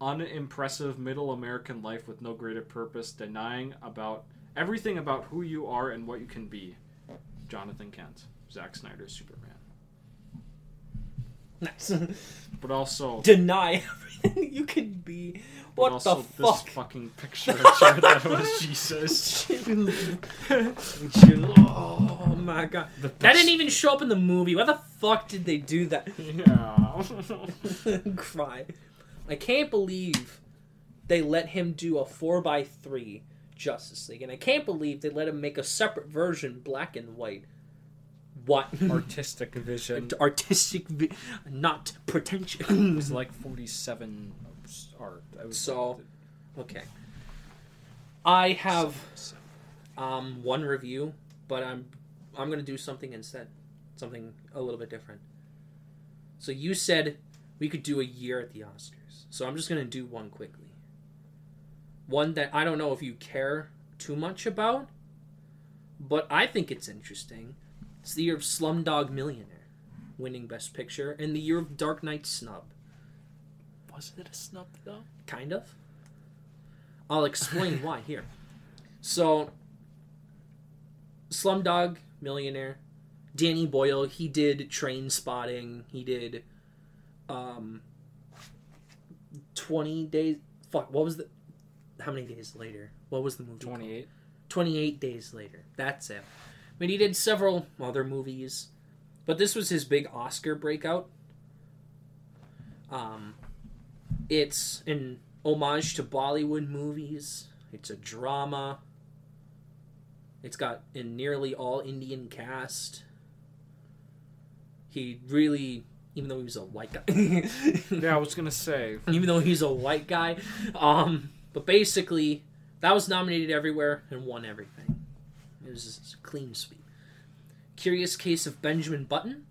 unimpressive middle American life with no greater purpose, denying about everything about who you are and what you can be. Jonathan Kent, Zack Snyder's Superman. Nice. But also, Deny everything you can be. What also, the this fuck? fucking picture showed that was Jesus. oh my god. That didn't even show up in the movie. Why the fuck did they do that? Yeah. Cry. I can't believe they let him do a 4x3 Justice League. And I can't believe they let him make a separate version, black and white. What? Artistic vision. Artistic, vi- not It pretentious. was like 47 art. I was So- okay. I have um, one review, but I'm I'm gonna do something instead, something a little bit different. So you said we could do a year at the Oscars, so I'm just gonna do one quickly. One that I don't know if you care too much about, but I think it's interesting. It's the year of Slumdog Millionaire, winning Best Picture, and the year of Dark Knight snub. Was it a snub though? Kind of. I'll explain why here. So, Slumdog Millionaire, Danny Boyle, he did Trainspotting. He did, um, twenty days. Fuck, what was the? How many days later? What was the movie? 28. 28 days later. That's it. I mean, he did several other movies, but this was his big Oscar breakout. Um, it's an homage to Bollywood movies. It's a drama. It's got a nearly all Indian cast. He really, even though he was a white guy, Yeah, I was gonna say. even though he's a white guy. Um, but basically, that was nominated everywhere and won everything. It was a clean sweep. Curious Case of Benjamin Button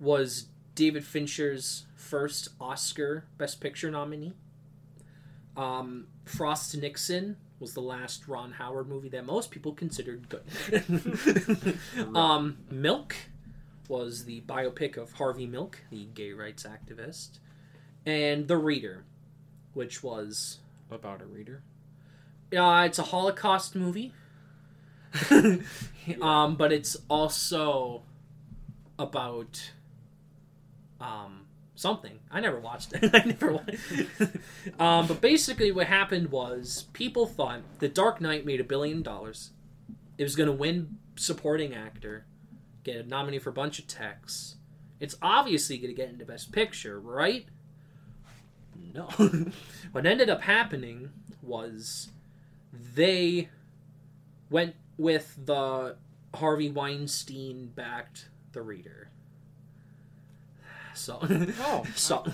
was David Fincher's first Oscar Best Picture nominee. Um, Frost Nixon was the last Ron Howard movie that most people considered good. um, Milk was the biopic of Harvey Milk, the gay rights activist and The Reader, which was About a reader. uh, it's a Holocaust movie, um, but it's also about um, something. I never watched it. I never watched. um, but basically, what happened was people thought The Dark Knight made a billion dollars. It was going to win supporting actor, get a nominee for a bunch of texts. It's obviously going to get into Best Picture, right? No. what ended up happening was they went with the Harvey Weinstein backed The Reader. So, Oh, so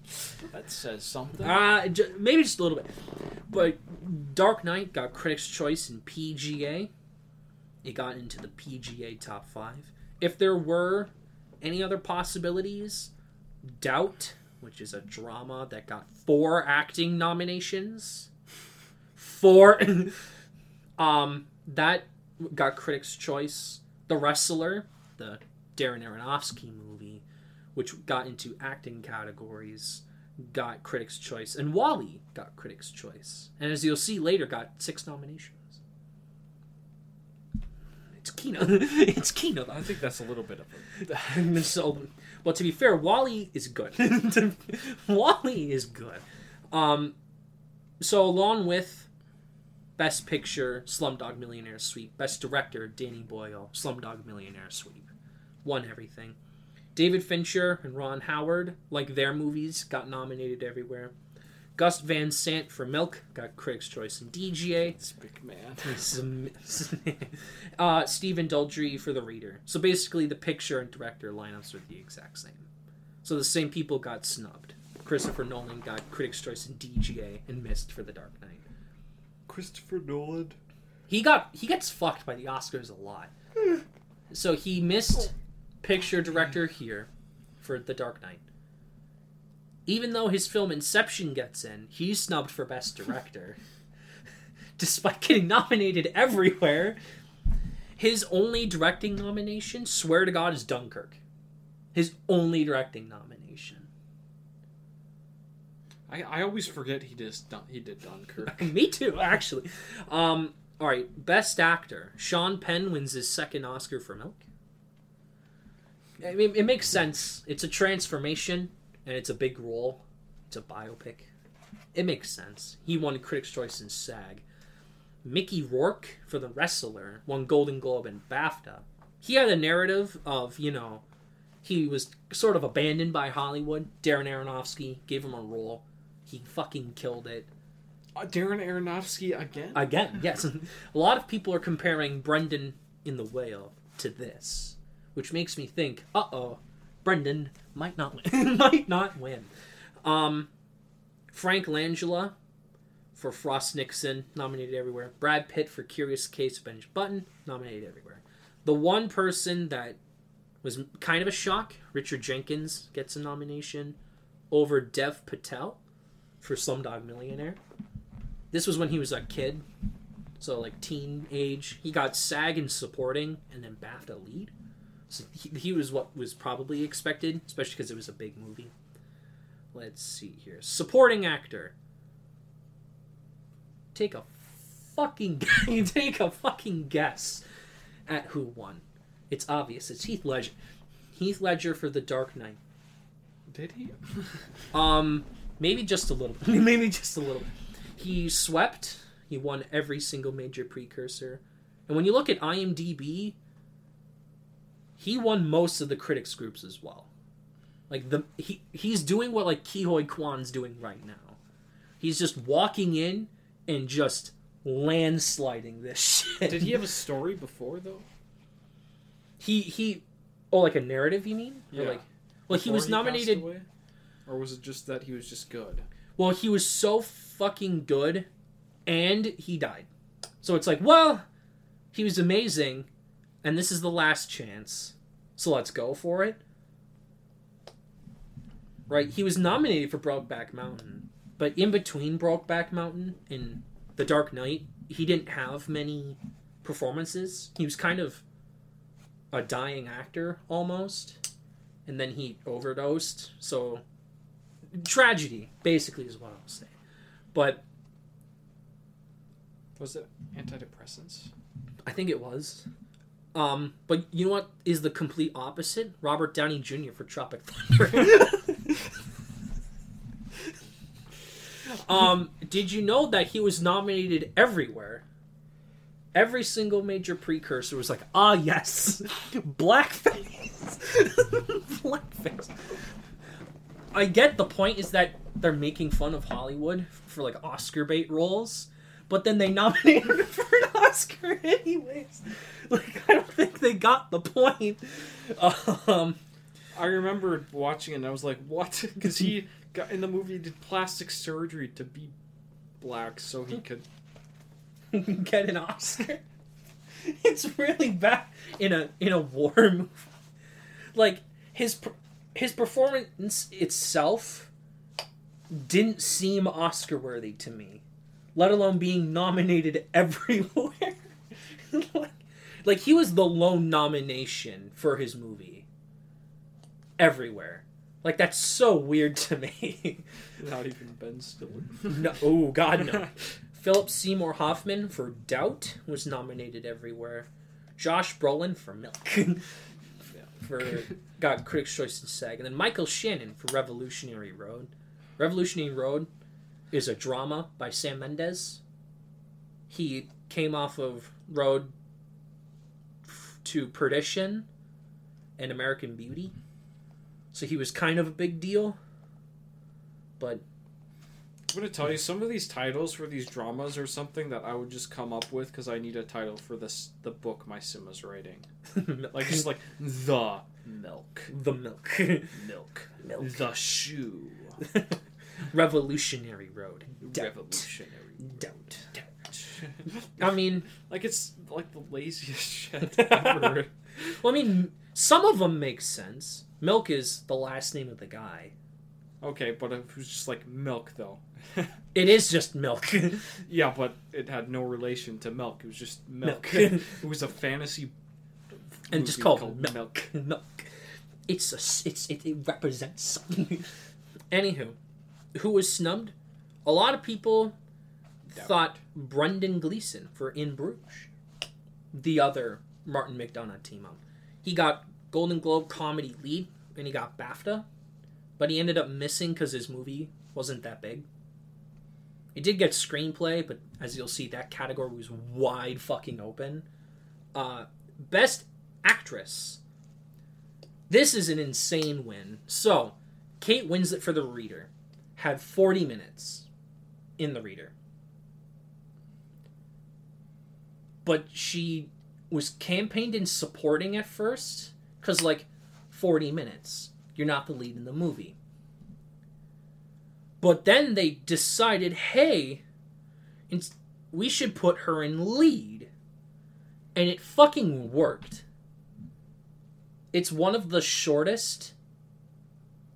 that says something. uh, maybe just a little bit. But Dark Knight got Critics' Choice in PGA. It got into the PGA top five. If there were any other possibilities, Doubt, which is a drama that got four acting nominations, four, um, that got Critics' Choice. The Wrestler, the Darren Aronofsky movie, which got into acting categories, got Critics' Choice, and WALL-E got Critics' Choice, and as you'll see later, got six nominations. It's Kino. it's Kino. I think that's a little bit of a. so, well, to be fair, WALL-E is good. WALL-E is good. Um, so along with Best Picture, Slumdog Millionaire Sweep, Best Director, Danny Boyle, Slumdog Millionaire Sweep, won everything. David Fincher and Ron Howard, like their movies, got nominated everywhere. Gus Van Sant for Milk got Critics' Choice and DGA. Speak man. Some- uh, Stephen Daldry for the reader. So basically, the picture and director lineups are the exact same. So the same people got snubbed. Christopher Nolan got Critics' Choice and DGA and missed for The Dark Knight. Christopher Nolan. He got he gets fucked by the Oscars a lot. So he missed picture director here for The Dark Knight. Even though his film Inception gets in, he's snubbed for Best Director. Despite getting nominated everywhere, his only directing nomination, swear to God, is Dunkirk. His only directing nomination. I, I always forget he just done, he did Dunkirk. Me too, actually. Um, all right, best actor. Sean Penn wins his second Oscar for Milk. I mean, it makes sense. It's a transformation, and it's a big role. It's a biopic. It makes sense. He won Critics' Choice and SAG. Mickey Rourke for The Wrestler won Golden Globe and BAFTA. He had a narrative of, you know, he was sort of abandoned by Hollywood. Darren Aronofsky gave him a role. He fucking killed it. Uh, Darren Aronofsky again. Again, yes. a lot of people are comparing Brendan in The Whale to this, which makes me think, uh oh, Brendan might not win. might not win. Um, Frank Langella for Frost Nixon, nominated everywhere. Brad Pitt for Curious Case of Benjamin Button, nominated everywhere. The one person that was kind of a shock, Richard Jenkins gets a nomination over Dev Patel for Slumdog Millionaire. This was when he was a kid, so like teen age. He got SAG in supporting and then BAFTA lead. So he, he was what was probably expected, especially because it was a big movie. Let's see here. Supporting actor. Take a fucking take a fucking guess at who won. It's obvious. It's Heath Ledger. Heath Ledger for The Dark Knight. Did he? Um, maybe just a little. maybe just a little. He swept. He won every single major precursor, and when you look at IMDb, he won most of the critics groups as well. Like the he he's doing what like Ke Huy Quan's doing right now. He's just walking in and just landsliding this shit. Did he have a story before though? He he. Oh, like a narrative? You mean? Or Yeah. like, well, he was passed nominated. or was it just that he was just good? Well, he was so fucking good, and he died. So it's like, well, he was amazing, and this is the last chance. So let's go for it. Right? He was nominated for Brokeback Mountain, but in between Brokeback Mountain and The Dark Knight, he didn't have many performances. He was kind of a dying actor almost, and then he overdosed. So tragedy, basically, is what I'll say. But Was it antidepressants? I think it was. Um, but you know what is the complete opposite? Robert Downey Jr. for Tropic Thunder. um, did you know that he was nominated everywhere? Every single major precursor was like, ah, yes, blackface, blackface. I get the point is that they're making fun of Hollywood for like Oscar bait roles, but then they nominated him for an Oscar anyways. Like I don't think they got the point. Um, I remember watching it and I was like, what? Because he got in the movie he did plastic surgery to be black so he could. get an Oscar. It's really bad in a in a war movie. Like his his performance itself didn't seem Oscar worthy to me, let alone being nominated everywhere. like, like he was the lone nomination for his movie everywhere. Like that's so weird to me. Not even Ben Stiller. no, oh God, no. Philip Seymour Hoffman for Doubt was nominated everywhere. Josh Brolin for Milk. for got Critics' Choice and SAG, and then Michael Shannon for Revolutionary Road. Revolutionary Road is a drama by Sam Mendes. He came off of Road to Perdition and American Beauty, so he was kind of a big deal. But I'm gonna tell you some of these titles for these dramas or something that I would just come up with because I need a title for this the book my sim is writing. Like just like the milk, the milk, milk, milk. the shoe, Revolutionary Road. Doubt. revolutionary. Doubt. I mean, Like it's like the laziest shit ever. well, I mean, some of them make sense. Milk is the last name of the guy. okay, but it was just like milk though. It is just milk. yeah, but it had no relation to milk. It was just milk. Milk. it was a fantasy. and just movie called, milk. milk. It's a. It's it, it represents something. Anywho, who was snubbed? A lot of people Doubt. thought Brendan Gleeson for In Bruges, the other Martin McDonagh team up. He got Golden Globe comedy lead and he got BAFTA, but he ended up missing because his movie wasn't that big. It did get screenplay, but as you'll see, that category was wide fucking open. Uh, best actress. This is an insane win. So, Kate Winslet for The Reader had 40 minutes in The Reader. But she was campaigned in supporting at first because, like, 40 minutes. You're not the lead in the movie. But then they decided, hey, we should put her in lead. And it fucking worked. It's one of the shortest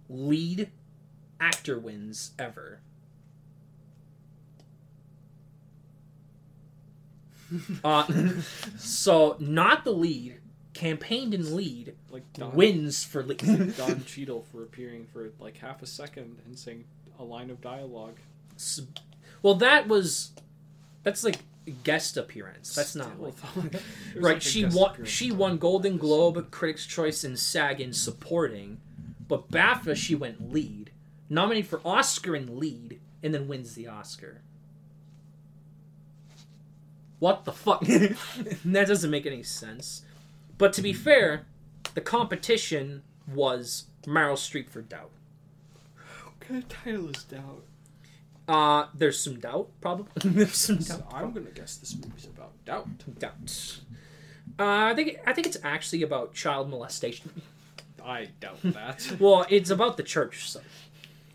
lead actor wins ever. uh, so, not the lead, campaigned in lead, Like Don, wins for lead. Don Cheadle for appearing for like half a second and saying a line of dialogue. S- well, that was that's like guest appearance. That's not like though. It was right. like she won. She won Golden Globe, Critics' Choice, and SAG in supporting, but BAFTA she went lead, nominated for Oscar in lead, and then wins the Oscar. What the fuck? that doesn't make any sense. But to be fair, the competition was Meryl Streep for Doubt. What kind of title is Doubt? Uh, there's some doubt, probably. there's some doubt. So I'm gonna guess this movie's about doubt. doubt. Uh, I think I think it's actually about child molestation. I doubt that. Well, it's about the church. So.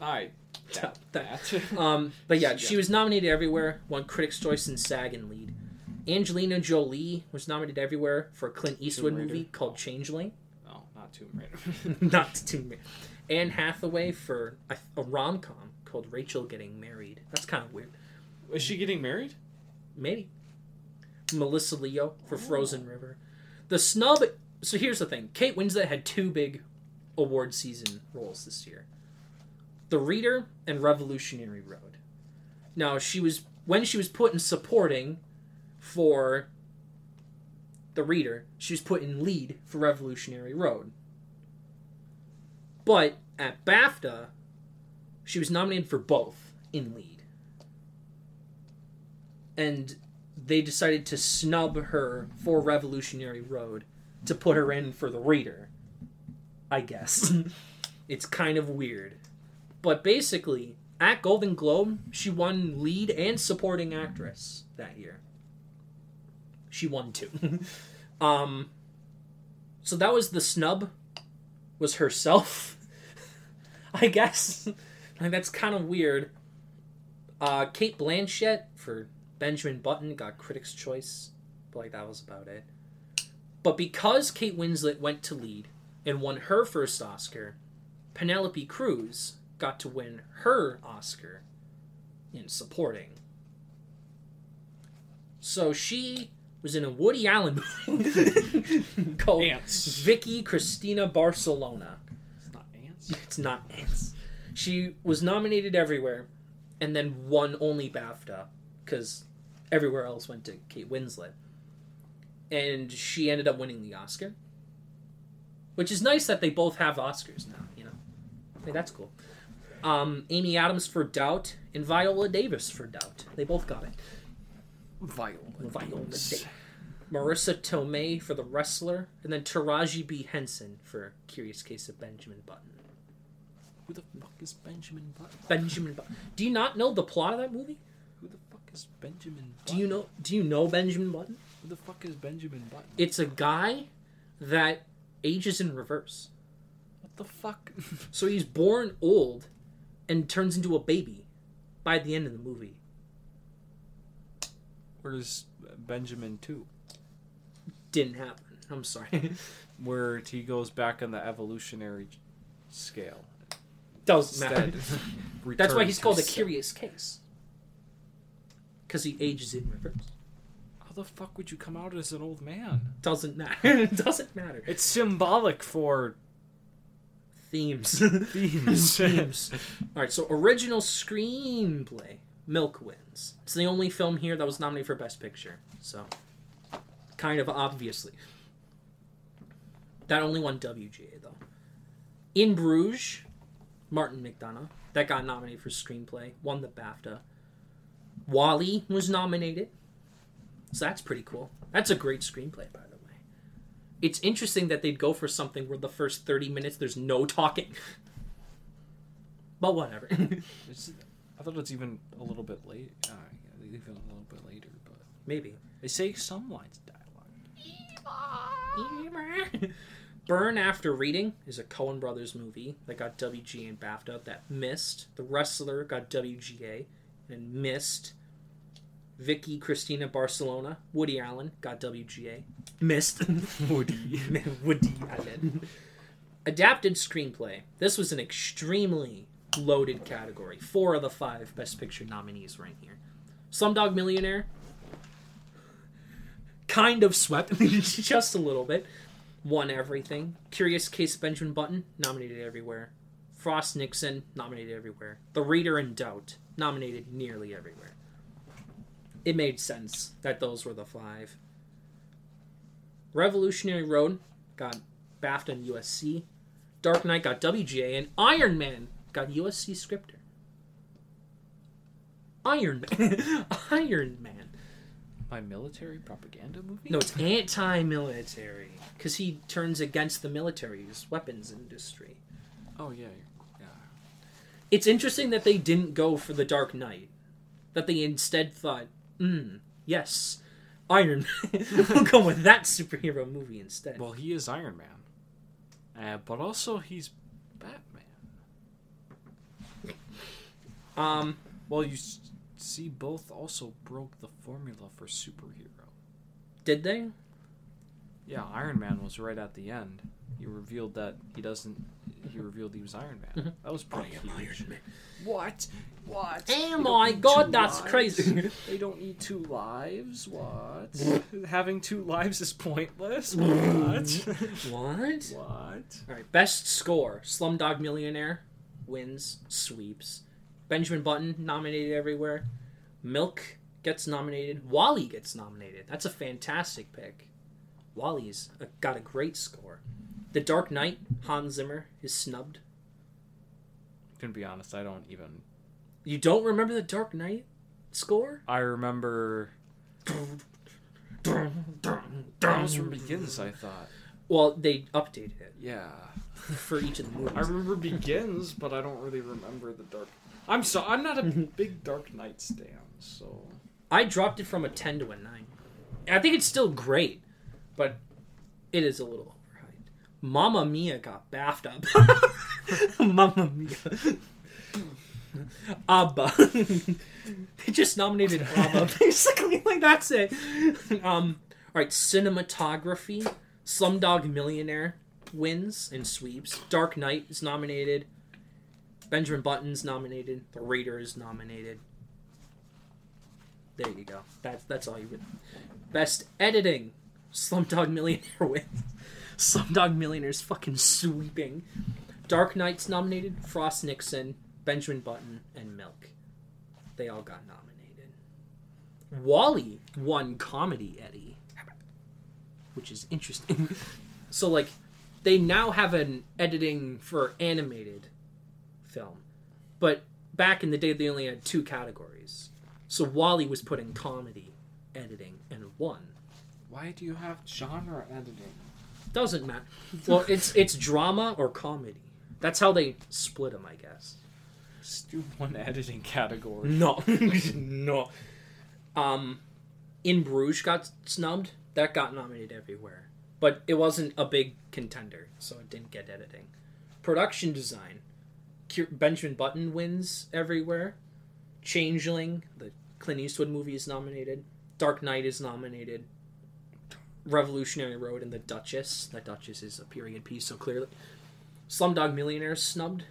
I doubt That-. Um, but yeah, She was nominated everywhere. Won Critics' Choice and SAG in lead. Angelina Jolie was nominated everywhere for a Clint Eastwood movie called Changeling. no, not Tomb Raider. Not Tomb Raider. Anne Hathaway for a, a rom com called Rachel Getting Married. That's kind of weird. Is she getting married? Maybe. Melissa Leo for Frozen River. The snub. So here's the thing Kate Winslet had two big award season roles this year The Reader and Revolutionary Road. Now, she was. When she was put in supporting for The Reader, she was put in lead for Revolutionary Road. But at BAFTA, she was nominated for both in lead. And they decided to snub her for Revolutionary Road to put her in for the reader. I guess. it's kind of weird. But basically, at Golden Globe, she won lead and supporting actress that year. She won two. um so that was the snub was herself. I guess. like that's kind of weird. Uh Cate Blanchett for Benjamin Button got Critics' Choice, but like that was about it. But because Kate Winslet went to lead and won her first Oscar, Penelope Cruz got to win her Oscar in supporting. So she was in a Woody Allen movie called Ants. Vicky Cristina Barcelona. It's not ants. It's not ants. She was nominated everywhere, and then won only BAFTA because everywhere else went to Kate Winslet, and she ended up winning the Oscar, which is nice that they both have Oscars now. You know, hey, that's cool. Um, Amy Adams for Doubt and Viola Davis for Doubt. They both got it. Viola. Viola Davis. Marisa Tomei for The Wrestler, and then Taraji P. Henson for Curious Case of Benjamin Button. Who the fuck is Benjamin Button? Benjamin Button. Do you not know the plot of that movie? Who the fuck is Benjamin Button? Do you know? Do you know Benjamin Button? Who the fuck is Benjamin Button? It's a guy that ages in reverse. What the fuck? So he's born old and turns into a baby by the end of the movie. Where's Benjamin 2? Didn't happen. I'm sorry. Where he goes back on the evolutionary scale. Doesn't matter. That's why he's called a curious case. Because he ages in reverse. How the fuck would you come out as an old man? Doesn't matter. it doesn't matter. It's symbolic for Themes. themes. Themes. All right, so original screenplay, Milk wins. It's the only film here that was nominated for Best Picture. So, kind of obviously. That only won WGA though. In Bruges, Martin McDonagh that got nominated for screenplay won the BAFTA. WALL-E was nominated. So that's pretty cool. That's a great screenplay, by the way. It's interesting that they'd go for something where the first 30 minutes there's no talking. But whatever. It's, I thought it's even a little bit late. Uh, yeah, even a little bit later, but Maybe. they say some lines of dialogue. Burn After Reading is a Coen Brothers movie that got WGA and BAFTA that missed. The Wrestler got WGA and missed. Vicky Cristina Barcelona, Woody Allen got WGA, missed. Woody. Woody Allen. Adapted screenplay. This was an extremely loaded category. Four of the five Best Picture nominees were in here. Slumdog Millionaire. Kind of swept, just a little bit. Won everything. Curious Case of Benjamin Button, nominated everywhere. Frost Nixon, nominated everywhere. The Reader in Doubt, nominated nearly everywhere. It made sense that those were the five. Revolutionary Road got BAFTA and USC. Dark Knight got WGA, and Iron Man got USC Scripter. Iron Man. Iron Man. My military propaganda movie? No, it's anti-military because he turns against the military's weapons industry. Oh yeah, yeah. It's interesting that they didn't go for the Dark Knight. That they instead thought, hmm, yes, Iron Man. we'll go with that superhero movie instead. Well, he is Iron Man, uh, but also he's Batman. Um, Well, you s- see, both also broke the formula for superhero. did they? Yeah, Iron Man was right at the end. He revealed that he doesn't. He revealed he was Iron Man. That was pretty huge. What? What? Oh They my don't need God, that's lives? crazy. they don't need two lives. What? Having two lives is pointless. What? What? what? All right, best score: Slumdog Millionaire wins, sweeps. Benjamin Button nominated everywhere. Milk gets nominated. WALL-E gets nominated. That's a fantastic pick. WALL-E's uh, got a great score. The Dark Knight, Hans Zimmer is snubbed. Gonna be honest, I don't even. You don't remember the Dark Knight score? I remember. That was from Begins. I thought. Well, they updated it Yeah. for each of the movies. I remember Begins, but I don't really remember the Dark. I'm so I'm not a big Dark Knight stan, so I dropped it from a 10 to a 9. I think it's still great, but it is a little. Mamma Mia got baffed up. Mamma Mia. Abba. they just nominated Abba, basically. Like, that's it. Um, Alright, cinematography. Slumdog Millionaire wins and sweeps. Dark Knight is nominated. Benjamin Button's nominated. The Reader is nominated. There you go. That's that's all you would. Best editing. Slumdog Millionaire wins. Slumdog Millionaire's fucking sweeping. Dark Knight's nominated. Frost Nixon, Benjamin Button, and Milk. They all got nominated. WALL-E won comedy Eddie, which is interesting. so like, they now have an editing for animated film, but back in the day they only had two categories. So WALL-E was put in comedy editing and won. why do you have genre editing? Doesn't matter. Well, it's it's drama or comedy. That's how they split them, I guess. Just do one editing category. No, no. Um, In Bruges got snubbed. That got nominated everywhere, but it wasn't a big contender, so it didn't get editing. Production design. Benjamin Button wins everywhere. Changeling, the Clint Eastwood movie, is nominated. Dark Knight is nominated. Revolutionary Road and The Duchess. The Duchess is a period piece, so clearly. Slumdog Millionaire snubbed.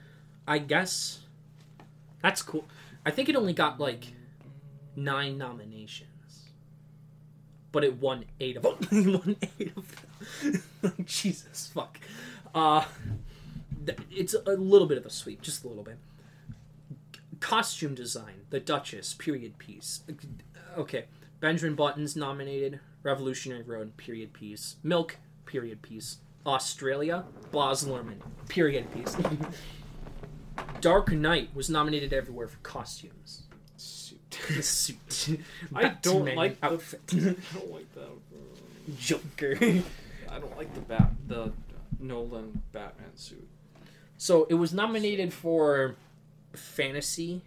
I guess. That's cool. I think it only got like nine nominations, but it won eight of them. it won eight of them. Jesus fuck. Uh, it's a little bit of a sweep, just a little bit. Costume design, The Duchess, period piece. Okay, Benjamin Button's nominated. Revolutionary Road, period piece. Milk, period piece. Australia, Luhrmann, period piece. Dark Knight was nominated everywhere for costumes. Suit. Suit. I don't like the- outfit. I don't like that. Joker. I don't like the bat the Nolan Batman suit. So it was nominated for fantasy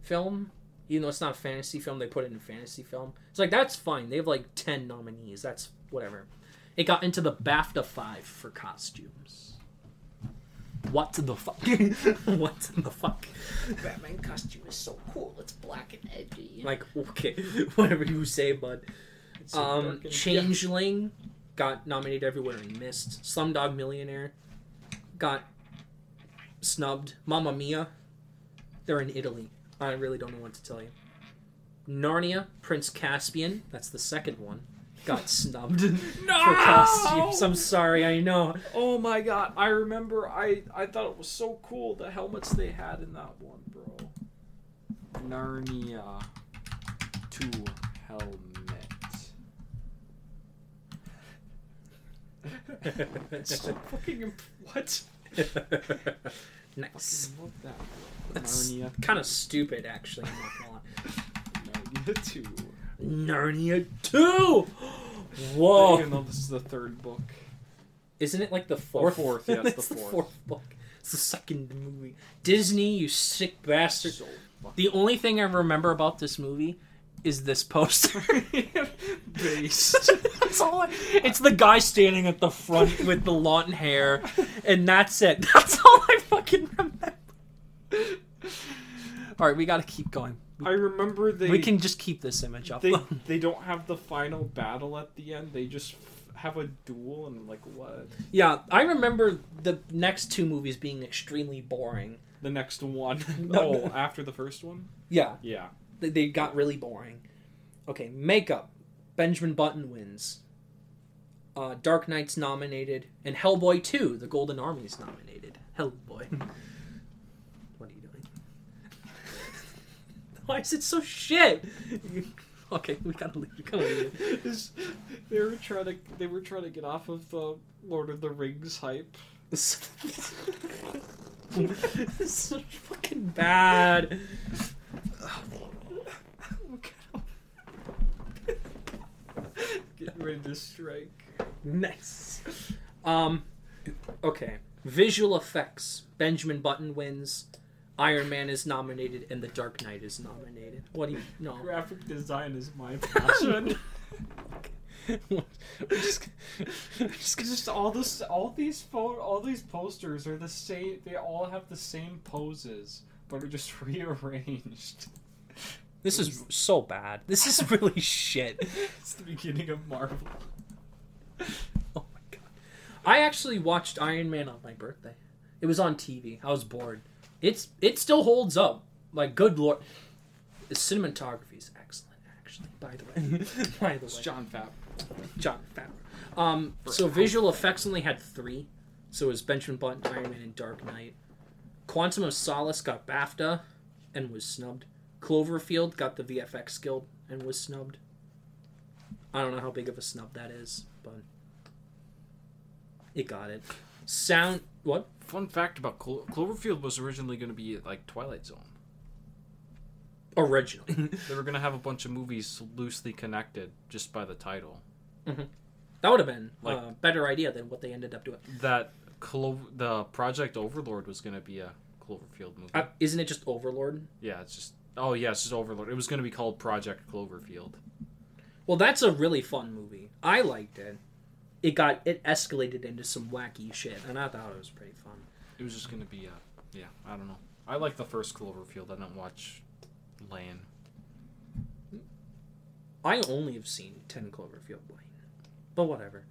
film. Even though it's not a fantasy film, they put it in fantasy film. It's like that's fine. They have like ten nominees. That's whatever. It got into the BAFTA five for costumes. What the fuck? what the fuck? Batman costume is so cool. It's black and edgy. Like okay, whatever you say, bud. So Um, and- Changeling got nominated everywhere and missed. Slumdog Millionaire got snubbed. Mamma Mia, they're in Italy. I really don't know what to tell you. Narnia, Prince Caspian, that's the second one, got snubbed for costumes. I'm sorry, I know. Oh my god! I remember. I I thought it was so cool the helmets they had in that one, bro. Narnia two helmet. It's so fucking imp- what? nice. Fucking love that. That's Narnia. kind of stupid, actually. I'm not gonna lie. Narnia two. Narnia 2! Whoa! Even though this is the third book. Isn't it like the fourth? fourth, yes, it's it's the the fourth. fourth book. It's the second movie. Disney, you sick bastard. So The only thing I remember about this movie is this poster. based. that's all I, it's the guy standing at the front with the long hair, and that's it. That's all I fucking remember. All right, we got to keep going. I remember they. we can just keep this image up. They they don't have the final battle at the end. They just f- have a duel and like what? yeah, I remember the next two movies being extremely boring. The next one. No, oh, no. after the first one. Yeah, Yeah. they, they got really boring. Okay, makeup. Benjamin Button wins. Uh, Dark Knight's nominated, and Hellboy 2, The Golden Army's nominated. Hellboy. what are you doing? Why is it so shit? okay, we gotta leave. We gotta leave. They were trying to they were trying to get off of the Lord of the Rings hype. This is so fucking bad. Getting ready to strike. Nice. Um, okay. Visual effects. Benjamin Button wins. Iron Man is nominated, and The Dark Knight is nominated. What do you know? Graphic design is my passion. We're just- we're just just all this, all these pho- all these posters are the same. They all have the same poses, but are just rearranged. this is so bad. This is really shit. It's the beginning of Marvel. Oh my god. I actually watched Iron Man on my birthday. It was on TV. I was bored. It's it still holds up. Like good lord. The cinematography is excellent actually, by the way. by the It's way. Jon Favreau. Jon Favreau. Um so visual effects only had 3. So it was Benjamin Button, Iron Man and Dark Knight. Quantum of Solace got BAFTA and was snubbed. Cloverfield got the VFX Guild and was snubbed. I don't know how big of a snub that is, but it got it. Sound what? Fun fact about Clo- Cloverfield was originally going to be like Twilight Zone. Originally. They were going to have a bunch of movies loosely connected just by the title. that would have been Like- a better idea than what they ended up doing. That Clo- the Project Overlord was going to be a Cloverfield movie. Uh, isn't it just Overlord? yeah, it's just oh yeah, it's just Overlord. It was going to be called Project Cloverfield. Well, that's a really fun movie. I liked it. It got it escalated into some wacky shit, and I thought it was pretty fun. It was just to be a yeah. I don't know. I like the first Cloverfield. I don't watch Lane. I only have seen Ten Cloverfield Lane, but whatever.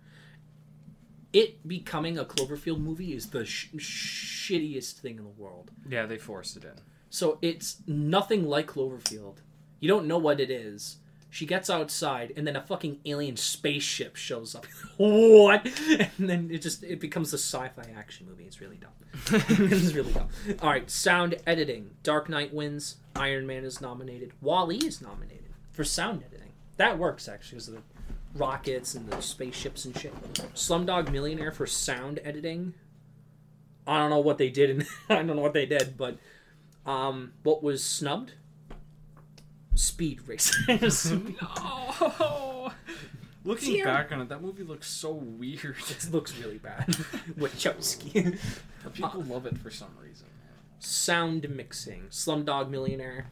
It becoming a Cloverfield movie is the sh- shittiest thing in the world. Yeah, they forced it in. So it's nothing like Cloverfield. You don't know what it is. She gets outside, and then a fucking alien spaceship shows up. what? And then it just it becomes a sci-fi action movie. It's really dumb. it's really dumb. All right, sound editing. Dark Knight wins. Iron Man is nominated. WALL-E is nominated for sound editing. That works actually, because of the rockets and the spaceships and shit. Slumdog Millionaire for sound editing. I don't know what they did, and I don't know what they did, but um, what was snubbed? Speed Racers. No. Looking Damn. back on it, that movie looks so weird. it looks really bad. Wachowski. But people love it for some reason. Sound mixing. Slumdog Millionaire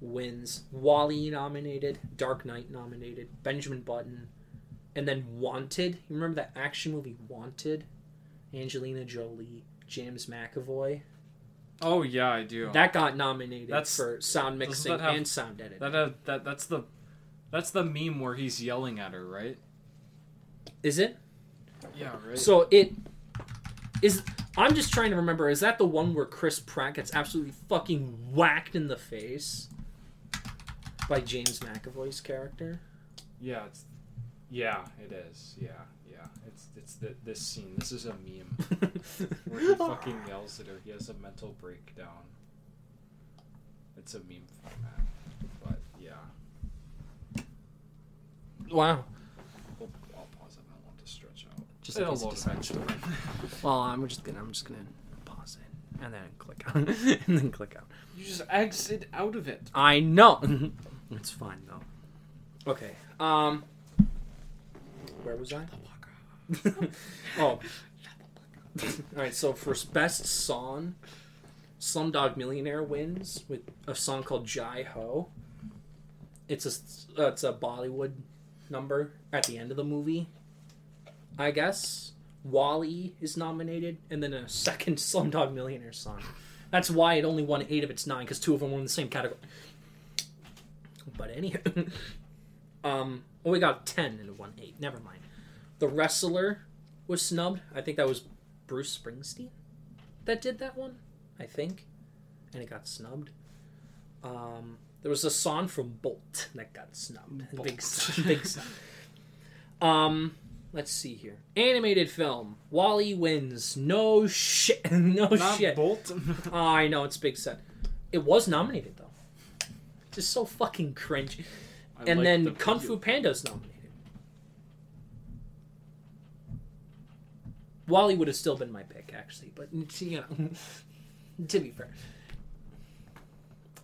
wins. WALL-E nominated. Dark Knight nominated. Benjamin Button. And then Wanted. You remember that action movie Wanted? Angelina Jolie, James McAvoy. Oh yeah, I do. That got nominated That's- for sound mixing have- and sound editing. that that that's the that's the meme where he's yelling at her, right? Is it? Yeah, right. So it is. I'm just trying to remember. Is that the one where Chris Pratt gets absolutely fucking whacked in the face by James McAvoy's character? yeah, it's yeah, it is. Yeah. It's it's the, this scene. This is a meme where he fucking yells at her. He has a mental breakdown. It's a meme format, but yeah. wow. I'll, I'll pause it. I don't want to stretch out. Just in It'll case it load decides to eventually. Well, I'm just gonna. I'm just gonna pause it and then click out and then click out. You just exit out of it. I know. it's fine though. Okay. Um. Where was I? oh. All right. So for best song, Slumdog Millionaire wins with a song called Jai Ho. It's a uh, it's a Bollywood number at the end of the movie. I guess WALL-E is nominated, and then a second Slumdog Millionaire song. That's why it only won eight of its nine, because two of them were in the same category. But anyhow, um, well, we got ten and it won eight. Never mind. The wrestler was snubbed. I think that was Bruce Springsteen that did that one. I think, and it got snubbed. Um, there was a song from Bolt that got snubbed. Big, Bolt. snub, big snub. Um, let's see here. Animated film. WALL-E wins. No shit. no Not shit. Bolt. Oh, I know it's big set. It was nominated though. Just so fucking cringe. I and like then the Kung. Fu Panda's nominated. WALL-E would have still been my pick, actually, but you know, to be fair.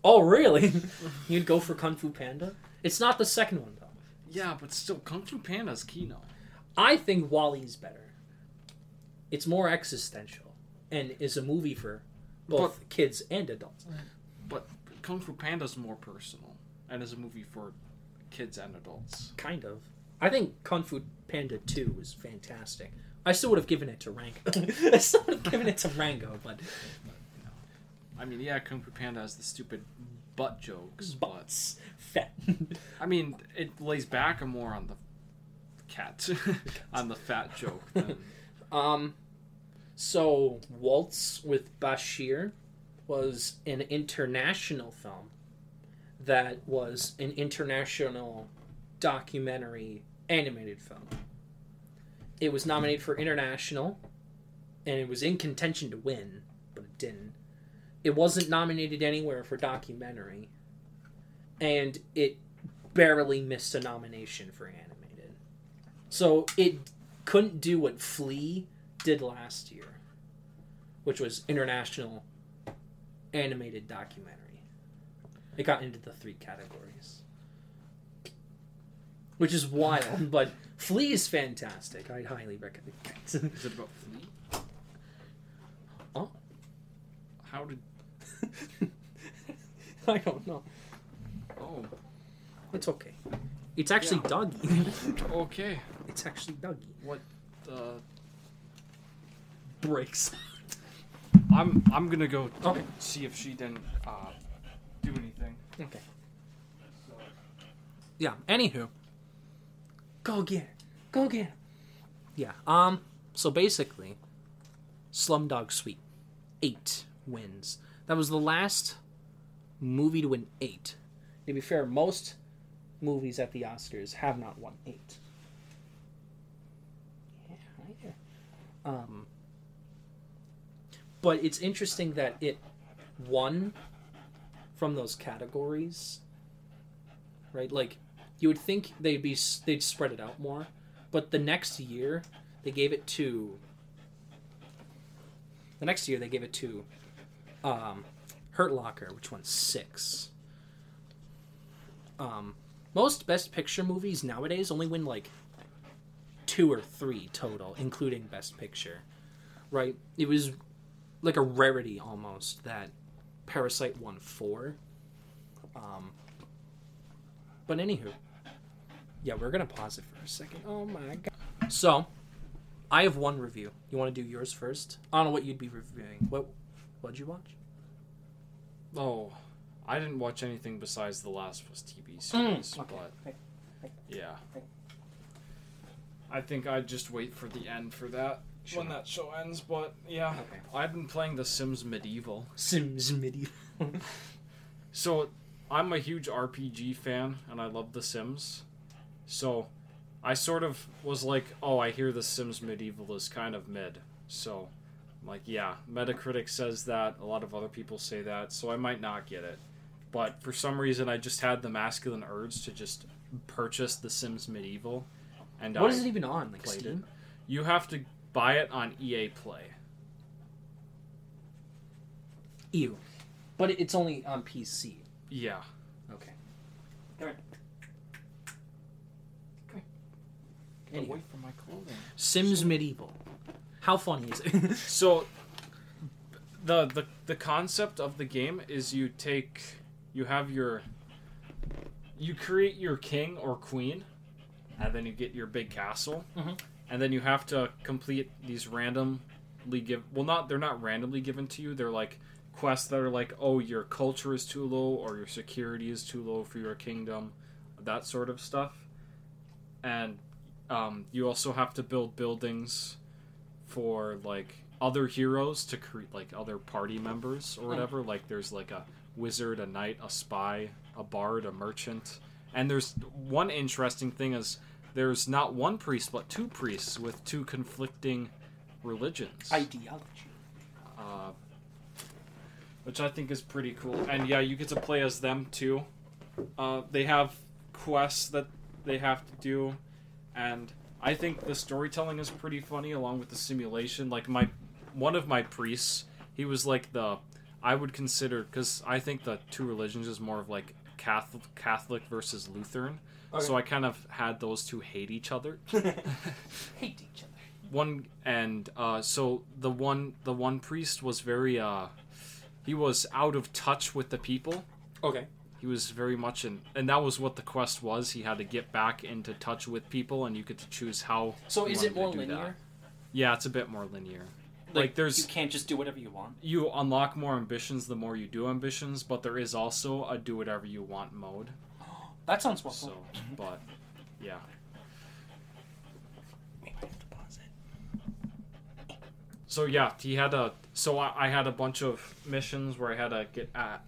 Oh, really? You'd go for Kung Fu Panda? It's not the second one though. Yeah, but still, Kung Fu Panda's Kino. I think WALL-E's better. It's more existential and is a movie for both kids and adults. But Kung Fu Panda's more personal and is a movie for kids and adults. Kind of. I think Kung Fu Panda 2 is fantastic. I still would have given it to Rango. I still would have given it to Rango, but I mean, yeah, Kung Fu Panda has the stupid butt jokes, but butts. Fat. I mean, it lays back more on the cat, on the fat joke. Than, um, so Waltz with Bashir was an international film that was an international documentary animated film. It was nominated for international, and it was in contention to win, but it didn't. It wasn't nominated anywhere for documentary, and it barely missed a nomination for animated. So it couldn't do what Flee did last year, which was international animated documentary. It got into the three categories, which is wild. but Flee is fantastic. I highly recommend. it. is it about Flea? Oh. How did? I don't know. Oh, It's okay. It's actually Yeah. Dougie. okay. it's actually Dougie. What? Uh, Breaks. I'm I'm gonna go Okay. see if she didn't uh, do anything. Okay. Yeah. Anywho, go get it. Go get it. Yeah. Um. So basically, Slumdog Sweet, eight wins. That was the last movie to win eight. To be fair, most movies at the Oscars have not won eight. Yeah, right here. Um. But it's interesting that it won from those categories right like you would think they'd be they'd spread it out more but the next year they gave it to the next year they gave it to um hurt locker which won six um, most Best Picture movies nowadays only win like two or three total, including Best Picture. Right? It was like a rarity almost that Parasite won four. Um, but anywho, yeah, we're gonna pause it for a second. Oh my god. So, I have one review. You want to do yours first? I don't know what you'd be reviewing. What? What'd you watch? Oh, I didn't watch anything besides the Last of Us TV mm, series, okay. but yeah. I think I'd just wait for the end for that Sure. when that show ends. But yeah, Okay. I've been playing The Sims Medieval, Sims Medieval. so I'm a huge RPG fan, and I love The Sims. So I sort of was like, oh, I hear The Sims Medieval is kind of mid, so. I'm like, yeah, Metacritic says that. A lot of other people say that, so I might not get it. But for some reason, I just had the masculine urge to just purchase The Sims Medieval, and What I is it even on? Like Steam? it. You have to buy it on EA Play. Ew. But it's only on PC. Yeah, Okay. Come here. Come here. Anyway. from my clothing. Sims Medieval. How funny is it? So, the the the concept of the game is you take you have your you create your king or queen, and then you get your big castle, Mhm. and then you have to complete these randomly give well not they're not randomly given to you they're like quests that are like oh your culture is too low or your security is too low for your kingdom, that sort of stuff, and um, you also have to build buildings for like other heroes to create like other party members or whatever. Like there's like a wizard, a knight, a spy, a bard, a merchant, and there's one interesting thing is there's not one priest but two priests with two conflicting religions, Ideology. uh, which I think is pretty cool. And yeah, you get to play as them too. Uh, they have quests that they have to do, and I think the storytelling is pretty funny along with the simulation. Like my one of my priests, he was like the I would consider because I think the two religions is more of like Catholic Catholic versus Lutheran. Okay. So I kind of had those two hate each other. Hate each other. one and uh, so the one the one priest was very uh, he was out of touch with the people. Okay. He was very much in, and that was what the quest was. He had to get back into touch with people, and you get to choose how. So is it more do that. linear? Yeah, it's a bit more linear. Like, there's you can't just do whatever you want. you unlock more ambitions the more you do ambitions, but there is also a do whatever you want mode. That sounds more So, but yeah, We might have to pause it. so yeah, he had a. So I, I had a bunch of missions where I had to get at,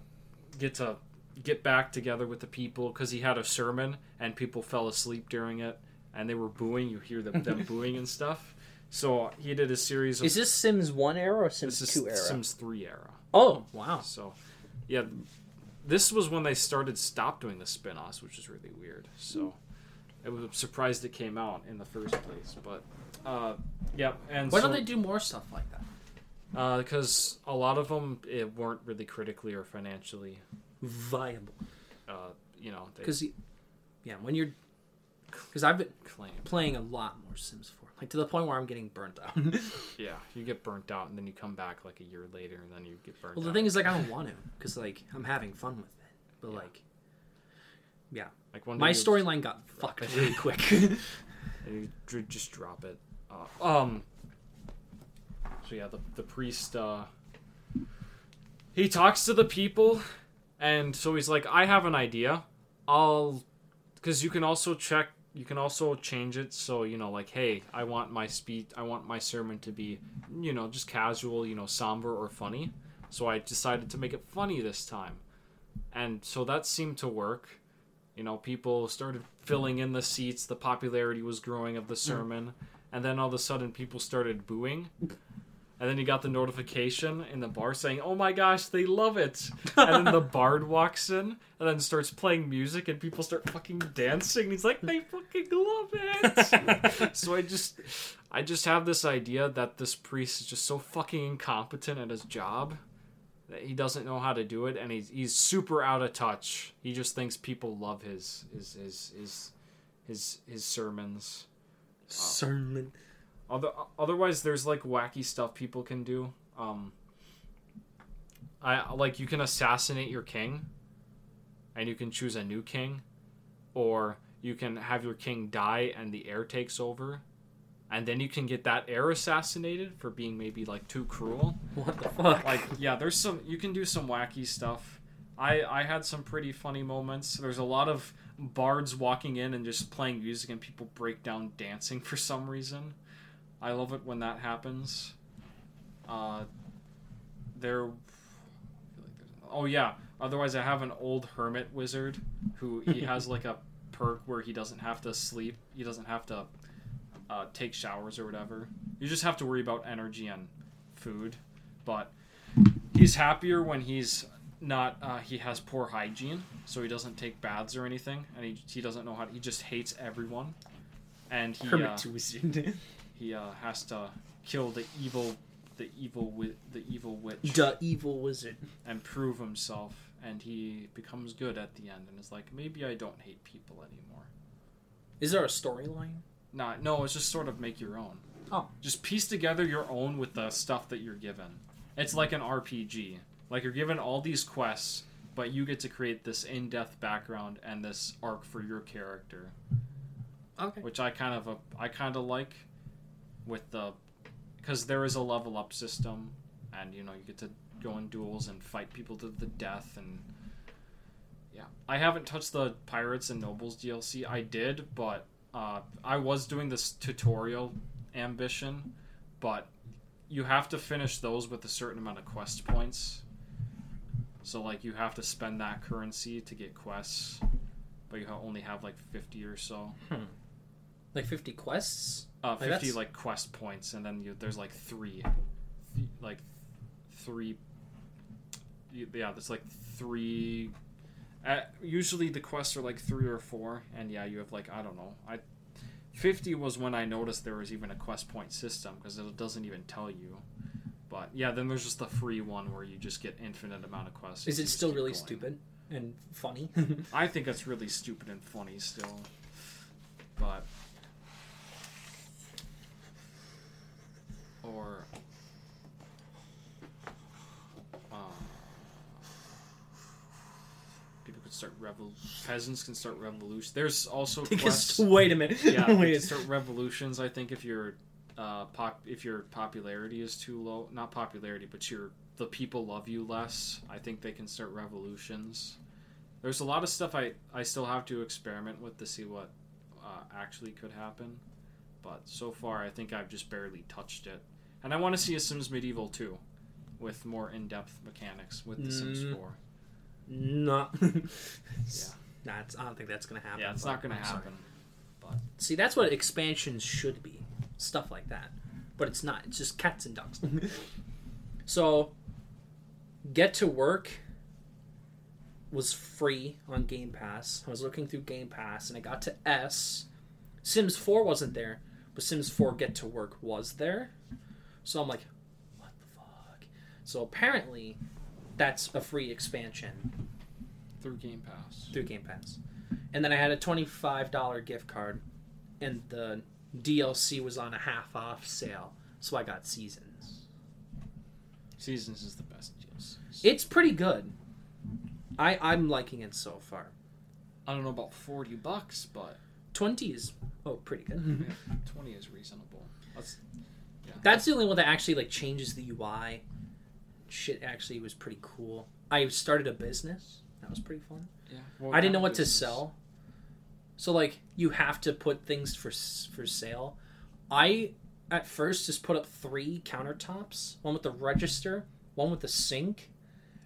get to get back together with the people because he had a sermon and people fell asleep during it and they were booing. You hear them, them booing and stuff. So he did a series of. Is this Sims 1 era or Sims this is 2 era? Sims three era. Oh wow. So, yeah, this was when they started stop doing the spin-offs, which is really weird. So, I was surprised it came out in the first place. But, uh, yeah, and Why so, don't they do more stuff like that? Because a lot of them it weren't really critically or financially, Viable. uh, you know, Because, yeah, when you're, because I've been claim. playing a lot more Sims 4, like to the point where I'm getting burnt out. Yeah, you get burnt out, and then you come back like a year later, and then you get burnt. Out. Well, the out. thing is, like, I don't want to, because like I'm having fun with it, but Yeah. like yeah, like one my storyline got fucked it. really quick. and you just drop it. Uh, um. So yeah, the the priest. Uh, he talks to the people, and so he's like, "I have an idea. I'll, because you can also check. You can also change it so you know, like, hey, I want my speech. I want my sermon to be, you know, just casual, you know, somber or funny. So I decided to make it funny this time, and so that seemed to work. You know, people started filling in the seats. The popularity was growing of the hmm. sermon, and then all of a sudden, people started booing. And then you got the notification in the bar saying, "Oh my gosh, they love it!" And then the bard walks in and then starts playing music, and people start fucking dancing. He's like, "They fucking love it!" so I just, I just have this idea that this priest is just so fucking incompetent at his job that he doesn't know how to do it, and he's he's super out of touch. He just thinks people love his his his his his, his sermons. Sermon. Other, otherwise, there's like wacky stuff people can do. Um, I like you can assassinate your king, and you can choose a new king, or you can have your king die and the heir takes over, and then you can get that heir assassinated for being maybe like too cruel. What the fuck? Like yeah, there's some you can do some wacky stuff. I I had some pretty funny moments. There's a lot of bards walking in and just playing music and people break down dancing for some reason. I love it when that happens. Uh, there. Oh yeah. Otherwise, I have an old hermit wizard who he has like a perk where he doesn't have to sleep. He doesn't have to uh, take showers or whatever. You just have to worry about energy and food. But he's happier when he's not. Uh, he has poor hygiene, so he doesn't take baths or anything, and he he doesn't know how. To, He just hates everyone, and he uh, wizard. he uh, has to kill the evil the evil wi- the evil witch the evil wizard. and prove himself and he becomes good at the end and is like maybe I don't hate people anymore. Is there a storyline? Nah, no, it's just sort of make your own. Oh. Just piece together your own with the stuff that you're given. It's like an RPG. Like you're given all these quests, but you get to create this in-depth background and this arc for your character. Okay. which I kind of uh, I kind of like with the because there is a level up system and you know you get to go in duels and fight people to the death and yeah. I haven't touched the pirates and nobles DLC I did but uh, I was doing this tutorial ambition but you have to finish those with a certain amount of quest points. So like you have to spend that currency to get quests but you only have like 50 or so. Like 50 quests? Uh, Like, 50 that's- like quest points and then you, there's like three th- like three yeah there's like three uh, usually the quests are like three or four and yeah you have like i don't know i 50 was when i noticed there was even a quest point system because it doesn't even tell you but yeah then there's just the free one where you just get infinite amount of quests Is it still really going. stupid and funny? I think it's really stupid and funny still. But or uh, people could start revol peasants can start revolution. There's also quests. wait a minute. yeah, they wait. can start revolutions. I think if your uh, pop if your popularity is too low, not popularity, but your the people love you less. I think they can start revolutions. There's a lot of stuff I I still have to experiment with to see what uh, actually could happen, but so far I think I've just barely touched it. And I want to see a Sims Medieval 2 with more in-depth mechanics with The Sims Mm. 4. No. Yeah. Nah, I don't think that's gonna happen. Yeah, it's not going to sorry. happen. See, that's what expansions should be. Stuff like that. But it's not. It's just cats and dogs. so, Get to Work was free on Game Pass. I was looking through Game Pass and I got to S. Sims 4 wasn't there, but Sims 4 Get to Work was there. So I'm like, what the fuck? So apparently, that's a free expansion Through Game Pass. through Game Pass. And then I had a $25 gift card, and the DLC was on a half off sale. So I got Seasons. Seasons is the best DLC. It's pretty good. I, I'm liking it so far. I don't know about 40 bucks, but 20 is, oh, pretty good. 20 is reasonable. That's yeah. That's the only one that actually like changes the UI. Shit actually was pretty cool. I started a business. That was pretty fun. yeah. I didn't know what to sell. So like you have to put things for for sale. I at first just put up three countertops, one with the register, one with the sink,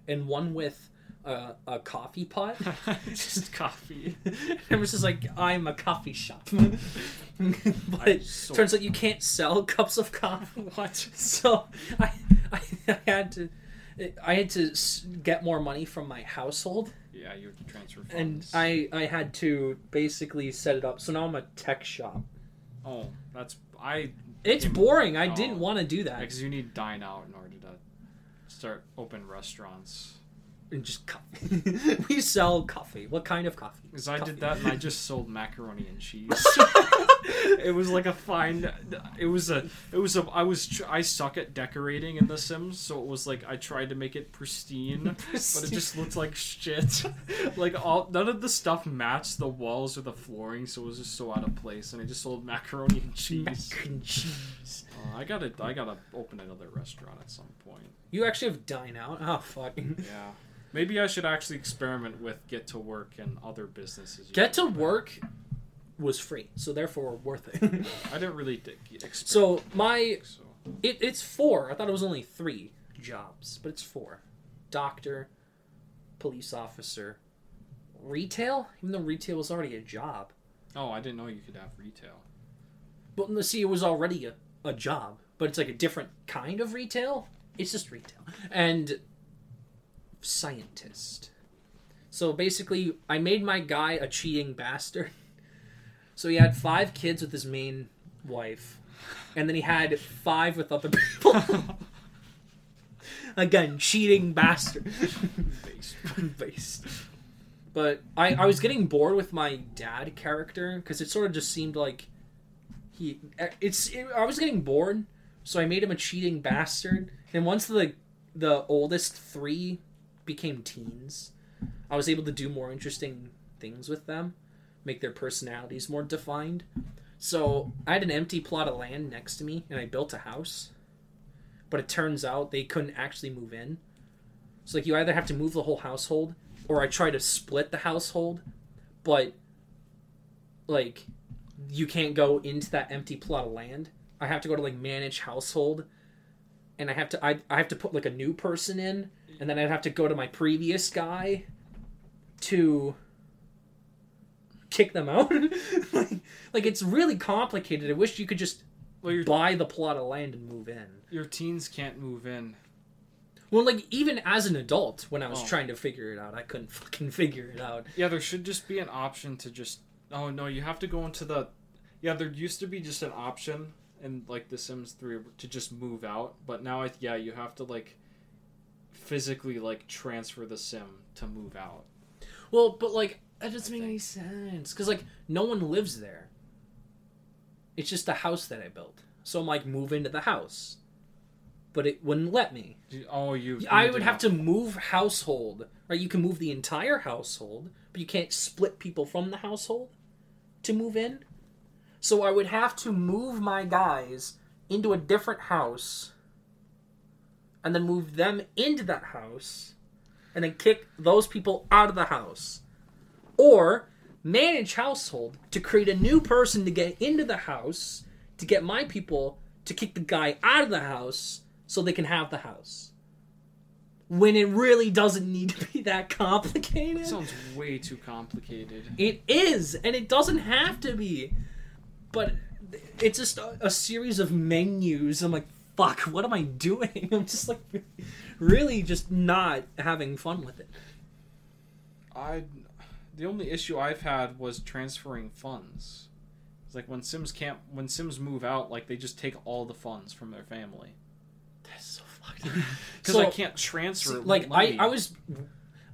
and one with a, a coffee pot. Just coffee. it was just like I'm a coffee shop. but so- turns out you can't sell cups of coffee. what? So I, I, I had to I had to get more money from my household Yeah, you have to transfer and. I I had to basically set it up. So now I'm a tech shop. Oh, that's I. It's boring. I Oh. didn't want to do that. Because you need dine out in order to start open restaurants. And just coffee. we sell coffee. What kind of coffee? Because I did that and I just sold macaroni and cheese. it was like a fine. It was a. It was a. I was. tr- I suck at decorating in The Sims, so it was like I tried to make it pristine, but it just looked like shit. like all none of the stuff matched the walls or the flooring, so it was just so out of place. And I just sold macaroni and cheese. Mac and cheese. Uh, I gotta. I gotta open another restaurant at some point. You actually have dine out. Oh fuck. Yeah. Maybe I should actually experiment with get to work and other businesses. Get to work was free, so therefore worth it. I didn't really dig- so my so. it, it's four. I thought it was only three jobs, but it's four. Doctor, police officer, retail. Even though retail was already a job, Oh, I didn't know you could have retail. but no, see, it was already a, a job, but it's like a different kind of retail. It's just retail and scientist. So basically, I made my guy a cheating bastard. So he had five kids with his main wife, and then he had five with other people. Again, cheating bastard. Based. Based. But I, I was getting bored with my dad character because it sort of just seemed like he eh, it's it, I was getting bored, so I made him a cheating bastard. And once the the oldest three became teens, I was able to do more interesting things with them, make their personalities more defined. So I had an empty plot of land next to me, and I built a house. But it turns out they couldn't actually move in. So like you either have to move the whole household, or I try to split the household, but like you can't go into that empty plot of land. I have to go to like manage household, and I have to I, I have to put like a new person in, and then I'd have to go to my previous guy to kick them out. like, like it's really complicated. I wish you could just Well, your buy the plot of land and move in. your teens can't move in. Well, like even as an adult, when I was Oh. trying to figure it out, I couldn't fucking figure it out. Yeah, there should just be an option to just. Oh no, you have to go into the. Yeah, there used to be just an option in like The Sims Three to just move out, but now I yeah you have to like physically like transfer the sim to move out. Well, but like that doesn't make any sense because like no one lives there. It's just a house that I built, so I'm like move into the house, but it wouldn't let me. Oh, you. I would have to move household. Right, you can move the entire household, but you can't split people from the household to move in. So I would have to move my guys into a different house and then move them into that house and then kick those people out of the house. Or manage household to create a new person to get into the house to get my people to kick the guy out of the house so they can have the house. When it really doesn't need to be that complicated. That sounds way too complicated. It is, and it doesn't have to be. But it's just a, a series of menus. I'm like, fuck, what am I doing? I'm just like, really just not having fun with it. I. The only issue I've had was transferring funds. It's like when Sims can't when Sims move out, like they just take all the funds from their family That's so fucked. because So- I can't transfer. See, like. I, I was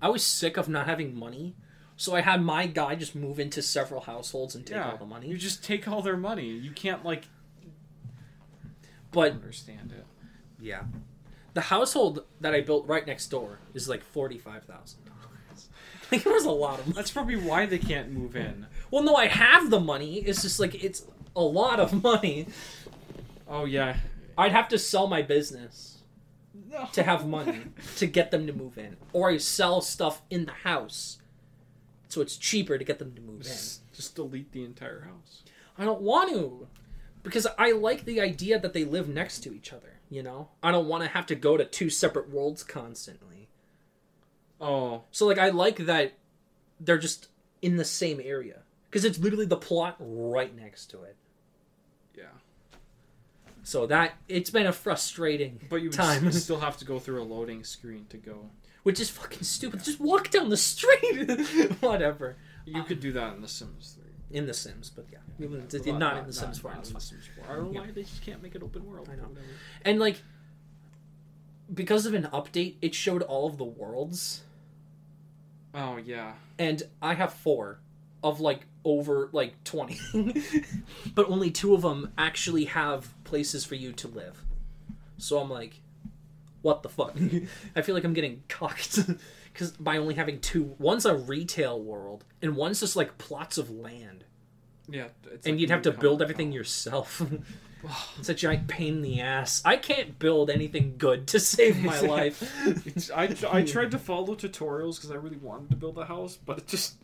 I was sick of not having money so i had my guy just move into several households and take yeah, all the money You just take all their money. You can't like but understand it. yeah the household that i built right next door is like $45000 like it was a lot of money That's probably why they can't move in. well no i have the money it's just like it's a lot of money Oh yeah. i'd have to sell my business No. to have money to get them to move in or i sell stuff in the house so it's cheaper to get them to move in just delete the entire house. I don't want to because I like the idea that they live next to each other. You know, I don't want to have to go to two separate worlds constantly. Oh, So like, I like that they're just in the same area because it's literally the plot right next to it. yeah. So that it's been a frustrating But you would time, s- still have to go through a loading screen to go. which is fucking stupid. Just walk down the street, whatever. You uh, could do that in The Sims 3. In The Sims, but yeah, even- Well, not, in The Sims 4. not in. The Sims 4. I don't know why they just can't make it open world. I know. And like because of an update, it showed all of the worlds, Oh yeah. and I have four of like over like 20. but only two of them actually have places for you to live. So I'm like, what the fuck? I feel like I'm getting cocked because by only having two, one's a retail world and one's just like plots of land, Yeah. It's and like you'd have to build everything yourself. it's a giant pain in the ass. I can't build anything good to save my life. I, I tried to follow tutorials because I really wanted to build a house, but it just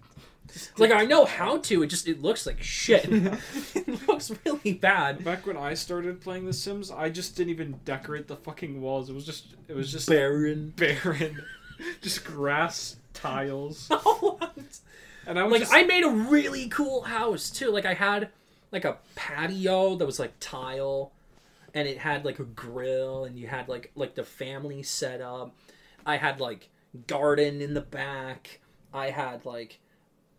like I know how to. It just it looks like shit. it looks really bad. back when I started playing The Sims, I just didn't even decorate the fucking walls. It was just it was just Barren. barren, just grass tiles, and I was just, I made a really cool house too. Like I had like a patio that was like tile, and it had like a grill, and you had like like the family set up. I had like garden in the back. I had like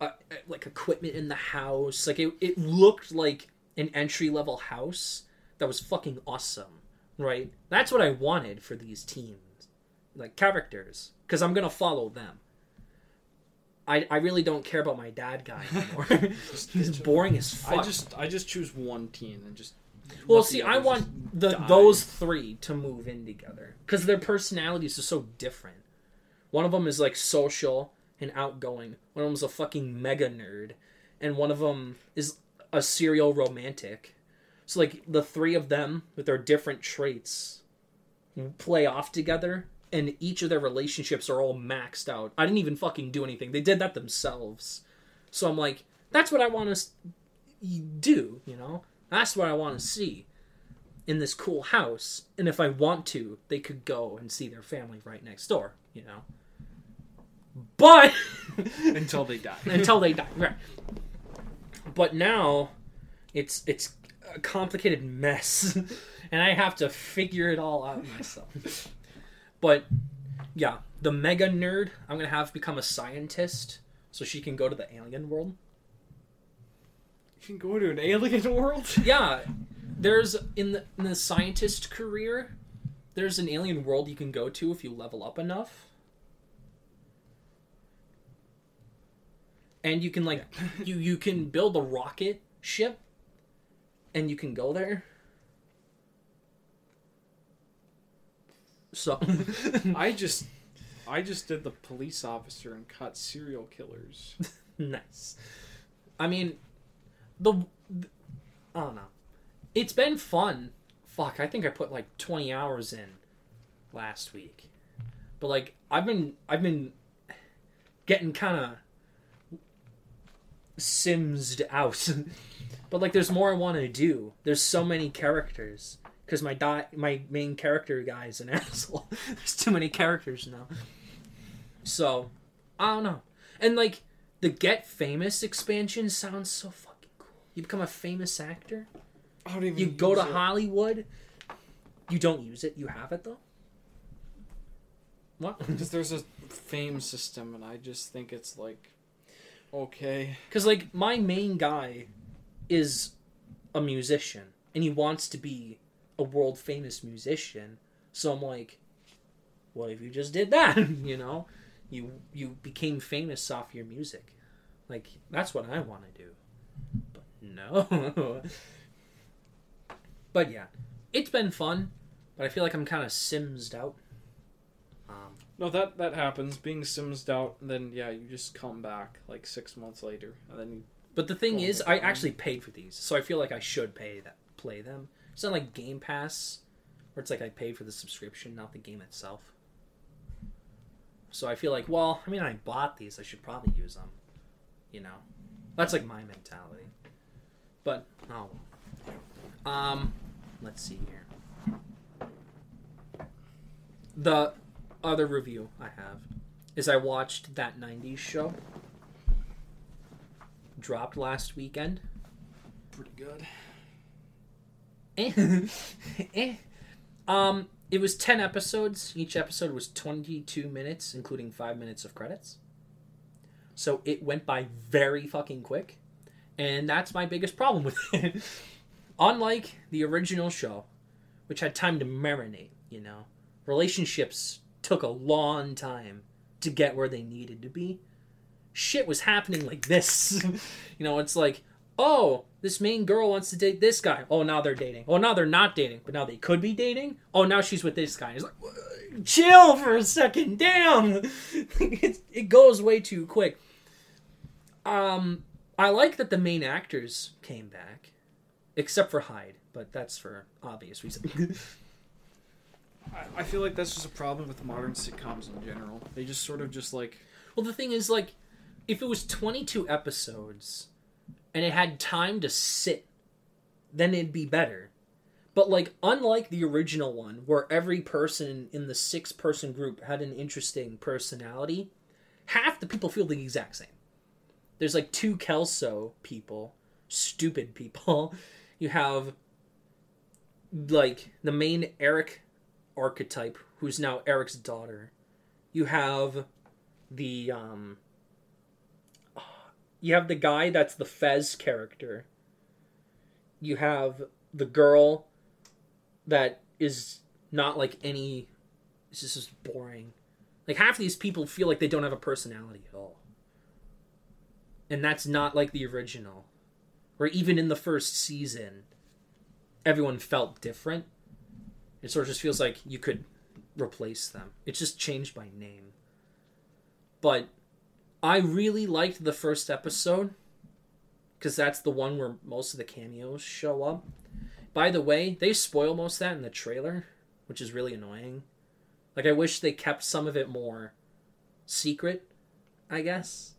uh, like equipment in the house. Like it it looked like an entry level house that was fucking awesome. Right? That's what I wanted for these teams, like characters, because I'm gonna follow them. I, I really don't care about my dad guy anymore. He's boring as fuck. I just I just choose one team and just. well, see, I want the die. those three to move in together because their personalities are so different. One of them is like social and outgoing. One of them's a fucking mega nerd, and one of them is a serial romantic. So like the three of them with their different traits play off together and each of their relationships are all maxed out. I didn't even fucking do anything. They did that themselves. So I'm like, that's what I want to do, you know? That's what I want to see in this cool house. And if I want to, they could go and see their family right next door, you know? But until they die. until they die. Right. But now it's it's a complicated mess and I have to figure it all out myself. But yeah, the mega nerd, I'm to have become a scientist so she can go to the alien world. You can go to an alien world. Yeah, there's in the in the scientist career, there's an alien world you can go to if you level up enough. And you can like you you can build a rocket ship and you can go there. So I just I just did the police officer and caught serial killers. nice. I mean, the, the I don't know. It's been fun. Fuck, I think I put like 20 hours in last week. But like I've been I've been getting kind of simsed out. but like there's more I want to do. There's so many characters cuz my di- my main character guy is an asshole. there's too many characters now. So, I don't know. And like the Get Famous expansion sounds so fucking cool. You become a famous actor. I don't even You go to it. Hollywood. You don't use it. You have it though. What? Because there's a fame system, and I just think it's like, okay. Because like my main guy is a musician, and he wants to be a world famous musician. So I'm like, what if you just did that? you know, you you became famous off your music. Like that's what I want to do. But no. but yeah, it's been fun. But I feel like I'm kind of simsed out. Um, No, that that happens. Being simsed out, then yeah, you just come back like six months later, and then you, But the thing is, I actually paid for these, so I feel like I should pay that play them. It's not like Game Pass, where it's like I paid for the subscription, not the game itself. So I feel like, well, I mean, I bought these, I should probably use them. You know, that's like my mentality. But oh, um, let's see here. The other review I have is I watched that '90s show dropped last weekend. pretty good. Eh. Eh. Um, it was ten episodes. Each episode was twenty-two minutes, including five minutes of credits. So it went by very fucking quick, and that's my biggest problem with it. Unlike the original show, which had time to marinate, you know, relationships took a long time to get where they needed to be. Shit was happening like this. you know, it's like, oh, this main girl wants to date this guy. Oh, now they're dating. Oh, now they're not dating, but now they could be dating. Oh, now she's with this guy. It's like, chill for a second. Damn, it, it goes way too quick. Um, I like that the main actors came back, except for Hyde, but that's for obvious reasons. I, I feel like that's just a problem with modern sitcoms in general. They just sort of just like Well, the thing is, like, if it was 22 episodes and it had time to sit, then it'd be better. But, like, unlike the original one, where every person in the six person group had an interesting personality, half the people feel the exact same. There's like two Kelso people, stupid people. You have, like, the main Eric archetype, who's now Eric's daughter. You have the um you have the guy that's the Fez character. You have the girl that is not like any this is just boring. Like half these people feel like they don't have a personality at all. And that's not like the original. Where even in the first season everyone felt different. It sort of just feels like you could replace them. It's just changed by name. But I really liked the first episode because that's the one where most of the cameos show up. By the way, they spoil most of that in the trailer, which is really annoying. Like I wish they kept some of it more secret, I guess.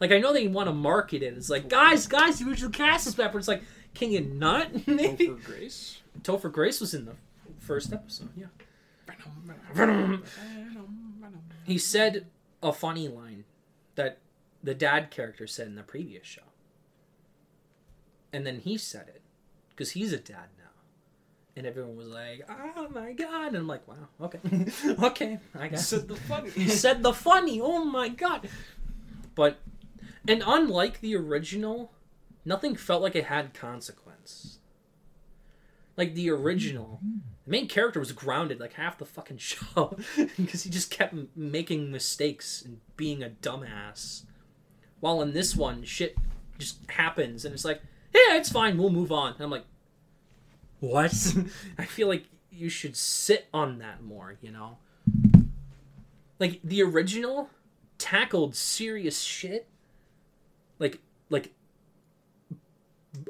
Like I know they want to market it. It's like, guys, guys, the original cast is back, but it's like, can you not? Maybe Topher Grace. Topher Grace was in the first episode. Yeah. He said a funny line that the dad character said in the previous show. And then he said it because he's a dad now. And everyone was like, oh my God. And I'm like, wow, okay. okay, I guess. Said the funny. He said the funny. Oh my God. But, and unlike the original, nothing felt like it had consequence. Like the original, the main character was grounded like half the fucking show because he just kept making mistakes and being a dumbass. While in this one, shit just happens and it's like, yeah, it's fine, we'll move on. And I'm like, what? I feel like you should sit on that more, you know? Like the original tackled serious shit. Like like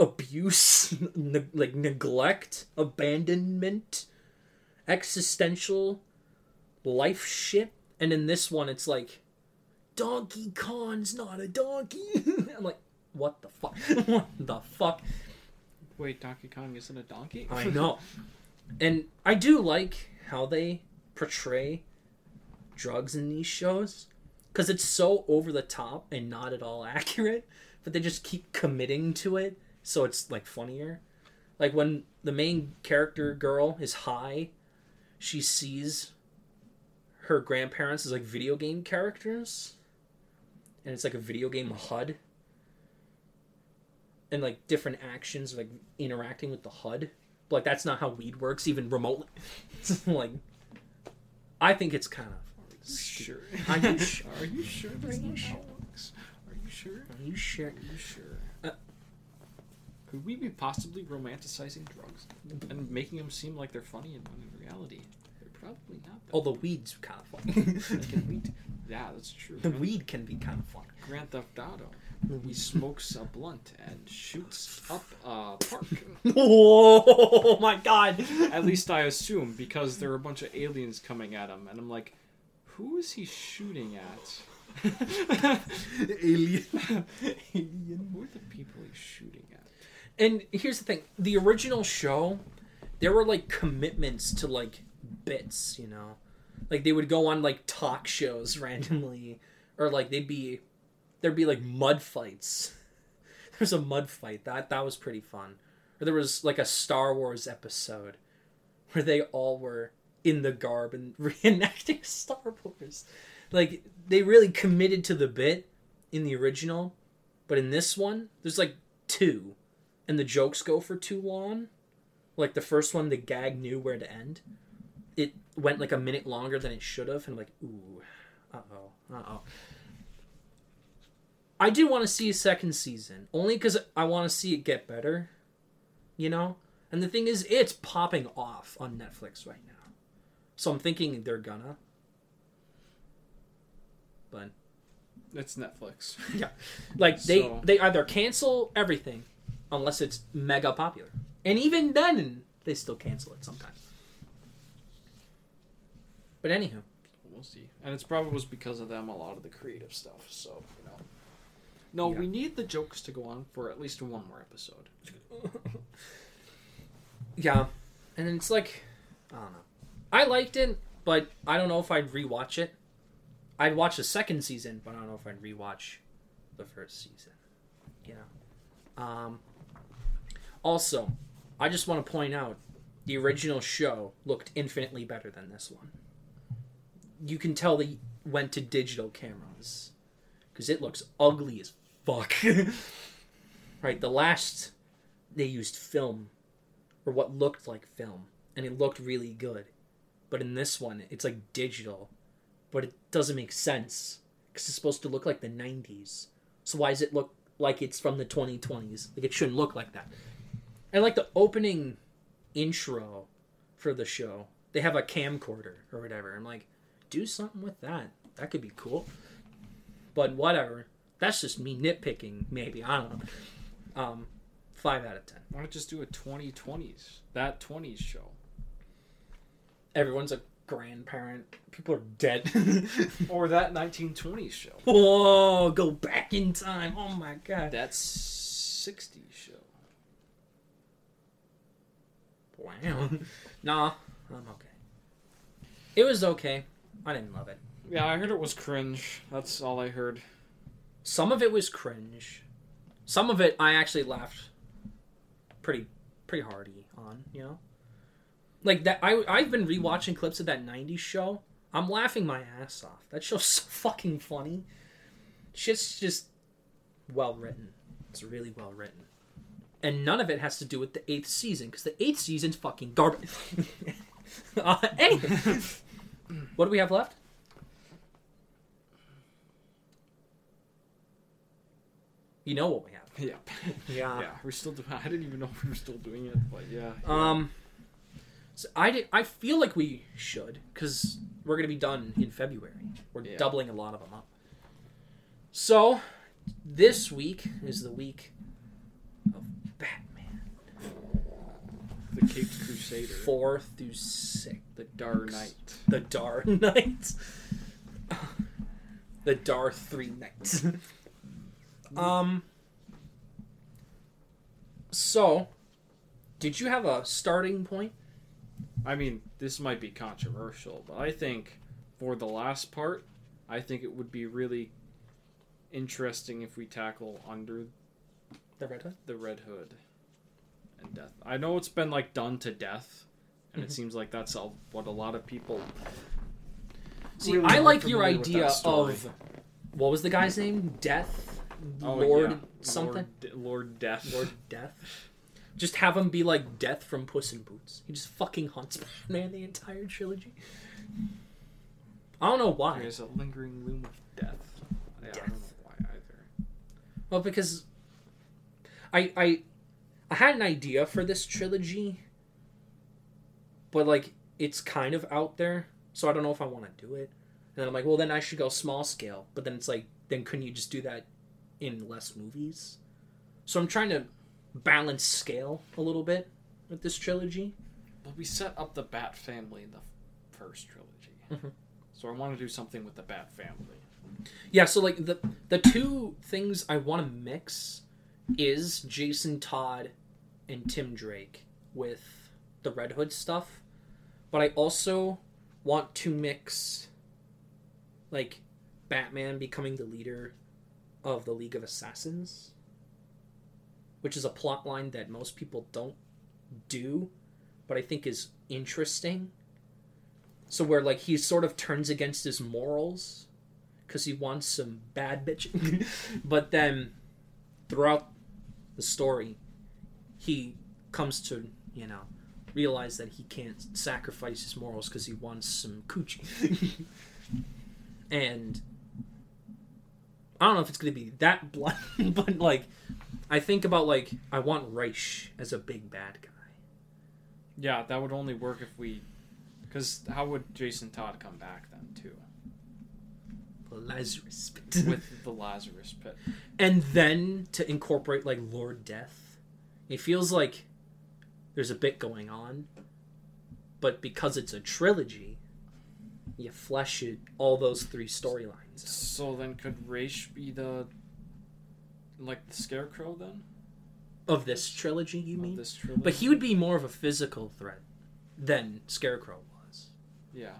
abuse, ne- like neglect, abandonment, existential life shit. And in this one, it's like, Donkey Kong's not a donkey. I'm like, what the fuck? what the fuck? Wait, Donkey Kong isn't a donkey? I know. And I do like how they portray drugs in these shows because it's so over the top and not at all accurate, but they just keep committing to it, so it's like funnier. Like when the main character girl is high, she sees her grandparents as like video game characters, and it's like a video game HUD. And like different actions, like interacting with the HUD. But, like that's not how weed works, even remotely. like, I think it's kind of Sure. Are you sure? Are you sure Are you sure? how it works? Are you sure? Are you sure? Are you sure? Could we be possibly romanticizing drugs and making them seem like they're funny and when in reality they're probably not? That Oh, the weed's kind of funny. Can weed, yeah, that's true. the weed can be kind of funny. Grand Theft Auto. He smokes a blunt and shoots up a park. oh my god! At least I assume, because there are a bunch of aliens coming at him, and I'm like, who is he shooting at? Alien. Alien. Who are the people he's shooting at? And here's the thing: the original show, there were like commitments to like bits, you know, like they would go on like talk shows randomly, or like they'd be, there'd be like mud fights. There's a mud fight that that was pretty fun. Or there was like a Star Wars episode where they all were in the garb and reenacting Star Wars. Like they really committed to the bit in the original, but in this one, there's like two and the jokes go for too long. Like the first one, the gag knew where to end. it went like a minute longer than it should have, and I'm like, ooh, uh oh, uh oh. I do want to see a second season, only because I want to see it get better, you know. And the thing is, it's popping off on Netflix right now, so I'm thinking they're gonna. But It's Netflix. Yeah. Like they So- they either cancel everything, unless it's mega popular, and even then they still cancel it sometimes. But anywho, We'll see. And it's probably was because of them a lot of the creative stuff. So you know. No, Yeah. we need the jokes to go on for at least one more episode. yeah, and it's like, I don't know. I liked it, but I don't know if I'd rewatch it. I'd watch the second season, but I don't know if I'd rewatch the first season. You know. Um. Also, I just want to point out the original show looked infinitely better than this one. You can tell they went to digital cameras because it looks ugly as fuck. right, the last they used film or what looked like film, and it looked really good. But in this one, it's like digital, but it doesn't make sense because it's supposed to look like the 90s. So why does it look like it's from the 2020s? Like it shouldn't look like that. And like the opening intro for the show, they have a camcorder or whatever. I'm like, do something with that. That could be cool. But whatever. That's just me nitpicking. Maybe I don't know. Um, five out of ten. Why not just do a 2020s? That 20s show. Everyone's a grandparent. People are dead. Or that 1920s show. Whoa, go back in time. Oh my god. That 60s show. Wow. nah, I'm okay. It was okay. I didn't love it. Yeah, I heard it was cringe. That's all I heard. Some of it was cringe. Some of it I actually laughed pretty pretty hardy on, you know? Like that I I've been rewatching clips of that 90s show. I'm laughing my ass off. That show's so fucking funny. Shit's just well written. It's really well written. And none of it has to do with the eighth season, because the eighth season's fucking garbage. uh, anyway, what do we have left? You know what we have. Yeah. Yeah. yeah, we're still doing I didn't even know we were still doing it, but yeah. Um, so I did. I feel like we should because we're gonna be done in February. We're Yeah. doubling a lot of them up. So this week is the week of Batman, the Caped Crusader. four through six. The Dark Knight. The Dar Knights. the Dar Three Knights. um. So, did you have a starting point? I mean, this might be controversial, but I think for the last part, I think it would be really interesting if we tackle under The Red Hood. the Red Hood and death. I know it's been like done to death, and Mhm. it seems like that's a, what a lot of people. See, really I like your idea of what was the guy's name? Death, Oh, Lord yeah. something, Lord, De- Lord Death. Lord Death. Just have him be like Death from Puss in Boots. He just fucking hunts Batman the entire trilogy. I don't know why. There's a lingering loom of death. Yeah, I don't know Death. why either. Well, because I I I had an idea for this trilogy, but like it's kind of out there, so I don't know if I want to do it. And then I'm like, well, then I should go small scale. But then it's like, then couldn't you just do that in less movies? So I'm trying to balance scale a little bit with this trilogy. But we set up the Bat family in the first trilogy, Mhm. so I want to do something with the Bat family. Yeah, so like the the two things I want to mix is Jason Todd and Tim Drake with the Red Hood stuff, but I also want to mix like Batman becoming the leader of the League of Assassins, which is a plot line that most people don't do, but I think is interesting. So where like he sort of turns against his morals because he wants some bad bitch. but then throughout the story, he comes to, you know, realize that he can't sacrifice his morals because he wants some coochie. and I don't know if it's going to be that blunt, but like, I think about like I want Ra's as a big bad guy. Yeah, that would only work if we. Because how would Jason Todd come back then, too? The Lazarus pit. With the Lazarus pit. and then to incorporate like Lord Death. It feels like there's a bit going on, but because it's a trilogy, you flesh it all those three storylines. So then could Ra's be the. Like the Scarecrow then? Of this trilogy, you Of mean? this trilogy? But he would be more of a physical threat than Scarecrow was. Yeah.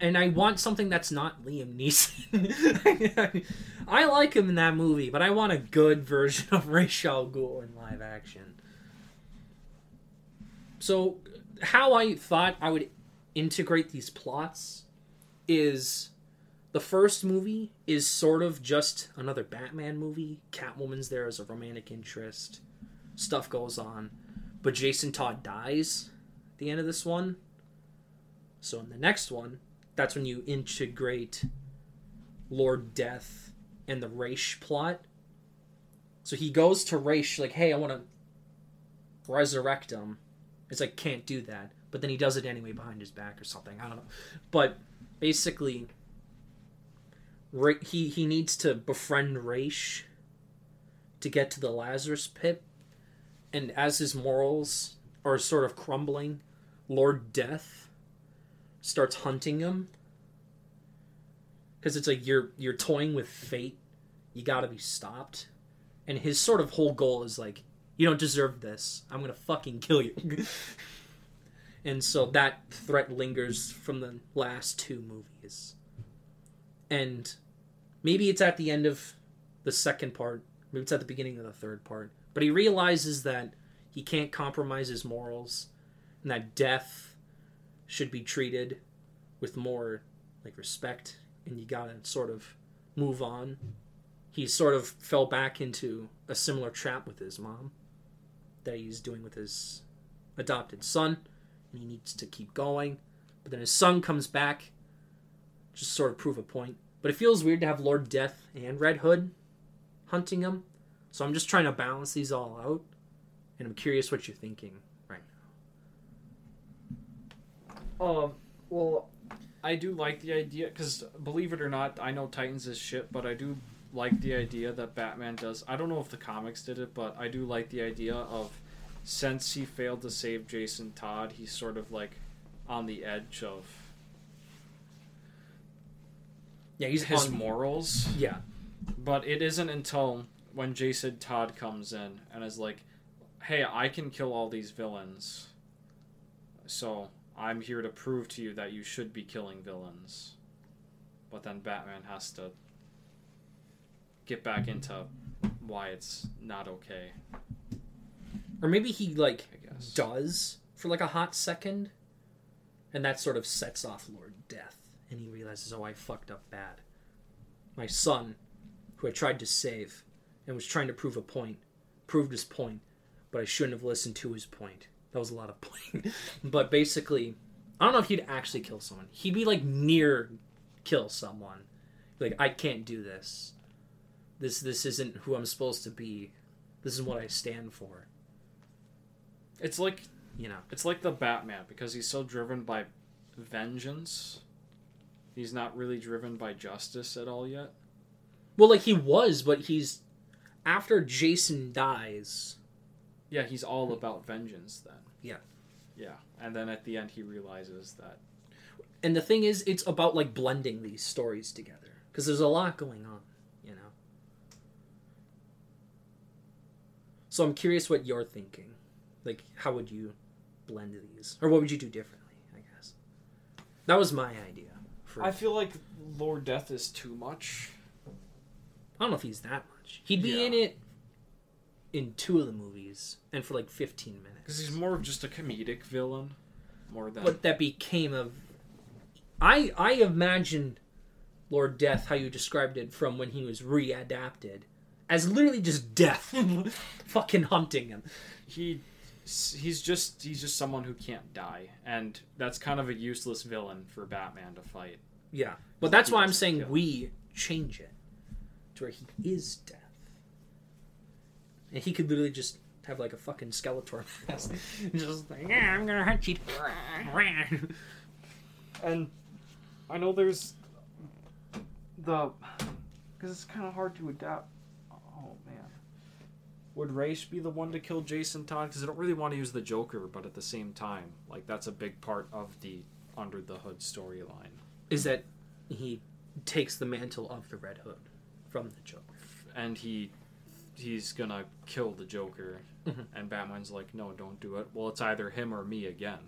And I want something that's not Liam Neeson. I like him in that movie, but I want a good version of Ra's al Ghul in live action. So, how I thought I would integrate these plots is the first movie is sort of just another Batman movie. Catwoman's there as a romantic interest. Stuff goes on. But Jason Todd dies at the end of this one. So in the next one, that's when you integrate Lord Death and the Ra's plot. So he goes to Ra's like, "Hey, I want to resurrect him." It's like can't do that, but then he does it anyway behind his back or something. I don't know, but basically, Ra- he he needs to befriend Ra's to get to the Lazarus pit, and as his morals are sort of crumbling, Lord Death starts hunting him. Because it's like you're you're toying with fate. You gotta be stopped. And his sort of whole goal is like you don't deserve this. I'm gonna fucking kill you. And so that threat lingers from the last two movies. And maybe it's at the end of the second part. Maybe it's at the beginning of the third part. But he realizes that he can't compromise his morals and that death should be treated with more like respect and you gotta sort of move on. He sort of fell back into a similar trap with his mom that he's doing with his adopted son and he needs to keep going. But then his son comes back just sort of prove a point. But it feels weird to have lord death and red hood hunting him. So i'm just trying to balance these all out and i'm curious what you're thinking right Um, well, I do like the idea because believe it or not, I know Titans is shit, but I do like the idea that Batman does. I don't know if the comics did it, but I do like the idea of since he failed to save Jason Todd, he's sort of like on the edge of yeah he's his on- morals. yeah But it isn't until when Jason Todd comes in and is like, "Hey, I can kill all these villains." So, I'm here to prove to you that you should be killing villains. But then Batman has to get back into why it's not okay, Or maybe he like does for like a hot second, and that sort of sets off Lord Death, and he realizes, oh, I fucked up bad. My son, who I tried to save and was trying to prove a point, proved his point, but I shouldn't have listened to his point. That was a lot of point. but basically, I don't know if he'd actually kill someone. He'd be like near kill someone. Like I can't do this. This this isn't who I'm supposed to be. This is what I stand for. It's like You know. it's like the Batman because he's so driven by vengeance. He's not really driven by justice at all yet. Well, like he was, but he's after Jason dies. Yeah, he's all about vengeance then. Yeah. Yeah, and then at the end he realizes that And the thing is, it's about like blending these stories together because there's a lot going on, you know. So I'm curious what you're thinking. Like, how would you blend these, or what would you do differently? I guess that was my idea. For, I feel like Lord Death is too much. I don't know if he's that much. He'd be Yeah. in it in two of the movies, and for like 15 minutes. Because he's more of just a comedic villain, more than but that became a I I imagine Lord Death how you described it from when he was readapted as literally just death fucking hunting him. he he's just he's just someone who can't die, and that's kind of a useless villain for Batman to fight. Yeah, but that's why I'm saying kill. we change it to where he is death, and he could literally just have like a fucking Skeletor mask, just like yeah, I'm gonna hunt you. And I know there's the because it's kind of hard to adapt. Oh man, would Raish be the one to kill Jason Todd? Because I don't really want to use the Joker, but at the same time, like that's a big part of the Under the Hood storyline. is that he takes the mantle of the Red Hood from the Joker. and he he's gonna kill the Joker, Mhm. and Batman's like, no, don't do it. Well, it's either him or me again.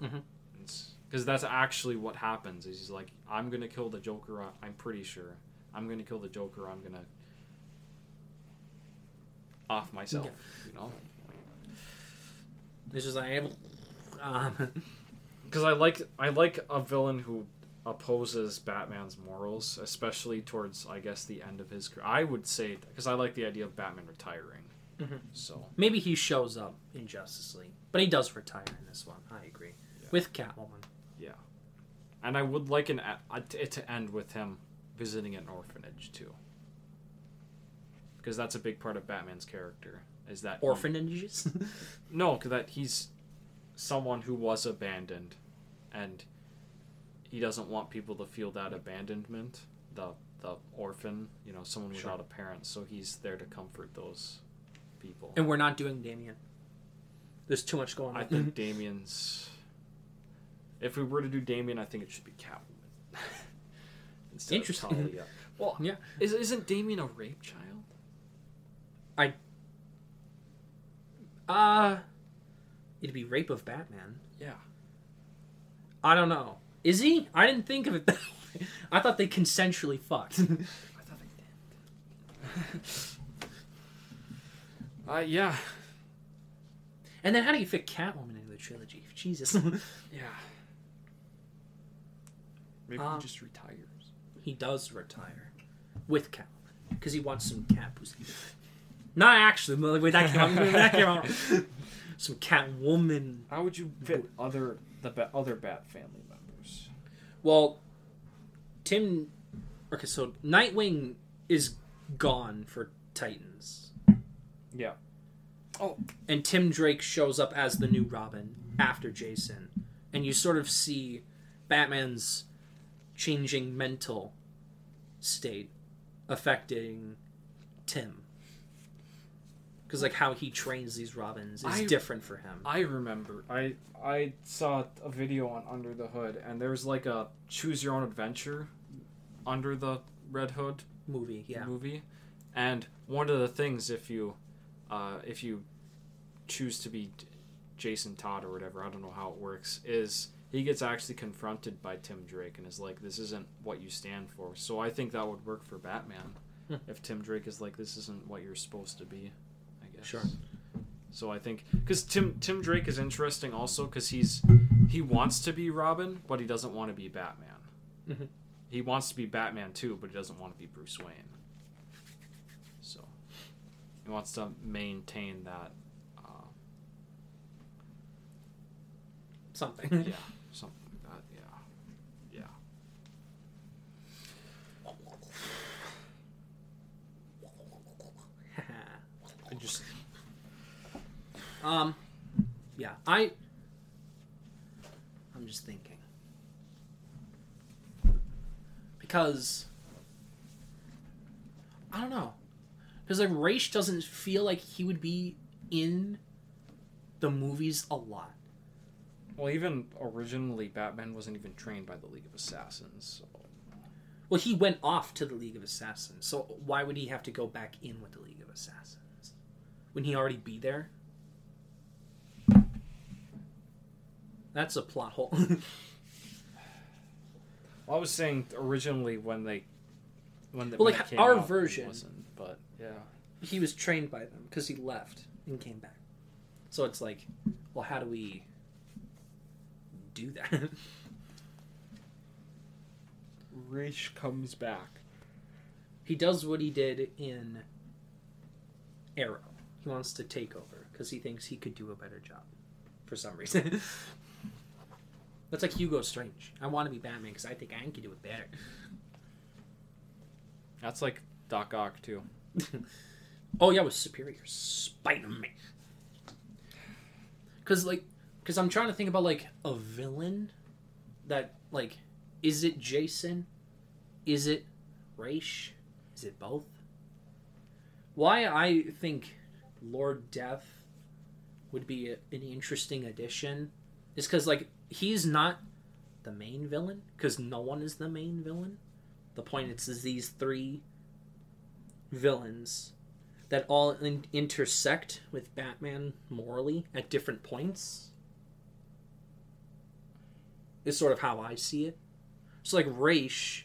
Because that's actually what happens. Is he's like, I'm gonna kill the Joker. I- I'm pretty sure. I'm gonna kill the Joker. I'm gonna off myself. You know. It's just like um, Because I like I like a villain who opposes Batman's morals, especially towards I guess the end of his career. I would say because I like the idea of Batman retiring. Mhm. So maybe he shows up in Justice League, but he does retire in this one. I agree Yeah. with Catwoman. Yeah, and I would like an it to end with him visiting an orphanage too, because that's a big part of Batman's character. Is that he- Orphanages. no, 'cause that he's someone who was abandoned, and he doesn't want people to feel that abandonment. The the orphan, you know, someone Sure. without a parent. So he's there to comfort those people. and we're not doing Damian. There's too much going on. I think Damian's. If we were to do Damian, I think it should be Catwoman. Instead Interesting. Of Talia. Well, Yeah. Is, isn't Damian a rape child? I. Uh it'd be rape of Batman. Yeah. I don't know. Is he? I didn't think of it that way. I thought they consensually fucked. I thought they did. uh, yeah. and then how do you fit Catwoman into the trilogy? Jesus. Yeah. Maybe Um, he just retires. he does retire with Catwoman because he wants some cat pussy. Not actually. but Wait, that came out. That came out. Some Catwoman. How would you fit other the ba- other Bat family members? Well, Tim. Okay, so Nightwing is gone for Titans. Yeah. Oh. And Tim Drake shows up as the new Robin after Jason, and you sort of see Batman's changing mental state affecting Tim. Because like how he trains these Robins is I- different for him. I remember. I I saw a video on Under the Hood, and there's like a choose your own adventure under the Red Hood Movie, yeah. movie, and one of the things if you uh, if you choose to be Jason Todd or whatever, I don't know how it works, is he gets actually confronted by Tim Drake and is like, "This isn't what you stand for." So I think that would work for Batman Hmm. if Tim Drake is like, "This isn't what you're supposed to be." I guess. Sure. So I think because Tim Tim Drake is interesting also because he's he wants to be Robin, but he doesn't want to be Batman. Mhm. He wants to be Batman too, but he doesn't want to be Bruce Wayne. So he wants to maintain that. Uh, Something. yeah, something like that. Yeah, yeah. I just um, yeah, I. I'm just thinking because I don't know because like Ra's doesn't feel like he would be in the movies a lot. well, even originally, Batman wasn't even trained by the League of Assassins. So. Well, he went off to the League of Assassins, so why would he have to go back in with the League of Assassins? Wouldn't he already be there? That's a plot hole. I was saying originally when they when the, Well, when like, our out, version- wasn't, but yeah, he was trained by them because he left and came back. So it's like, well, how do we do that? Ra's comes back. he does what he did in Arrow. He wants to take over because he thinks he could do a better job for some reason. That's like Hugo Strange. I want to be Batman because I think I can do it better. That's like Doc Ock too. Oh yeah, with Superior Spider-Man. Cause like, cause I'm trying to think about like a villain that like, is it Jason? Is it Ra's? Is it both? Why I think Lord Death would be a, an interesting addition is because like he's not the main villain because no one is the main villain. The point is, is these three villains that all in- intersect with Batman morally at different points. Is sort of how I see it. So like Ra's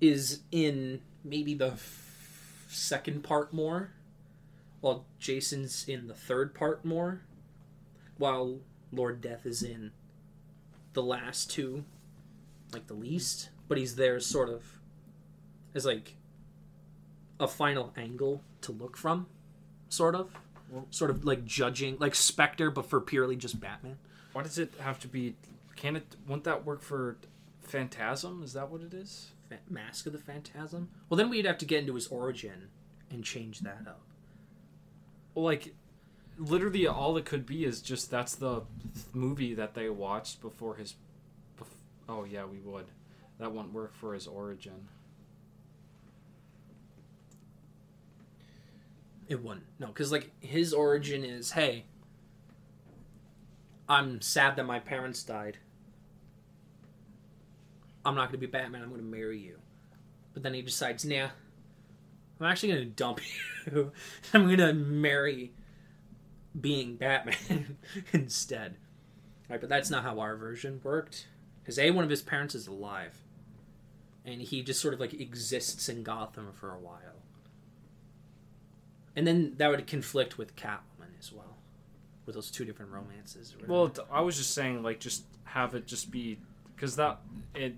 is in maybe the f- second part more, while Jason's in the third part more, while Lord Death is in the last two, like the least. But he's there sort of as like a final angle to look from, sort of. Sort of like judging, like Spectre, but for purely just Batman. Why does it have to be? Can it? Won't that work for Phantasm? Is that what it is? Fa- Mask of the Phantasm. Well, then we'd have to get into his origin and change that up. Well, like, literally, all it could be is just that's the movie that they watched before his. Bef- oh yeah, we would. That won't work for his origin. It wouldn't. No, because like his origin is, hey, I'm sad that my parents died. I'm not going to be Batman. I'm going to marry you. But then he decides, nah, I'm actually going to dump you. I'm going to marry being Batman instead. Right, but that's not how our version worked. Because A, one of his parents is alive. And he just sort of like exists in Gotham for a while. And then that would conflict with Catwoman as well. With those two different romances. Well, I was just saying, like, just have it just be because that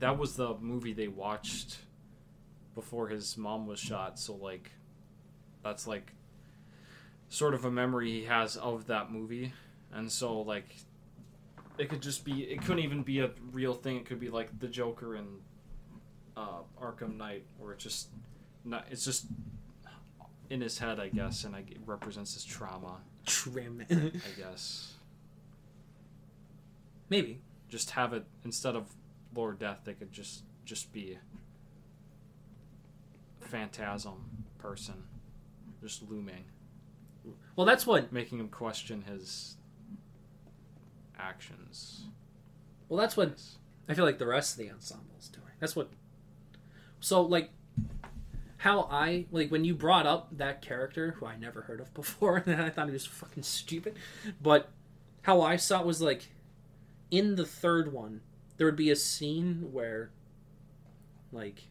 that was the movie they watched before his mom was shot. So like, that's like sort of a memory he has of that movie, and so like, it could just be. It couldn't even be a real thing. It could be like the Joker in uh, Arkham Knight, where it's just not. It's just in his head, I guess, and it represents his trauma. Trim. I guess. Maybe. just have it instead of Lord Death, they could just just be phantasm person, just looming, Well, that's what. making him question his actions. Well, that's what I feel like the rest of the ensemble is doing. That's what. So, like, how I like when you brought up that character who I never heard of before, and I thought he was fucking stupid, but how I saw it was like in the third one, there would be a scene where, like,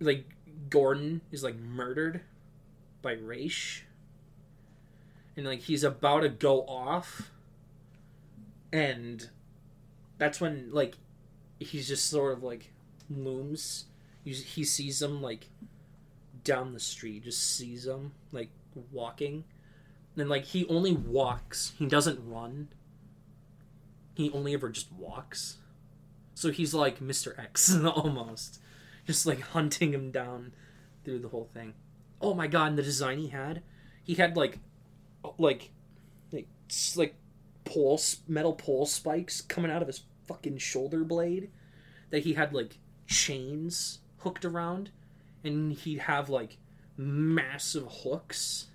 like Gordon is like murdered by Ra's, and like he's about to go off, and that's when like he's just sort of like looms. He, sees him like down the street, just sees him like walking, and like he only walks. He doesn't run. He only ever just walks. So he's like Mr. X almost, just like hunting him down through the whole thing. Oh my god! And the design he had, he had like, like, like, like pole metal pole spikes coming out of his fucking shoulder blade that he had like chains hooked around. And he'd have like massive hooks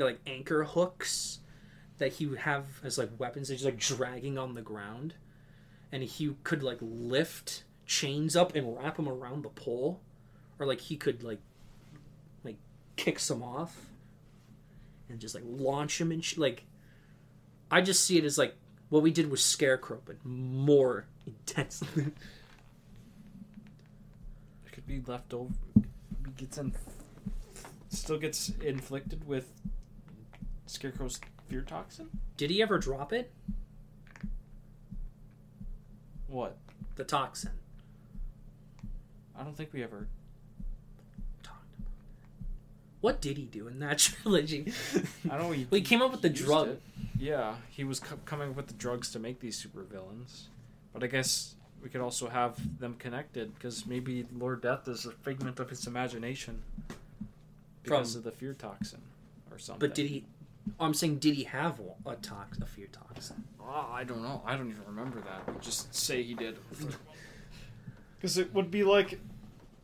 they're like anchor hooks that he would have as like weapons that he's like dragging on the ground. And he could like lift chains up and wrap them around the pole. Or like he could like like kick some off and just like launch him and sh- like I just see it as like what we did with Scarecrow, but more intensely. It could be left over. He gets in, still gets inflicted with Scarecrow's fear toxin. Did he ever drop it? What? The toxin. I don't think we ever. What did he do in that trilogy? I don't know. He, Well, he came up with the drug. it. Yeah, he was co- coming up with the drugs to make these supervillains. But I guess we could also have them connected because maybe Lord Death is a figment of his imagination because From- of the fear toxin or something. But did he? Oh, I'm saying, did he have a tox, a fear toxin? Oh, I don't know. I don't even remember that. Just say he did. Because it would be like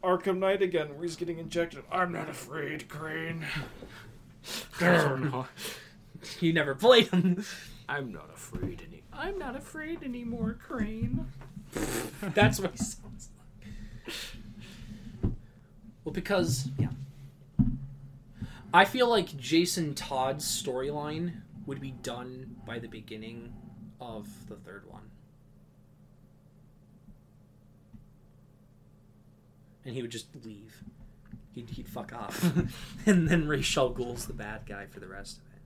Arkham Knight again, where he's getting injected. I'm not afraid, Crane. I don't know. You never played him. I'm not afraid any. I'm not afraid anymore, Crane. That's what he sounds like. Well, because yeah, I feel like Jason Todd's storyline would be done by the beginning of the third one, and he would just leave. He'd, he'd fuck off, and then Ra's al Ghul's the bad guy for the rest of it.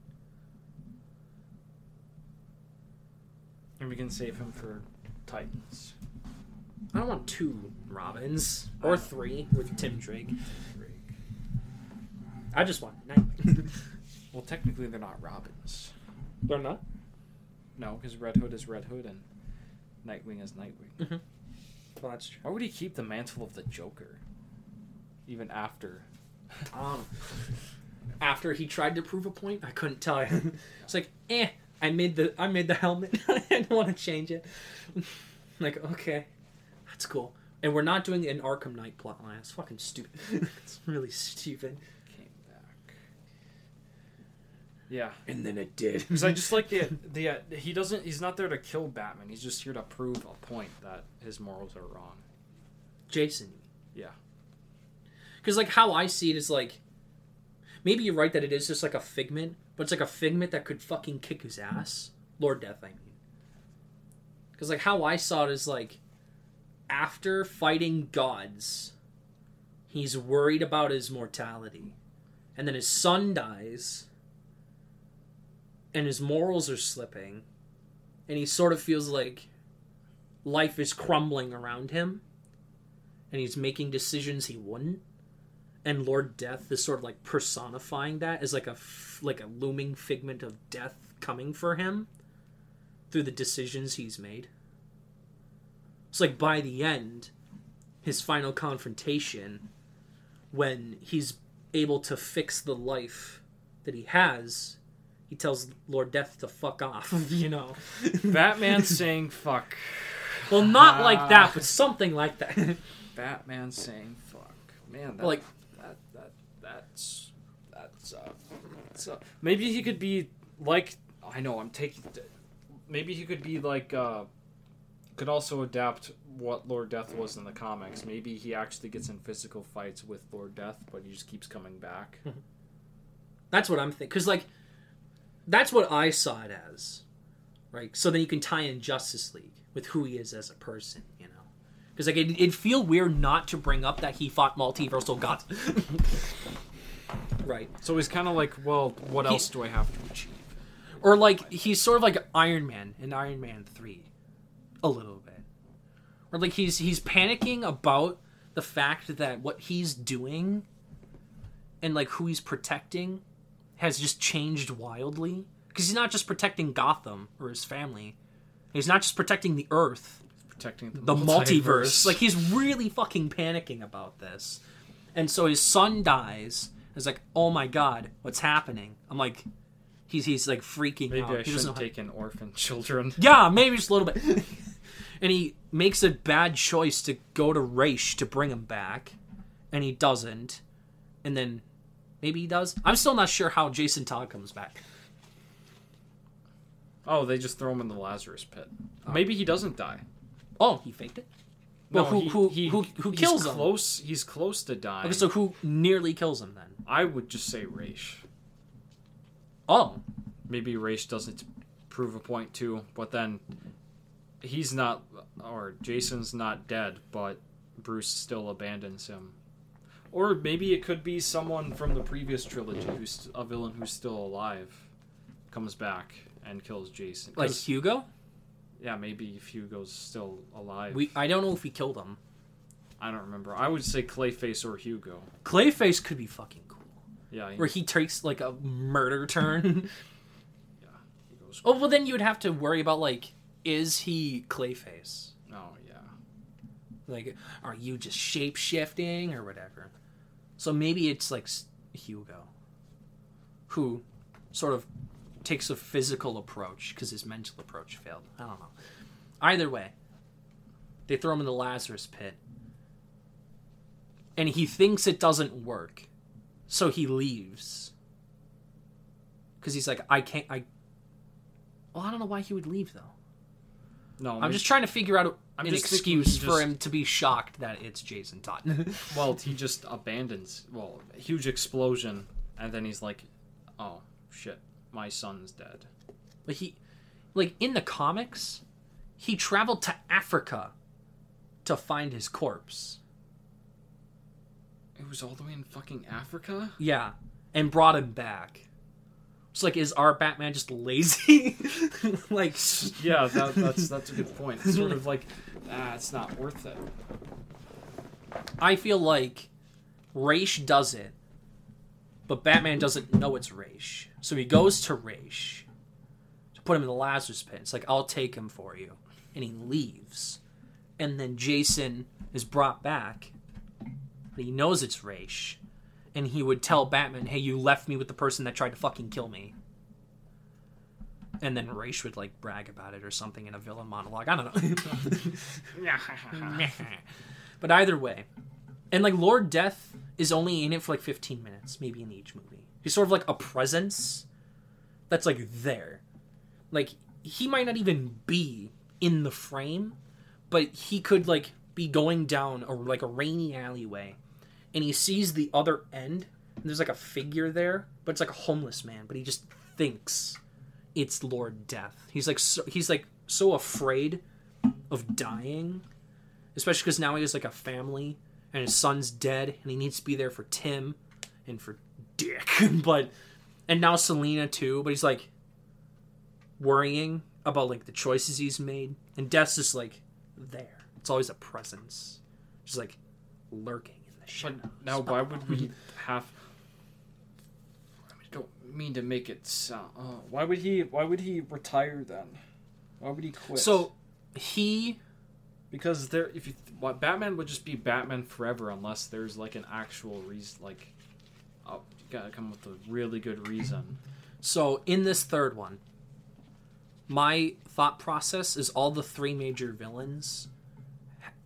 And we can save him for Titans. I don't want two Robins or three with Tim Drake. I just want Nightwing. Well, technically, they're not Robins. They're not. No, because Red Hood is Red Hood and Nightwing is Nightwing. Mm-hmm. Well, that's true. Why would he keep the mantle of the Joker? Even after. Um, after he tried to prove a point, I couldn't tell you. it's like, eh, I made the I made the helmet. I don't want to change it. like, okay, that's cool. And we're not doing an Arkham Knight plotline. It's fucking stupid. it's really stupid. Yeah. And then it did. Because I just like the the uh, he doesn't he's not there to kill Batman. He's just here to prove a point that his morals are wrong. Jason. Yeah. Because like how I see it is like, maybe you're right that it is just like a figment, but it's like a figment that could fucking kick his ass. Lord Death, I mean. Because like how I saw it is like, after fighting gods, he's worried about his mortality, and then his son dies, and his morals are slipping, and he sort of feels like life is crumbling around him and he's making decisions he wouldn't and lord death is sort of like personifying that as like a like a looming figment of death coming for him through the decisions he's made. It's like by the end his final confrontation when he's able to fix the life that he has he tells lord death to fuck off you know Batman saying fuck. well not like that but something like that Batman saying fuck. Man, that, Like- that that that's that's uh, that's, uh maybe he could be like I know I'm taking maybe he could be like uh could also adapt what Lord Death was in the comics. Maybe he actually gets in physical fights with Lord Death, but he just keeps coming back. That's what I'm thinking. Because, like, that's what I saw it as. Right? So then you can tie in Justice League with who he is as a person, you know? Because, like, it, it'd feel weird not to bring up that he fought multiversal gods. right. So he's kind of like, well, what He- else do I have to achieve? Or, like, he's sort of like Iron Man in Iron Man 3. A little bit. Or, like, he's, he's panicking about the fact that what he's doing and, like, who he's protecting has just changed wildly because he's not just protecting Gotham or his family. He's not just protecting the Earth, Protecting the multiverse. Like he's really fucking panicking about this. And so his son dies. It's like, oh my god, what's happening? I'm like, he's he's like freaking maybe out. I He shouldn't know how- take in orphan children. yeah, maybe just a little bit. and he makes a bad choice to go to Ra's to bring him back, and he doesn't. And then maybe he does. I'm still not sure how Jason Todd comes back. Oh, they just throw him in the Lazarus pit. Oh. Maybe he doesn't die. Oh, he faked it. Well, who- he- who- he- who- who he's kills him? Close. He's close to dying. Okay, so who nearly kills him then? I would just say Ra's. Oh, Maybe Ra's doesn't prove a point too, but then he's not, or Jason's not dead, but Bruce still abandons him. Or maybe it could be someone from the previous trilogy who's a villain who's still alive, comes back and kills Jason. like 'Cause- Hugo? yeah, maybe if Hugo's still alive. We I don't know if we killed him. I don't remember. I would say Clayface or Hugo. Clayface could be fucking cool. Yeah, he, where he takes like a murder turn. he goes. oh well, then you would have to worry about like, is he Clayface? Oh yeah. Like, are you just shape shifting or whatever? So maybe it's like Hugo, who sort of takes a physical approach because his mental approach failed. I don't know. Either way, they throw him in the Lazarus pit, and he thinks it doesn't work, so he leaves. Because he's like, I can't. I. Well, I don't know why he would leave though. No, I'm just trying to figure out I'm an just excuse he for just- him to be shocked that it's Jason Todd. Well, he just abandons. Well, huge explosion, and then he's like, "Oh shit, my son's dead." but he, like in the comics, he traveled to Africa to find his corpse. It was all the way in fucking Africa. Yeah, and brought him back. It's like, is our Batman just lazy? like, Yeah, that, that's that's a good point. It's sort of like, ah, it's not worth it. I feel like Ra's does it, but Batman doesn't know it's Ra's. So he goes to Ra's to put him in the Lazarus pit. It's like, I'll take him for you. And he leaves. And then Jason is brought back, but he knows it's Ra's. And he would tell Batman, hey, you left me with the person that tried to fucking kill me. And then Ra's would, like, brag about it or something in a villain monologue. I don't know. but either way, and like Lord Death is only in it for like 15 minutes, maybe in each movie. He's sort of like a presence that's like there. Like he might not even be in the frame, but he could like be going down or like a rainy alleyway and he sees the other end and there's like a figure there, but it's like a homeless man, but he just thinks it's Lord Death. He's like so, he's like so afraid of dying especially because now he has like a family and his son's dead and he needs to be there for tim and for dick. But and now selina too but he's like worrying about like the choices he's made and death's just like there. It's always a presence. Just like lurking But now, why would we have? I don't mean to make it sound. Uh, why would he? Why would he retire then? Why would he quit? so he because there, if you, what Batman would just be Batman forever unless there's like an actual reason. Like, oh, you gotta come with a really good reason. So in this third one, my thought process is all the three major villains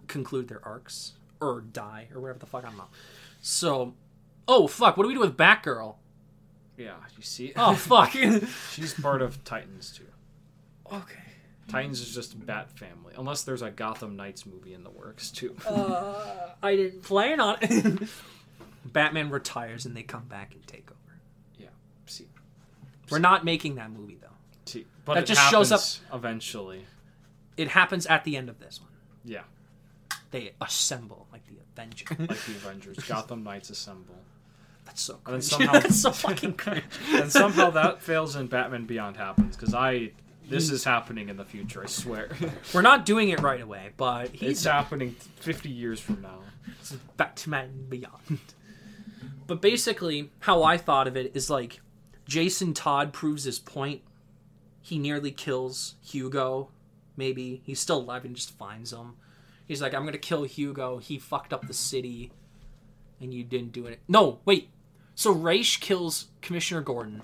conclude their arcs or die or whatever the fuck I don't know. So, oh fuck, what do we do with Batgirl? Yeah, you see. Oh fuck. she's part of Titans too. okay. Titans is just Bat Family, unless there's a Gotham Knights movie in the works too. Uh, I didn't plan on it. Batman retires and they come back and take over. Yeah, see, We're not making that movie though. see, but That it just shows up eventually. It happens at the end of this one. Yeah, They assemble like the Avenger. like the Avengers, Gotham Knights assemble, That's so And then somehow- That's so fucking cringe. and somehow that fails and Batman Beyond happens because I. This is happening in the future, I swear. We're not doing it right away, but it's he's happening 50 years from now. Batman Beyond. but basically, how I thought of it is like Jason Todd proves his point. He nearly kills Hugo. Maybe he's still alive and just finds him. He's like, I'm gonna kill Hugo. He fucked up the city, and you didn't do it. No, wait. So Ra's kills Commissioner Gordon,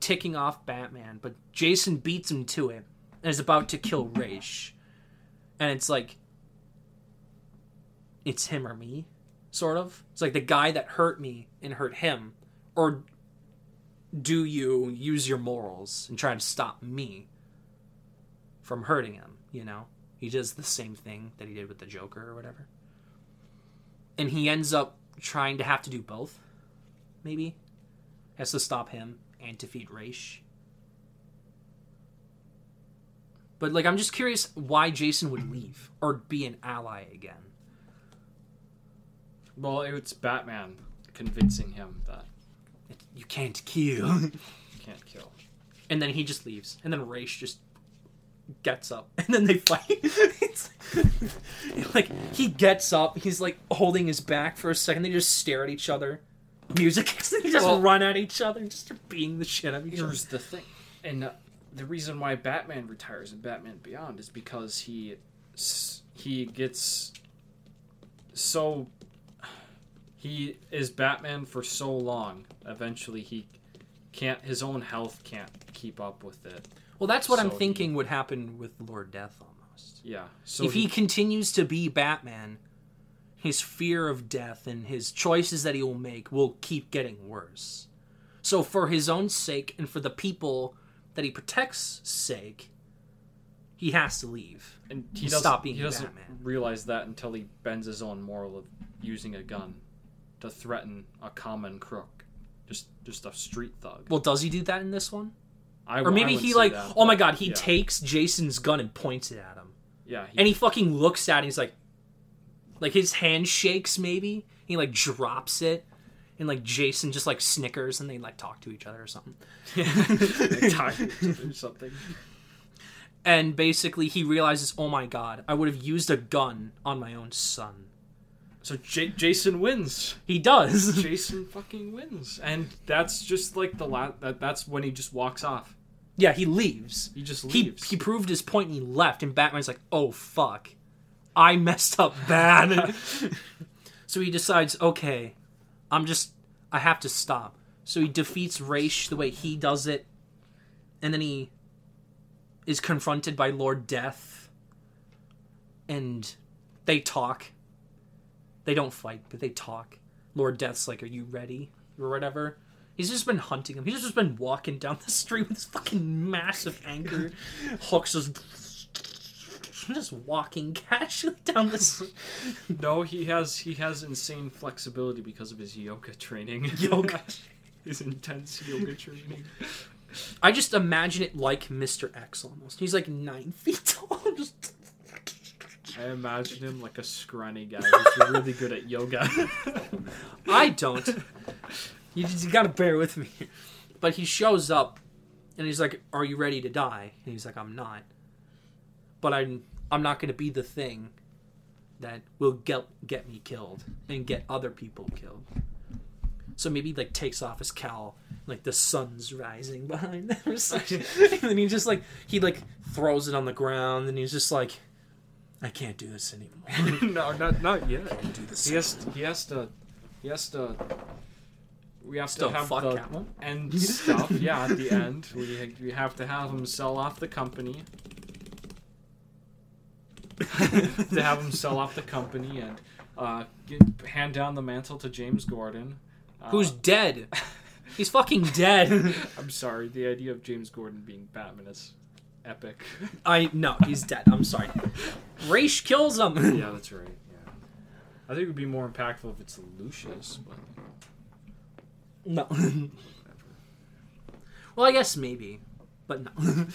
ticking off Batman, but Jason beats him to it and is about to kill Ra's. And it's like, it's him or me, sort of. It's like the guy that hurt me and hurt him, or do you use your morals and try to stop me from hurting him? You know, he does the same thing that he did with the Joker or whatever, and he ends up trying to have to do both. Maybe has to stop him and defeat Ra's. But like, I'm just curious why Jason would leave or be an ally again. Well, it's Batman convincing him that You can't kill. you can't kill. and then he just leaves. And then Ra's just gets up. And then they fight. it's like, he gets up. He's like holding his back for a second. They just stare at each other. music and they just Well- run at each other, and just beating the shit out of each other. Here's the thing, and uh, the reason why Batman retires in Batman Beyond is because he he gets so he is Batman for so long. Eventually, he can't. His own health can't keep up with it. Well, that's what I'm thinking would happen with Lord Death almost. Yeah. So if he, continues to be Batman, his fear of death and his choices that he will make will keep getting worse. So, for his own sake and for the people that he protects' sake, he has to leave. and he doesn't, stop being he doesn't Batman. realize that until he bends his own moral of using a gun to threaten a common crook, just just a street thug. Well, does he do that in this one? I, Or maybe he like, that, oh my god, he yeah. takes Jason's gun and points it at him, yeah he, and he fucking looks at it. And he's like, like his hand shakes. Maybe he like drops it, and like Jason just like snickers, and they like talk to each other or something. like, talk to each other or something. and basically he realizes, oh my god, I would have used a gun on my own son. So J- Jason wins. He does. Jason fucking wins, and that's just like the la- that, That's when he just walks off. yeah, he leaves. He just He leaves. he proved his point and he left, and Batman's like, oh fuck, I messed up bad. so he decides, okay, I'm just, I have to stop. So he defeats Ra's the way he does it, and then he is confronted by Lord Death, and they talk. They don't fight, but they talk. Lord Death's like, "Are you ready?" or whatever. He's just been hunting him. He's just been walking down the street with this fucking massive anchor hooks, just just walking casually down the street. no, he has he has insane flexibility because of his yoga training. Yoga. his intense yoga training. I just imagine it like Mr. X almost. He's like nine feet tall. Just I imagine him like a scrawny guy who's really good at yoga. I don't. You, just, you gotta bear with me. But he shows up, and he's like, "Are you ready to die?" And he's like, "I'm not." But I'm I'm not gonna be the thing that will get get me killed and get other people killed. So maybe he, like takes off his cowl, like the sun's rising behind them or something. and then he just like he like throws it on the ground, and he's just like, "I can't do this anymore." no, not not yet. do this. He has he has to he has to. We have Still to have fuck the Catwoman? end stuff. Yeah, at the end, we we have to have him sell off the company. to have him sell off the company and uh, get, hand down the mantle to James Gordon. Uh, Who's dead? He's fucking dead. I'm sorry. The idea of James Gordon being Batman is epic. I no, he's dead. I'm sorry. Ra's kills him. yeah, that's right. Yeah, I think it would be more impactful if it's Lucius, but No. well, I guess maybe, but no.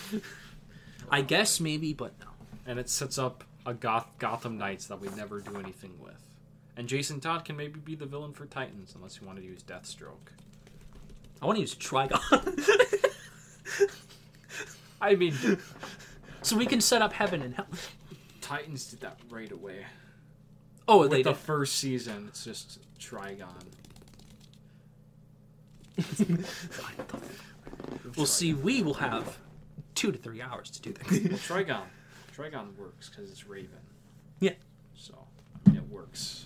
I guess maybe, but no. and it sets up a Goth- Gotham Knights that we never do anything with. And Jason Todd can maybe be the villain for Titans, unless you want to use Deathstroke. I want to use Trigon, I mean, so we can set up heaven and hell. Titans did that right away. Oh, With they the did. first season, it's just Trigon. We'll see. We will have two to three hours to do Well, that. Trigon, Trigon works because it's Raven. Yeah. So it works.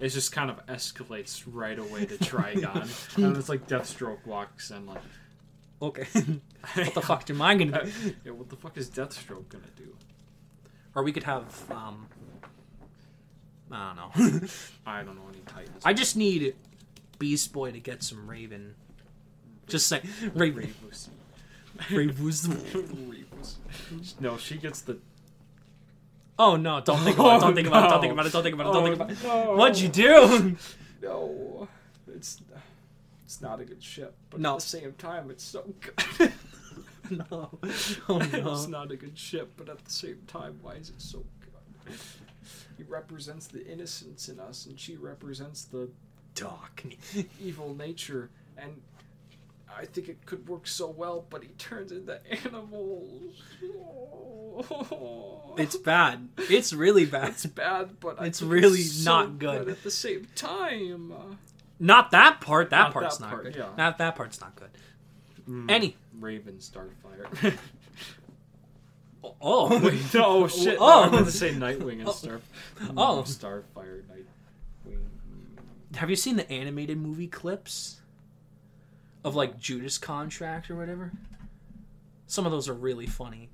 It just kind of escalates right away to Trigon, and it's like Deathstroke walks in like, okay. what the fuck am I gonna do? yeah, what the fuck is Deathstroke gonna do? Or we could have. um I don't know. I don't know any Titans. I just need Beast Boy to get some Raven. Just say Raven. Ravus. Raven. Ravus. No, she gets the. Oh no! Don't think about it. Don't think about it. Don't think about it. Don't think about it. Don't think about it. What'd you do? No, it's it's not a good ship, but No. at the same time, it's so good. no. Oh it's not a good ship, but at the same time, why is it so good? He represents the innocence in us, and she represents the dark, evil nature, and I think it could work so well, but he turns into animals. It's bad. It's really bad. it's bad, but I It's really so not good. at the same time. Not that part. That Not part's that not part, good. yeah. Not that part's not good. Mm, Any. Raven Starfire. Oh. Wait, no, oh shit. Oh. No, I meant to say Nightwing and Oh. Star. Oh. Starfire, Nightwing. Have you seen the animated movie clips of like Judas Contract or whatever? Some of those are really funny.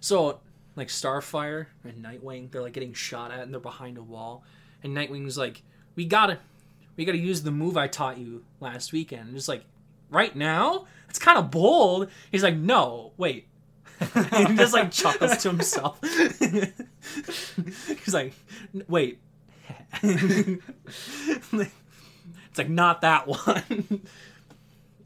So, like Starfire and Nightwing, they're like getting shot at and they're behind a wall, and Nightwing's like, "We gotta, we gotta use the move I taught you last weekend." Just like, right now, it's kind of bold. He's like, "No, wait." he just like chuckles to himself. He's like, "Wait." it's like not that one.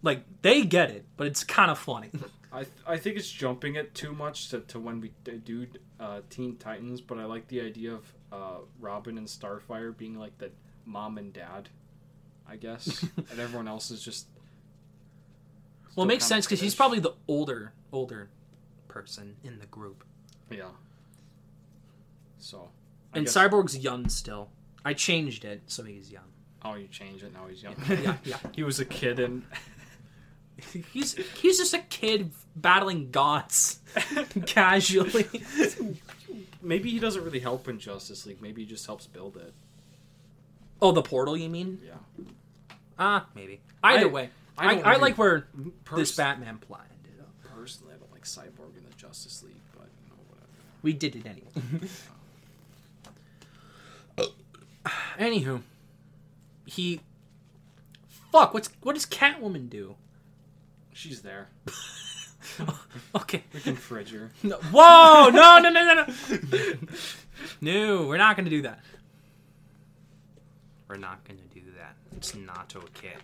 like they get it, but it's kind of funny. I th- I think it's jumping it too much to, to when we do uh, Teen Titans, but I like the idea of uh, Robin and Starfire being like the mom and dad, I guess, and everyone else is just. well, it makes sense because he's probably the older older person in the group, yeah. So. I and guess- Cyborg's young still. I changed it so he's young. Oh, you change it now. He's young. Yeah, yeah. he was a kid and He's he's just a kid battling gods casually. maybe he doesn't really help in Justice League. Maybe he just helps build it. oh, the portal, you mean? Yeah. Ah, maybe. Either I- way, I I, I, like where Pers- this Batman plot ended up. Personally, I don't like Cyborg in the Justice League, but you know whatever. We did it anyway. Anywho, he. Fuck! What's what does Catwoman do? She's there. Okay. We can fridge her. No, whoa! No! No! No! No! No! no! We're not gonna do that. We're not gonna do that. It's not okay.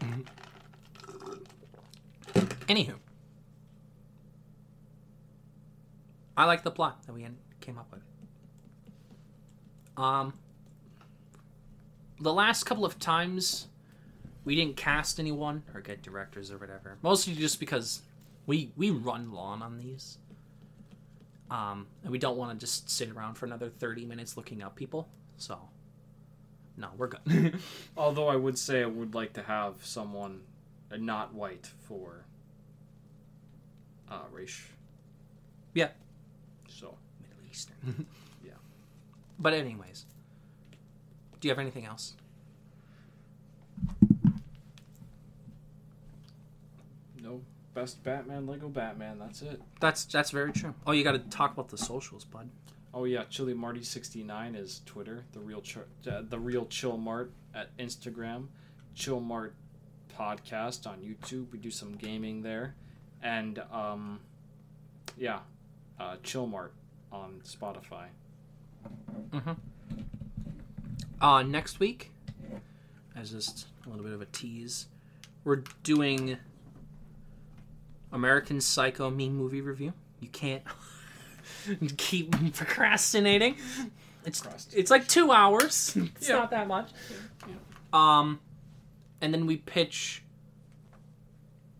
Anywho, I like the plot that we came up with. Um, the last couple of times we didn't cast anyone or get directors or whatever, mostly just because we we run long on these. Um, and we don't want to just sit around for another thirty minutes looking up people. So, no, we're good. Although I would say I would like to have someone uh, not white for uh, race. Yeah. So Middle Eastern. Yeah. But anyways, do you have anything else? no best Batman Lego Batman. That's it. That's that's very true. Oh, you got to talk about the socials, bud. Oh yeah, Chili Marty sixty nine is Twitter. The real uh, the real Chill Mart at Instagram. Chill Mart podcast on YouTube. We do some gaming there, and um, yeah, uh, Chill Mart on Spotify. Uh, next week, as just a little bit of a tease, we're doing American Psycho meme movie review. You can't keep procrastinating. It's it's like two hours. It's Yeah. not that much. Um, and then we pitch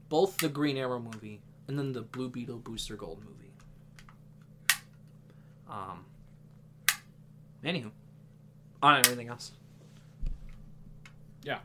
both the Green Arrow movie and then the Blue Beetle Booster Gold movie. Um. Anywho, on everything else. Yeah.